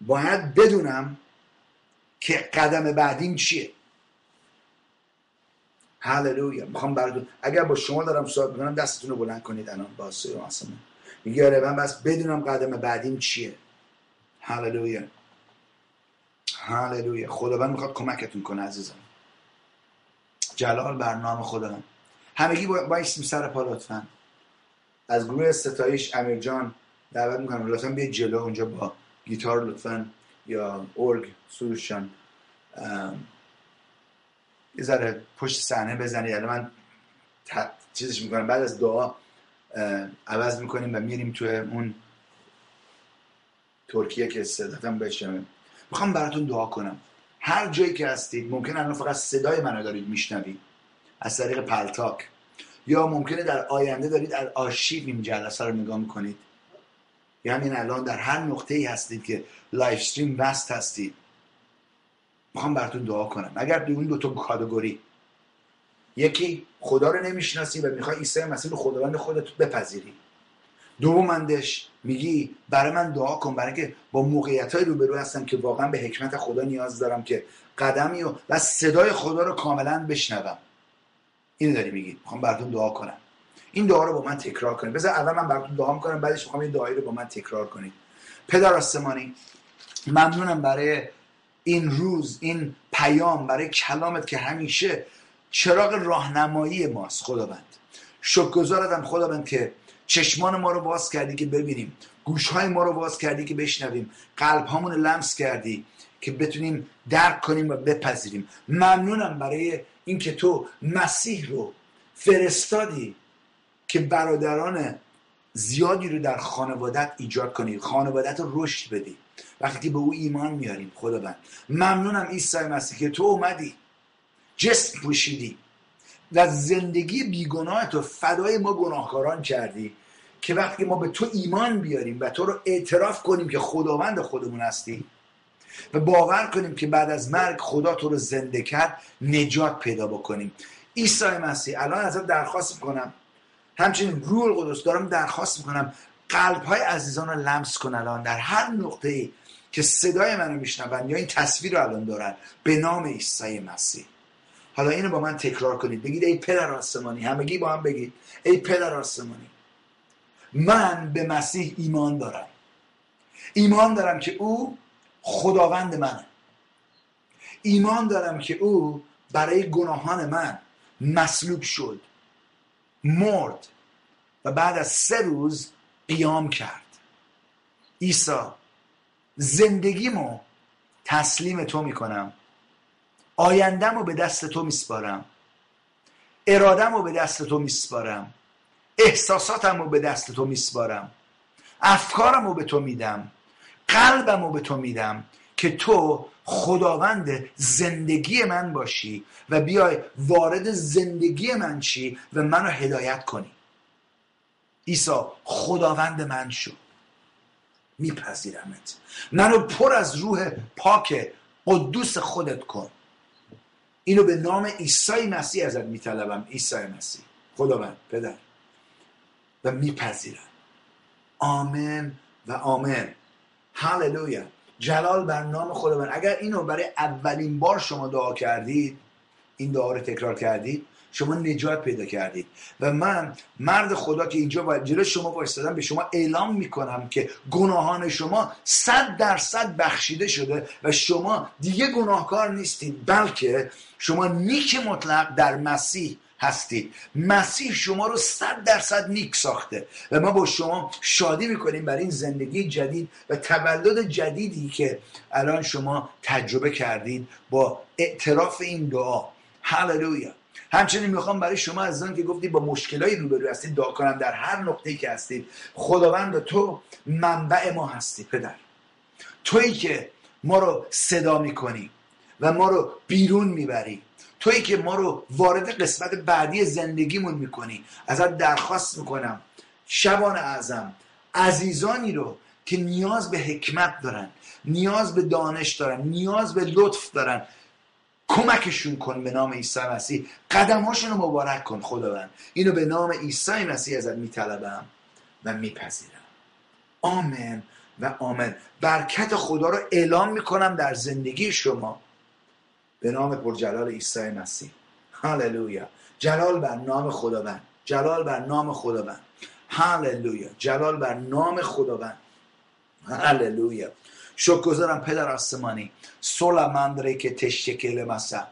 باید بدونم که قدم بعدیم چیه. هللویا. می‌خوام براتون اگر با شما دارم صحبت می‌کنم دستتون رو بلند کنید الان. با سوی میگه آره من بس بدونم قدم بعدیم چیه. هللویا. هللویا. خداوند می‌خواد کمکتون کنه عزیزم. جلال بر نام خداوند. همگی بایستیم سر پا لطفا. از گروه ستایش امیر جان دعوت می‌کنم. لطفا بیاید جلو اونجا با گیتار لطفا یا ارگ سروشان. یه ذره پشت صحنه بزنید. یعنی من چیزش می‌کنم. بعد از دعا عوض می‌کنیم و میریم توی اون ترکیه که صداتم بشنوه. می‌خوام براتون دعا کنم. هر جایی که هستید ممکن الان فقط صدای منو دارید میشنوید. از طریق Paltalk. یا ممکنه در آینده دارید از آرشیو این جلسه رو نگاه می‌کنید. یا همین الان در هر نقطه ای هستید که live stream وصل هستید. می‌خوام براتون دعا کنم. اگر دو اون دو تا category. یکی خدا رو نمی‌شناسی و می‌خوای عیسی مسیح رو خداوند خودت بپذیری. دومندش میگی برای من دعا کن برای که با موقعیت های روبرو هستم که واقعا به حکمت خدا نیاز دارم که قدمی و, و صدای خدا رو کاملا بشنوم. اینو داری میگی. می‌خوام براتون دعا کنم. این دعا رو با من تکرار کنید. بذار اول من براتون دعا می‌کنم بعدش می‌خوام این دعایی رو با من تکرار کنید. پدر آسمانی ممنونم برای این روز این پیام برای کلامت که همیشه چراغ راهنمایی ماست خداوند. شکرگزارتم خداوند که چشمان ما رو باز کردی که ببینیم. گوشهای ما رو باز کردی که بشنویم. قلب رو لمس کردی که بتونیم درک کنیم و بپذیریم. ممنونم برای اینکه تو مسیح رو فرستادی که برادران زیادی رو در خانوادت ایجاد کنی. خانوادت رو رشد بدی. وقتی به او ایمان میاریم خداوند. ممنونم عیسی مسیح که تو اومدی جسم پوشیدی. و زندگی بیگناه تو فدای ما گناهکاران کردی که وقتی ما به تو ایمان بیاریم و تو رو اعتراف کنیم که خداوند خودمون هستی و باور کنیم که بعد از مرگ خدا تو رو زنده کرد نجات پیدا بکنیم. عیسی مسیح الان ازت درخواست می‌کنم. همچنین روح القدس دارم درخواست می‌کنم. قلب های عزیزان رو لمس کن الان. در هر نقطه ای که صدای منو میشنون یا این تصویر رو الان دارن. به نام عیسی مسیح. حالا اینو با من تکرار کنید. بگید ای پدر آسمانی همگی با هم بگید. ای پدر آسمانی من به مسیح ایمان دارم. ایمان دارم که او خداوند منه. ایمان دارم که او برای گناهان من مصلوب شد مرد و بعد از سه روز قیام کرد. عیسی زندگیمو تسلیم تو می‌کنم. آیندم رو به دست تو میسپارم. ارادم رو به دست تو میسپارم. احساساتم رو به دست تو میسپارم. افکارم رو به تو میدم. قلبم رو به تو میدم که تو خداوند زندگی من باشی و بیای وارد زندگی من چی و منو هدایت کنی. عیسی خداوند من شو. میپذیرمت. منو پر از روح پاک قدوس خودت کن. اینو به نام عیسی مسیح ازت میطلبم. عیسی مسیح. خداوند پدر. و میپذیرم. آمن و آمن هللویا. جلال بر نام خداوند اگر اینو برای اولین بار شما دعا کردید این دعا رو تکرار کردید شما نجات پیدا کردید. و من مرد خدا که اینجا باید جلو شما وایستادم به شما اعلام می‌کنم که گناهان شما صد درصد بخشیده شده و شما دیگه گناهکار نیستید بلکه شما نیک مطلق در مسیح هستید. مسیح شما رو صد درصد نیک ساخته و ما با شما شادی می‌کنیم برای این زندگی جدید و تولد جدیدی که الان شما تجربه کردید با اعتراف این دعا. هللویا. همچنین می‌خوام برای شما از که گفتی با مشکلایی روبرو هستید دعا کنم در هر نقطه‌ای که هستید. خداوند تو منبع ما هستی پدر. تویی که ما رو صدا می‌کنی و ما رو بیرون می‌بری. تویی که ما رو وارد قسمت بعدی زندگیمون می‌کنی. ازت درخواست می‌کنم. شبان اعظم عزیزانی رو که نیاز به حکمت دارن نیاز به دانش دارن نیاز به لطف دارن کمکشون کن به نام عیسی مسیح. قدمهاشون رو مبارک کن خداوند. اینو به نام عیسی مسیح ازت میطلبم و میپذیرم. آمن و آمن برکت خدا رو اعلام می‌کنم در زندگی شما. به نام پرجلال عیسی مسیح. هللویا. جلال بر نام خداوند. جلال بر نام خداوند. هللویا. جلال بر نام خداوند. هللویا. گذارم پدر آسمانی. سولمندره که تشکل مسا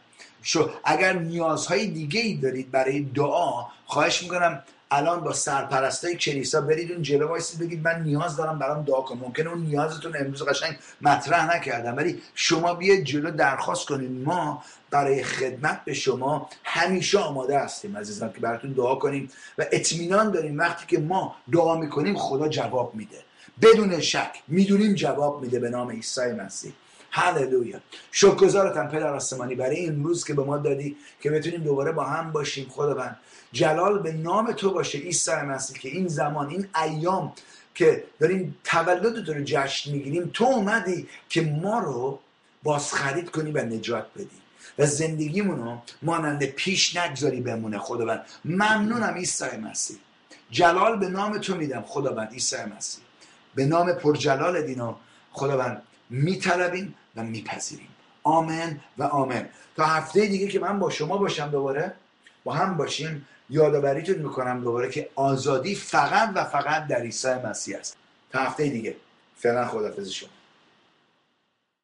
شو اگر نیازهای دیگه ای دارید برای دعا خواهش می‌کنم الان با سرپرستای کلیسا برید اون جلو وایسید بگید من نیاز دارم برام دعا کن ممکنه اون نیازتون امروز قشنگ مطرح نکردم. ولی شما بیاید جلو درخواست کنید ما برای خدمت به شما همیشه آماده هستیم عزیزان که براتون دعا کنیم و اطمینان داریم. وقتی که ما دعا می‌کنیم خدا جواب میده. بدون شک می‌دونیم جواب میده به نام عیسی مسیح. هللویا. شکرگزارتم پدر آسمانی برای این روز که به ما دادی که بتونیم دوباره با هم باشیم. خداوند جلال به نام تو باشه عیسی مسیح که این زمان این ایام که داریم تولد تو رو جشن می‌گیریم تو اومدی که ما رو بازخرید کنی و نجات بدی و زندگیمون رو مانند پیش نگذاری بمونه. خداوند ممنونم عیسی مسیح. جلال به نام تو میدم. خداوند عیسی مسیح. به نام پرجلال دینا خداوند میطلبیم و میپذیریم. آمن و آمن تا هفته دیگه که من با شما باشم دوباره با هم باشیم یادآوریتون می‌کنم دوباره که آزادی فقط و فقط در عیسی مسیح است. تا هفته دیگه. فعلا خدافظ شما.